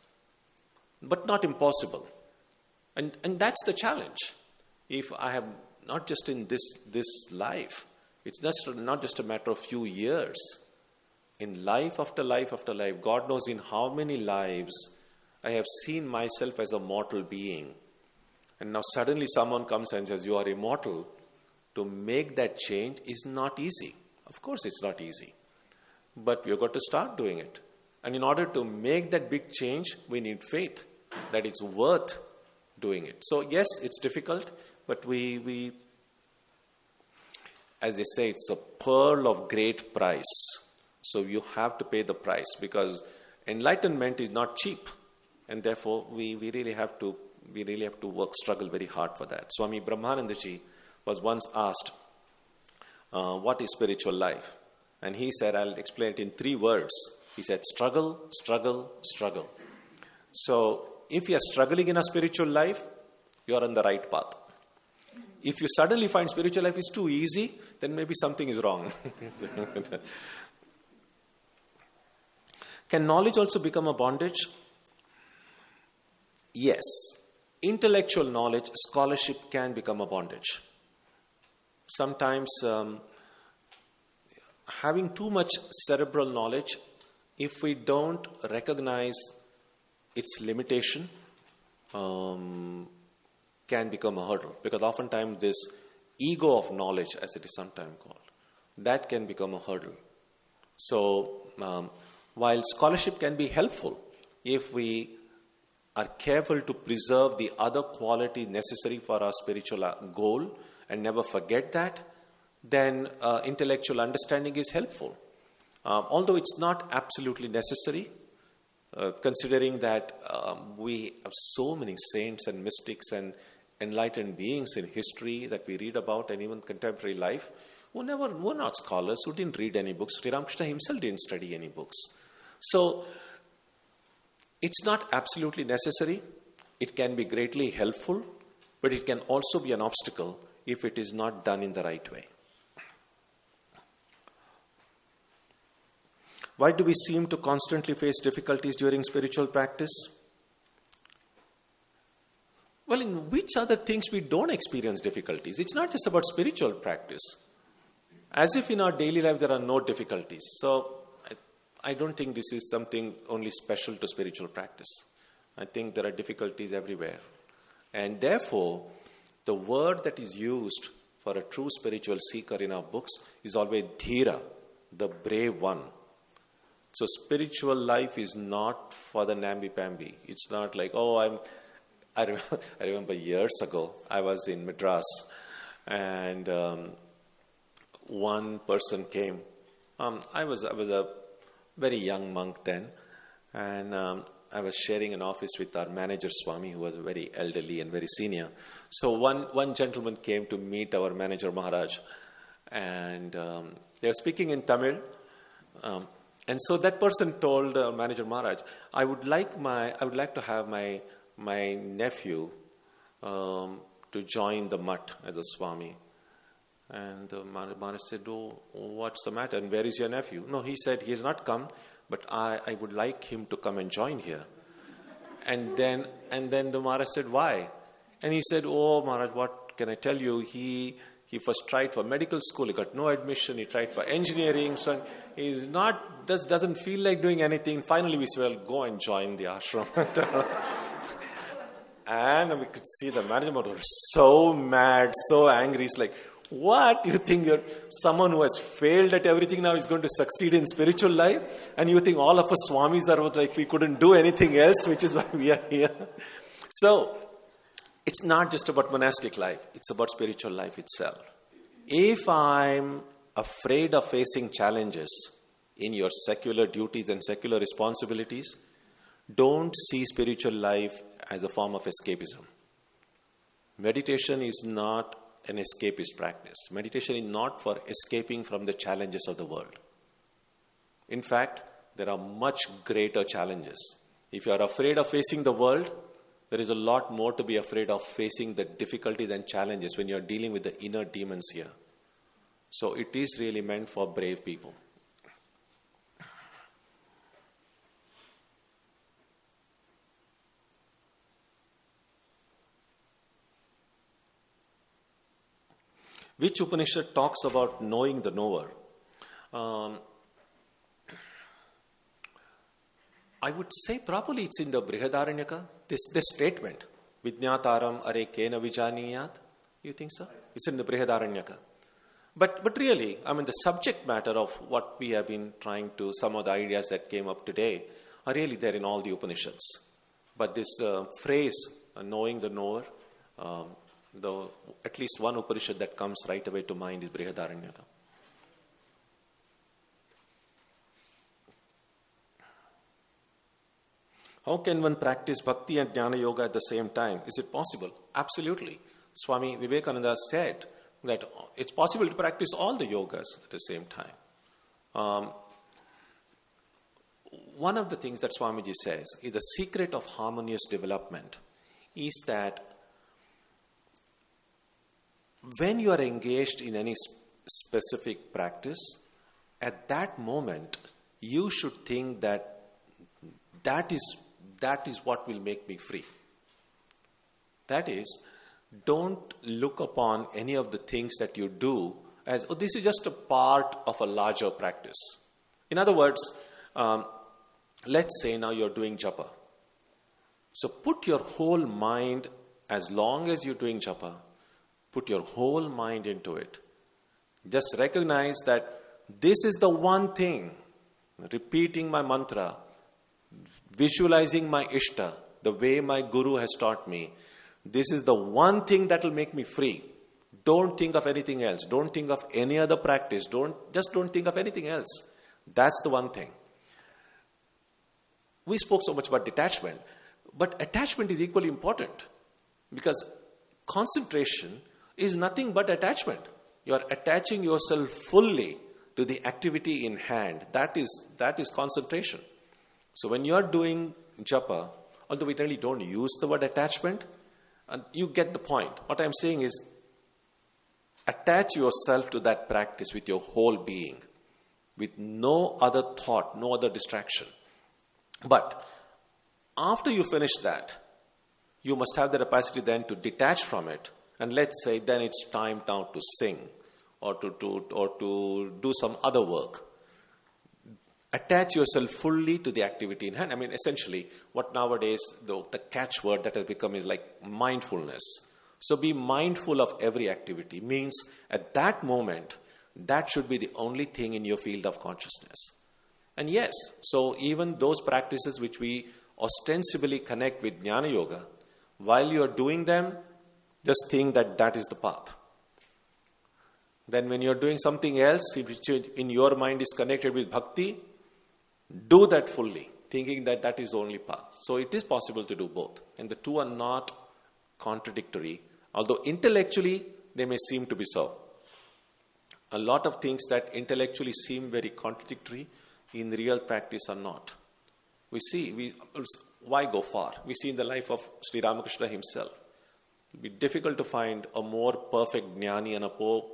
S1: but not impossible. And, and that's the challenge if I have not just in this, this life, it's just not just a matter of few years. In life after life after life, God knows in how many lives I have seen myself as a mortal being. And now suddenly someone comes and says, You are immortal. To make that change is not easy. Of course, it's not easy. But we've got to start doing it. And in order to make that big change, we need faith that it's worth doing it. So, yes, it's difficult. But we, we, as they say, it's a pearl of great price. So you have to pay the price because enlightenment is not cheap. And therefore, we, we really have to we really have to work, struggle very hard for that. Swami Brahmanandaji was once asked, uh, What is spiritual life? And he said, I'll explain it in three words. He said, Struggle, struggle, struggle. So, if you are struggling in a spiritual life, you are on the right path. If you suddenly find spiritual life is too easy, then maybe something is wrong. Can knowledge also become a bondage? Yes. Intellectual knowledge, scholarship can become a bondage. Sometimes um, having too much cerebral knowledge, if we don't recognize its limitation um, can become a hurdle because oftentimes this ego of knowledge, as it is sometimes called, that can become a hurdle. So, um, while scholarship can be helpful if we are careful to preserve the other quality necessary for our spiritual uh, goal and never forget that, then uh, intellectual understanding is helpful. Um, although it's not absolutely necessary, uh, considering that um, we have so many saints and mystics and enlightened beings in history that we read about and even contemporary life who never were not scholars, who didn't read any books. Sri Ramakrishna himself didn't study any books. So it's not absolutely necessary. It can be greatly helpful, but it can also be an obstacle if it is not done in the right way. Why do we seem to constantly face difficulties during spiritual practice? Well, in which other things we don't experience difficulties? It's not just about spiritual practice. As if in our daily life there are no difficulties. So, I, I don't think this is something only special to spiritual practice. I think there are difficulties everywhere. And therefore, the word that is used for a true spiritual seeker in our books is always dhira, the brave one. So spiritual life is not for the namby-pamby. It's not like, oh, I'm. I remember, I remember years ago, I was in Madras, and um, one person came. Um, I was I was a very young monk then, and um, I was sharing an office with our manager Swami, who was very elderly and very senior. So one one gentleman came to meet our manager Maharaj, and um, they were speaking in Tamil. Um, and so that person told uh, manager Maharaj, I would like my, I would like to have my my nephew um, to join the mutt as a Swami. And uh, Maharaj said, Oh, what's the matter? And where is your nephew? No, he said, He has not come, but I, I would like him to come and join here. And then, and then the Maharaj said, Why? And he said, Oh, Maharaj, what can I tell you? He, he first tried for medical school, he got no admission, he tried for engineering, so he's not, just doesn't feel like doing anything. Finally, we said, Well, go and join the ashram. and we could see the management was so mad, so angry. He's like, what? You think you're someone who has failed at everything now is going to succeed in spiritual life? And you think all of us swamis are like we couldn't do anything else, which is why we are here. So, it's not just about monastic life, it's about spiritual life itself. If I'm afraid of facing challenges in your secular duties and secular responsibilities, don't see spiritual life as a form of escapism. Meditation is not an escapist practice. Meditation is not for escaping from the challenges of the world. In fact, there are much greater challenges. If you are afraid of facing the world, there is a lot more to be afraid of facing the difficulties and challenges when you are dealing with the inner demons here. So it is really meant for brave people. Which Upanishad talks about knowing the knower? Um, I would say probably it's in the Brihadaranyaka, this, this statement, Vijnataram are kena vijaniyat. You think so? It's in the Brihadaranyaka. But, but really, I mean, the subject matter of what we have been trying to, some of the ideas that came up today, are really there in all the Upanishads. But this uh, phrase, uh, knowing the knower, um, the, at least one Upanishad that comes right away to mind is Brihadaranyaka. How can one practice bhakti and jnana yoga at the same time? Is it possible? Absolutely. Swami Vivekananda said that it's possible to practice all the yogas at the same time. Um, one of the things that Swamiji says is the secret of harmonious development is that when you are engaged in any specific practice, at that moment, you should think that that is, that is what will make me free. That is, don't look upon any of the things that you do as, oh, this is just a part of a larger practice. In other words, um, let's say now you're doing japa. So put your whole mind, as long as you're doing japa, put your whole mind into it. Just recognize that this is the one thing, repeating my mantra, visualizing my ishta, the way my guru has taught me. This is the one thing that will make me free. Don't think of anything else. Don't think of any other practice. Don't just don't think of anything else. That's the one thing. We spoke so much about detachment, but attachment is equally important because concentration is nothing but attachment. You are attaching yourself fully to the activity in hand. That is, that is concentration. So when you are doing japa, although we really don't use the word attachment, and you get the point. What I'm saying is attach yourself to that practice with your whole being, with no other thought, no other distraction. But after you finish that, you must have the capacity then to detach from it. And let's say then it's time now to sing or to, to, or to do some other work. Attach yourself fully to the activity in hand. I mean, essentially, what nowadays the, the catchword that has become is like mindfulness. So be mindful of every activity means at that moment, that should be the only thing in your field of consciousness. And yes, so even those practices which we ostensibly connect with Jnana Yoga, while you are doing them, just think that that is the path. Then, when you're doing something else which in your mind is connected with bhakti, do that fully, thinking that that is the only path. So, it is possible to do both, and the two are not contradictory, although intellectually they may seem to be so. A lot of things that intellectually seem very contradictory in real practice are not. We see, we, why go far? We see in the life of Sri Ramakrishna himself. It will be difficult to find a more perfect jnani and a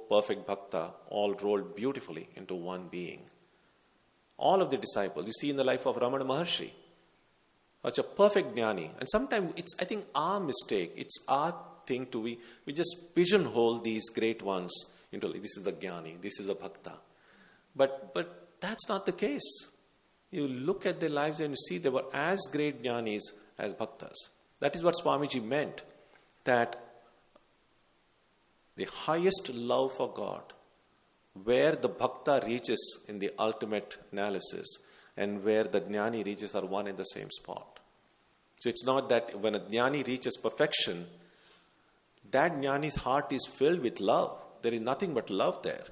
S1: perfect bhakta all rolled beautifully into one being. All of the disciples, you see in the life of Ramana Maharshi, such a perfect jnani. And sometimes it's, I think, our mistake. It's our thing to, we, we just pigeonhole these great ones into this is the jnani, this is the bhakta. But, but that's not the case. You look at their lives and you see they were as great jnanis as bhaktas. That is what Swamiji meant that the highest love for God, where the bhakta reaches in the ultimate analysis, and where the jnani reaches are one in the same spot. So it's not that when a jnani reaches perfection, that jnani's heart is filled with love. There is nothing but love there.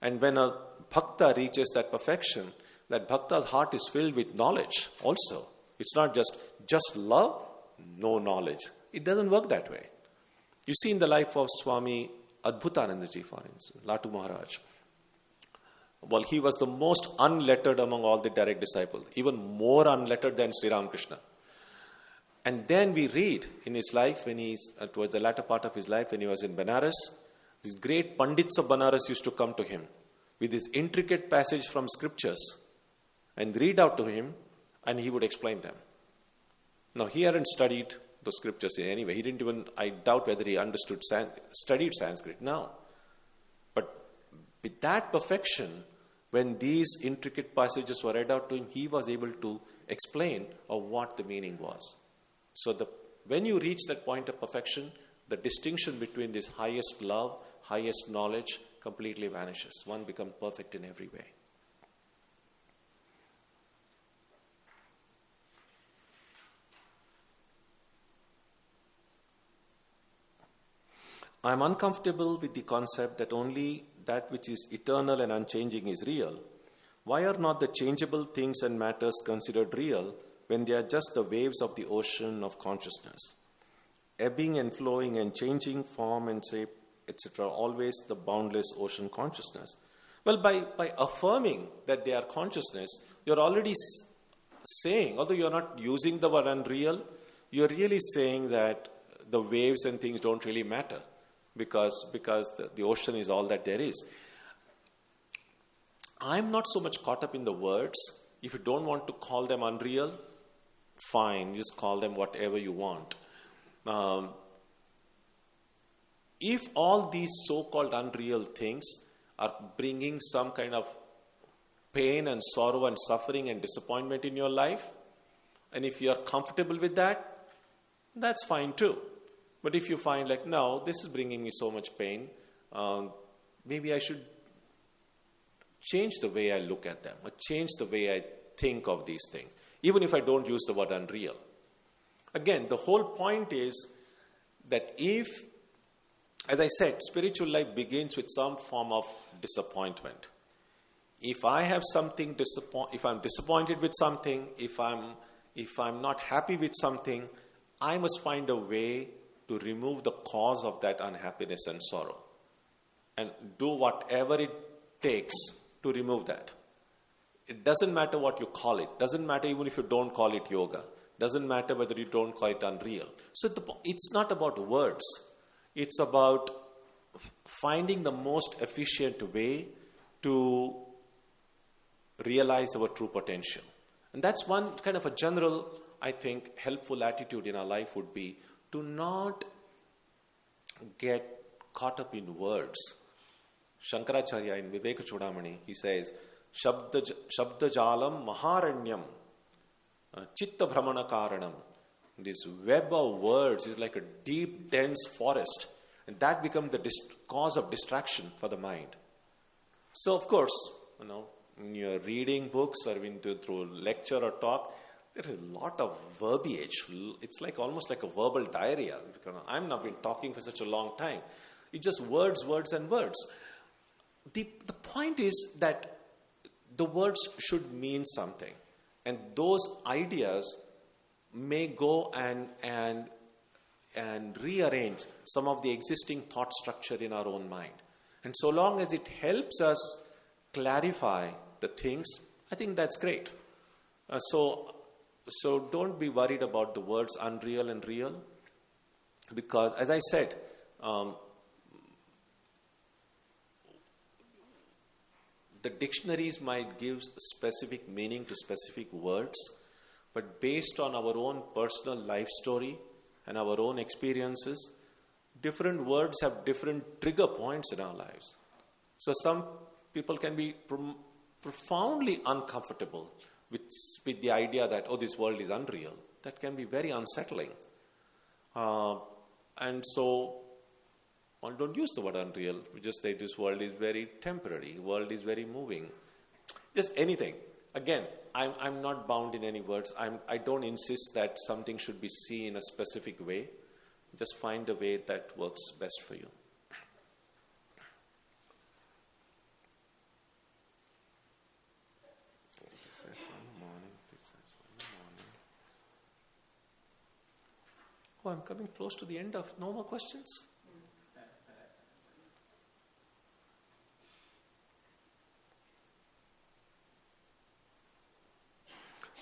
S1: And when a bhakta reaches that perfection, that bhakta's heart is filled with knowledge also. It's not just just love, no knowledge. It doesn't work that way. You see in the life of Swami Adbhutanandaji, for instance, Latu Maharaj. Well, he was the most unlettered among all the direct disciples, even more unlettered than Sri Ramakrishna. And then we read in his life, when he's uh, towards the latter part of his life, when he was in Benares, these great Pandits of Banaras used to come to him with this intricate passage from scriptures and read out to him, and he would explain them. Now, he hadn't studied the scriptures in any way. He didn't even, I doubt whether he understood, studied Sanskrit now. But with that perfection, when these intricate passages were read out to him, he was able to explain of what the meaning was. So, the, when you reach that point of perfection, the distinction between this highest love, highest knowledge completely vanishes. One becomes perfect in every way. I am uncomfortable with the concept that only that which is eternal and unchanging is real. Why are not the changeable things and matters considered real when they are just the waves of the ocean of consciousness? Ebbing and flowing and changing form and shape, etc., always the boundless ocean consciousness. Well, by, by affirming that they are consciousness, you're already saying, although you're not using the word unreal, you're really saying that the waves and things don't really matter because, because the, the ocean is all that there is. I'm not so much caught up in the words. If you don't want to call them unreal, fine, just call them whatever you want. Um, if all these so called unreal things are bringing some kind of pain and sorrow and suffering and disappointment in your life, and if you are comfortable with that, that's fine too. But if you find like, no, this is bringing me so much pain, um, maybe I should change the way I look at them or change the way I think of these things, even if I don't use the word unreal. Again, the whole point is that if, as I said, spiritual life begins with some form of disappointment. If I have something disappoint, if I'm disappointed with something, if I'm if I'm not happy with something, I must find a way to remove the cause of that unhappiness and sorrow, and do whatever it takes to remove that. It doesn't matter what you call it. Doesn't matter even if you don't call it yoga. Doesn't matter whether you don't call it unreal. So the, it's not about words. It's about finding the most efficient way to realize our true potential. And that's one kind of a general, I think, helpful attitude in our life would be to not get caught up in words. Shankaracharya in Viveka Chudamani, he says, Shabdajalam Maharanyam uh, Chitta Bhramana Karanam. This web of words is like a deep, dense forest, and that becomes the dist- cause of distraction for the mind. So, of course, you know, when you're reading books or when to, through lecture or talk, there is a lot of verbiage. It's like almost like a verbal diarrhea. I've not been talking for such a long time. It's just words, words, and words. The, the point is that the words should mean something. And those ideas may go and, and, and rearrange some of the existing thought structure in our own mind. And so long as it helps us clarify the things, I think that's great. Uh, so, so don't be worried about the words unreal and real, because as I said, um, the dictionaries might give specific meaning to specific words, but based on our own personal life story and our own experiences, different words have different trigger points in our lives. So some people can be profoundly uncomfortable with, with the idea that, oh, this world is unreal. That can be very unsettling. Uh, and so don't use the word unreal. We just say this world is very temporary, world is very moving. Just anything. Again, I'm, I'm not bound in any words. I'm, I don't insist that something should be seen in a specific way. Just find a way that works best for you. Oh, I'm coming close to the end of no more questions.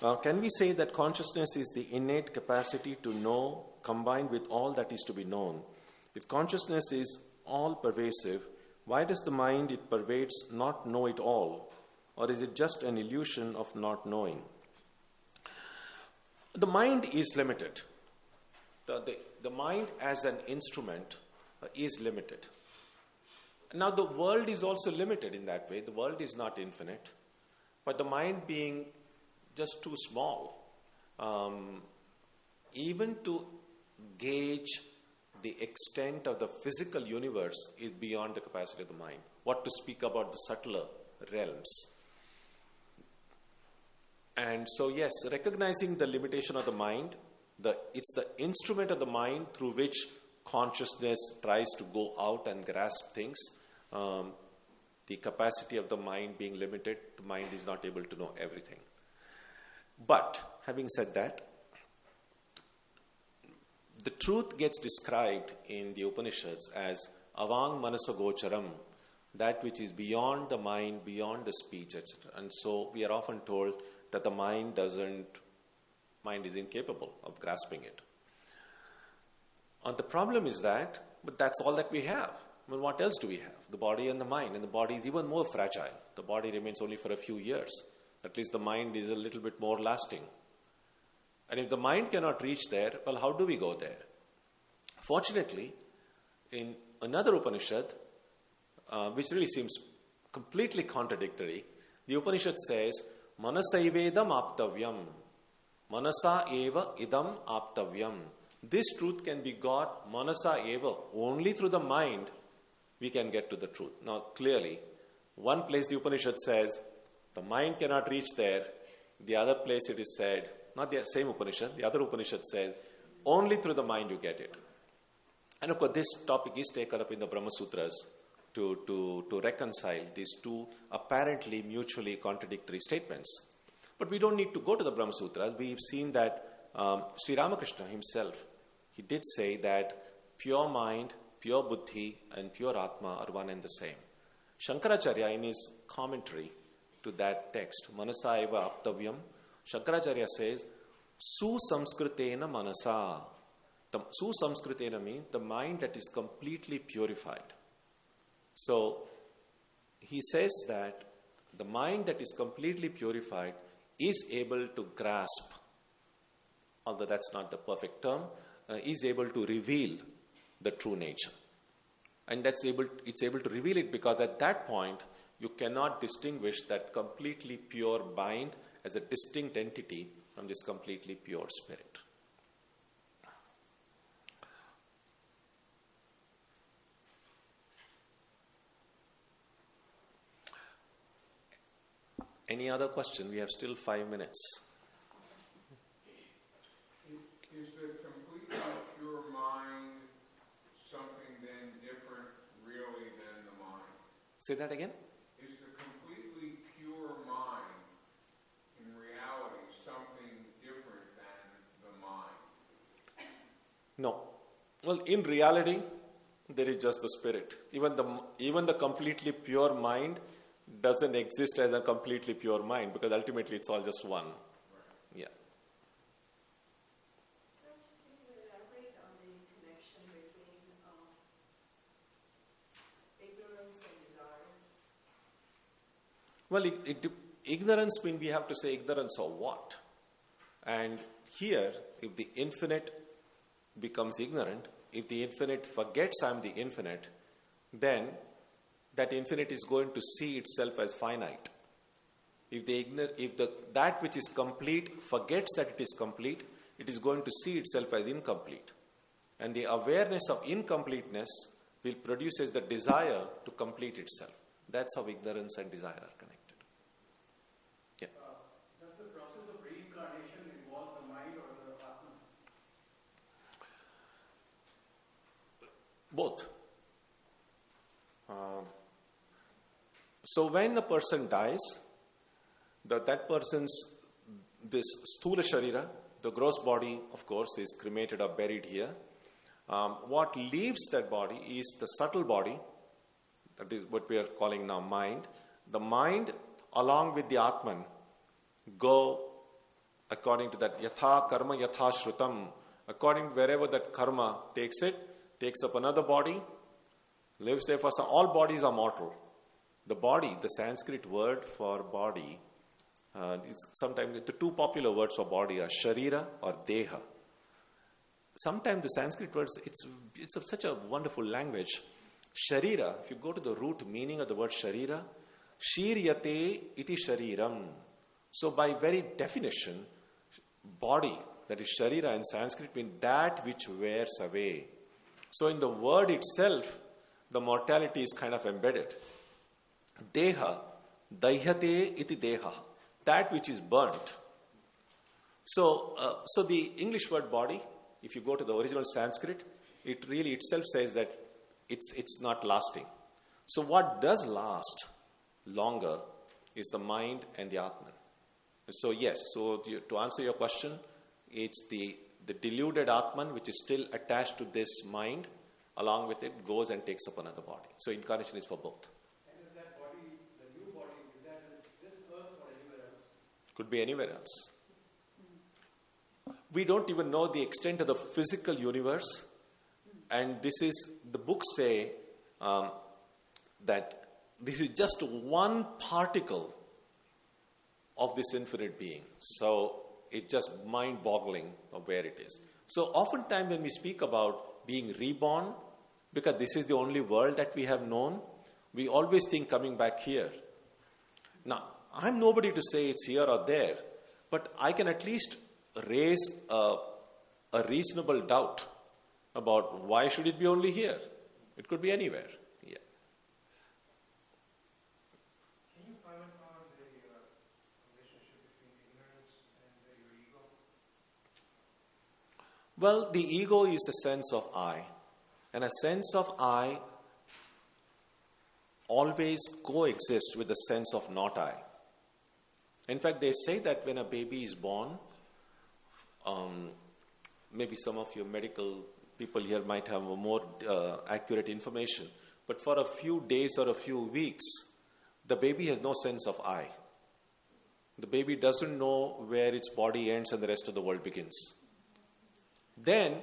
S1: Uh, can we say that consciousness is the innate capacity to know combined with all that is to be known? If consciousness is all pervasive, why does the mind it pervades not know it all? Or is it just an illusion of not knowing? The mind is limited. The, the, the mind as an instrument uh, is limited. Now, the world is also limited in that way. The world is not infinite. But the mind being just too small. Um, even to gauge the extent of the physical universe is beyond the capacity of the mind. What to speak about the subtler realms. And so, yes, recognizing the limitation of the mind, the, it's the instrument of the mind through which consciousness tries to go out and grasp things. Um, the capacity of the mind being limited, the mind is not able to know everything. But, having said that, the truth gets described in the Upanishads as avang manasagocharam, that which is beyond the mind, beyond the speech, etc. And so we are often told that the mind doesn't, mind is incapable of grasping it. And the problem is that, but that's all that we have. I mean, what else do we have? The body and the mind, and the body is even more fragile. The body remains only for a few years. At least the mind is a little bit more lasting. And if the mind cannot reach there, well, how do we go there? Fortunately, in another Upanishad, uh, which really seems completely contradictory, the Upanishad says, Manasaivedam aptavyam. Manasa eva idam aptavyam. This truth can be got manasa eva. Only through the mind we can get to the truth. Now, clearly, one place the Upanishad says the mind cannot reach there. The other place it is said, not the same Upanishad, the other Upanishad says, only through the mind you get it. And of course, this topic is taken up in the Brahma Sutras to, to, to reconcile these two apparently mutually contradictory statements. But we don't need to go to the Brahma Sutras. We've seen that um, Sri Ramakrishna himself, he did say that pure mind, pure buddhi, and pure atma are one and the same. Shankaracharya, in his commentary to that text, Manasa eva aptavyam, Shankaracharya says, Su samskritena manasa. The su samskritena means the mind that is completely purified. So he says that the mind that is completely purified is able to grasp, although that's not the perfect term, uh, is able to reveal the true nature. And that's able, it's able to reveal it because at that point you cannot distinguish that completely pure mind as a distinct entity from this completely pure spirit. Any other question? We have still five minutes.
S2: Is the completely pure mind something then different really than the mind?
S1: Say that again?
S2: Is the completely pure mind in reality something different than the mind?
S1: No. Well, in reality, there is just the spirit. Even the even the completely pure mind doesn't exist as a completely pure mind because ultimately it's all just one. Yeah. Well, it, it, ignorance means we have to say ignorance of what? And here, if the infinite becomes ignorant, if the infinite forgets I'm the infinite, then that infinite is going to see itself as finite. If, the ignor- if the, that which is complete forgets that it is complete, it is going to see itself as incomplete. And the awareness of incompleteness will produce the desire to complete itself. That's how ignorance and desire are connected. Yeah.
S3: Does
S1: so when a person dies, the, that person's this sthula sharira, the gross body, of course, is cremated or buried here. Um, what leaves that body is the subtle body, that is what we are calling now mind. The mind, along with the Atman, go according to that yatha karma yatha shrutam, according wherever that karma takes it, takes up another body, lives there for some. All bodies are mortal. The body, the Sanskrit word for body, uh, is sometimes the two popular words for body are sharira or deha. Sometimes the Sanskrit words, it's, it's a, such a wonderful language. Sharira, if you go to the root meaning of the word sharira, shiryate iti shariram. So, by very definition, body, that is sharira in Sanskrit, means that which wears away. So, in the word itself, the mortality is kind of embedded. Deha, dahyate iti deha, that which is burnt. So, uh, so the English word body, if you go to the original Sanskrit, it really itself says that it's, it's not lasting. So, what does last longer is the mind and the Atman. So, yes, so to answer your question, it's the, the deluded Atman which is still attached to this mind, along with it goes and takes up another body. So, incarnation is for both.
S3: And is that body, the new body, is that in this earth or anywhere else?
S1: Could be anywhere else. We don't even know the extent of the physical universe, and this is the books say um, that this is just one particle of this infinite being. So it's just mind boggling of where it is. So, oftentimes, when we speak about being reborn, because this is the only world that we have known, we always think coming back here. Now, I'm nobody to say it's here or there, but I can at least raise a, a reasonable doubt about why should it be only here. It could be anywhere. Yeah.
S3: Can you comment on the uh, relationship between ignorance and your ego?
S1: Well, the ego is the sense of I, and a sense of I always coexists with the sense of not I. In fact, they say that when a baby is born, um, maybe some of your medical people here might have a more uh, accurate information, but for a few days or a few weeks, the baby has no sense of I. The baby doesn't know where its body ends and the rest of the world begins. Then,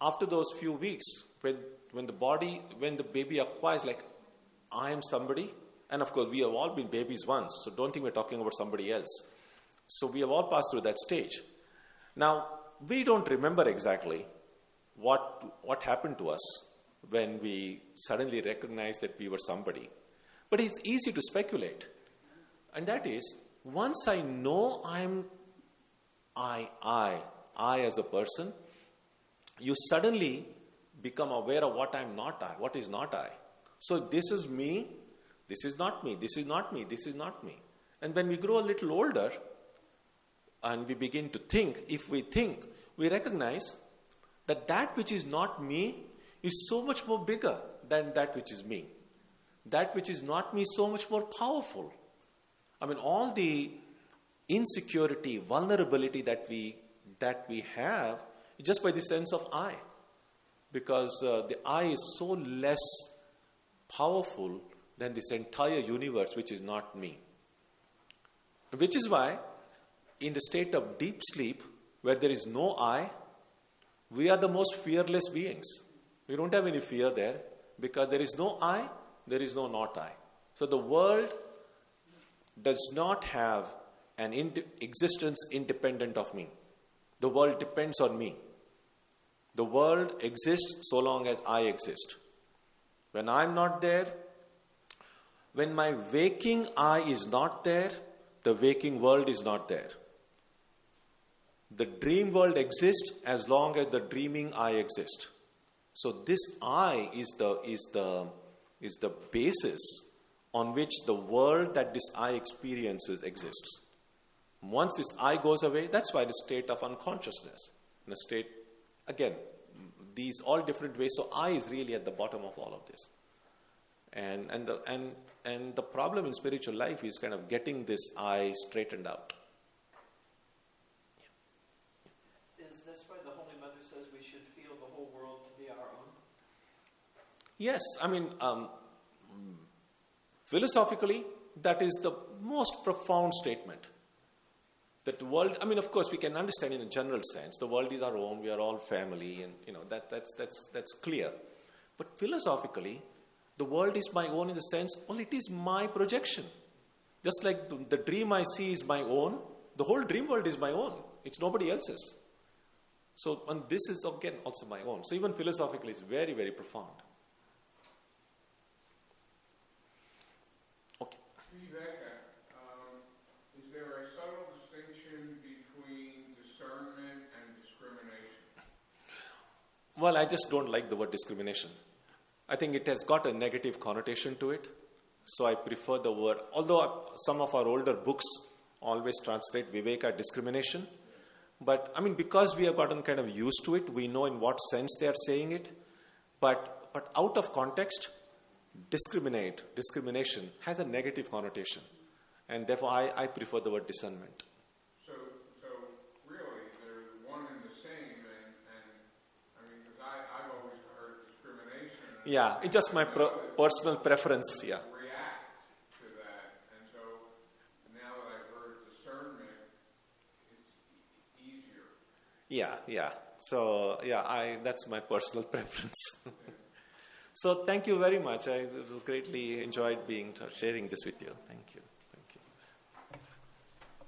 S1: after those few weeks, when, when the body, when the baby acquires, like, I am somebody, and of course, we have all been babies once, so don't think we're talking about somebody else. So, we have all passed through that stage. Now, we don't remember exactly what, what happened to us when we suddenly recognized that we were somebody. But it's easy to speculate. And that is, once I know I'm I, I, I as a person, you suddenly become aware of what I'm not I, what is not I. So this is me, this is not me, this is not me, this is not me. And when we grow a little older and we begin to think, if we think, we recognize that that which is not me is so much more bigger than that which is me. That which is not me is so much more powerful. I mean, all the insecurity, vulnerability that we that we have just by the sense of I, because uh, the I is so less powerful than this entire universe, which is not me. Which is why, in the state of deep sleep, where there is no I, we are the most fearless beings. We don't have any fear there because there is no I, there is no not I. So the world does not have an ind- existence independent of me. The world depends on me. The world exists so long as I exist. When I'm not there, when my waking I is not there, the waking world is not there. The dream world exists as long as the dreaming I exist. So this I is the is the is the basis on which the world that this I experiences exists. Once this I goes away, that's why the state of unconsciousness, in a state, again, these all different ways. So I is really at the bottom of all of this. And, and, the, and, and the problem in spiritual life is kind of getting this I straightened out.
S4: Is this why the Holy Mother says we should feel the whole world to be our own?
S1: Yes, I mean, um, philosophically, that is the most profound statement. That the world, I mean, of course, we can understand in a general sense, the world is our own, we are all family, and, you know, that, that's, that's, that's clear. But philosophically, the world is my own in the sense, well, it is my projection. Just like the, the dream I see is my own, the whole dream world is my own. It's nobody else's. So, and this is again also my own. So, even philosophically, it's very, very profound. Okay.
S2: Viveka, um, is there a subtle distinction between discernment and discrimination?
S1: Well, I just don't like the word discrimination. I think it has got a negative connotation to it. So I prefer the word, although some of our older books always translate Viveka discrimination. But I mean, because we have gotten kind of used to it, we know in what sense they are saying it. But, but out of context, discriminate, discrimination has a negative connotation. And therefore, I, I prefer the word discernment.
S2: So, so really, they're one and the same, and, and, I mean, because I, I've always heard discrimination. and
S1: Yeah, it's just my pro- personal preference, yeah.
S2: React to that, and so now that I've heard discernment, it's easier.
S1: Yeah, yeah. So yeah, I that's my personal preference. so thank you very much. I greatly enjoyed being sharing this with you. Thank you.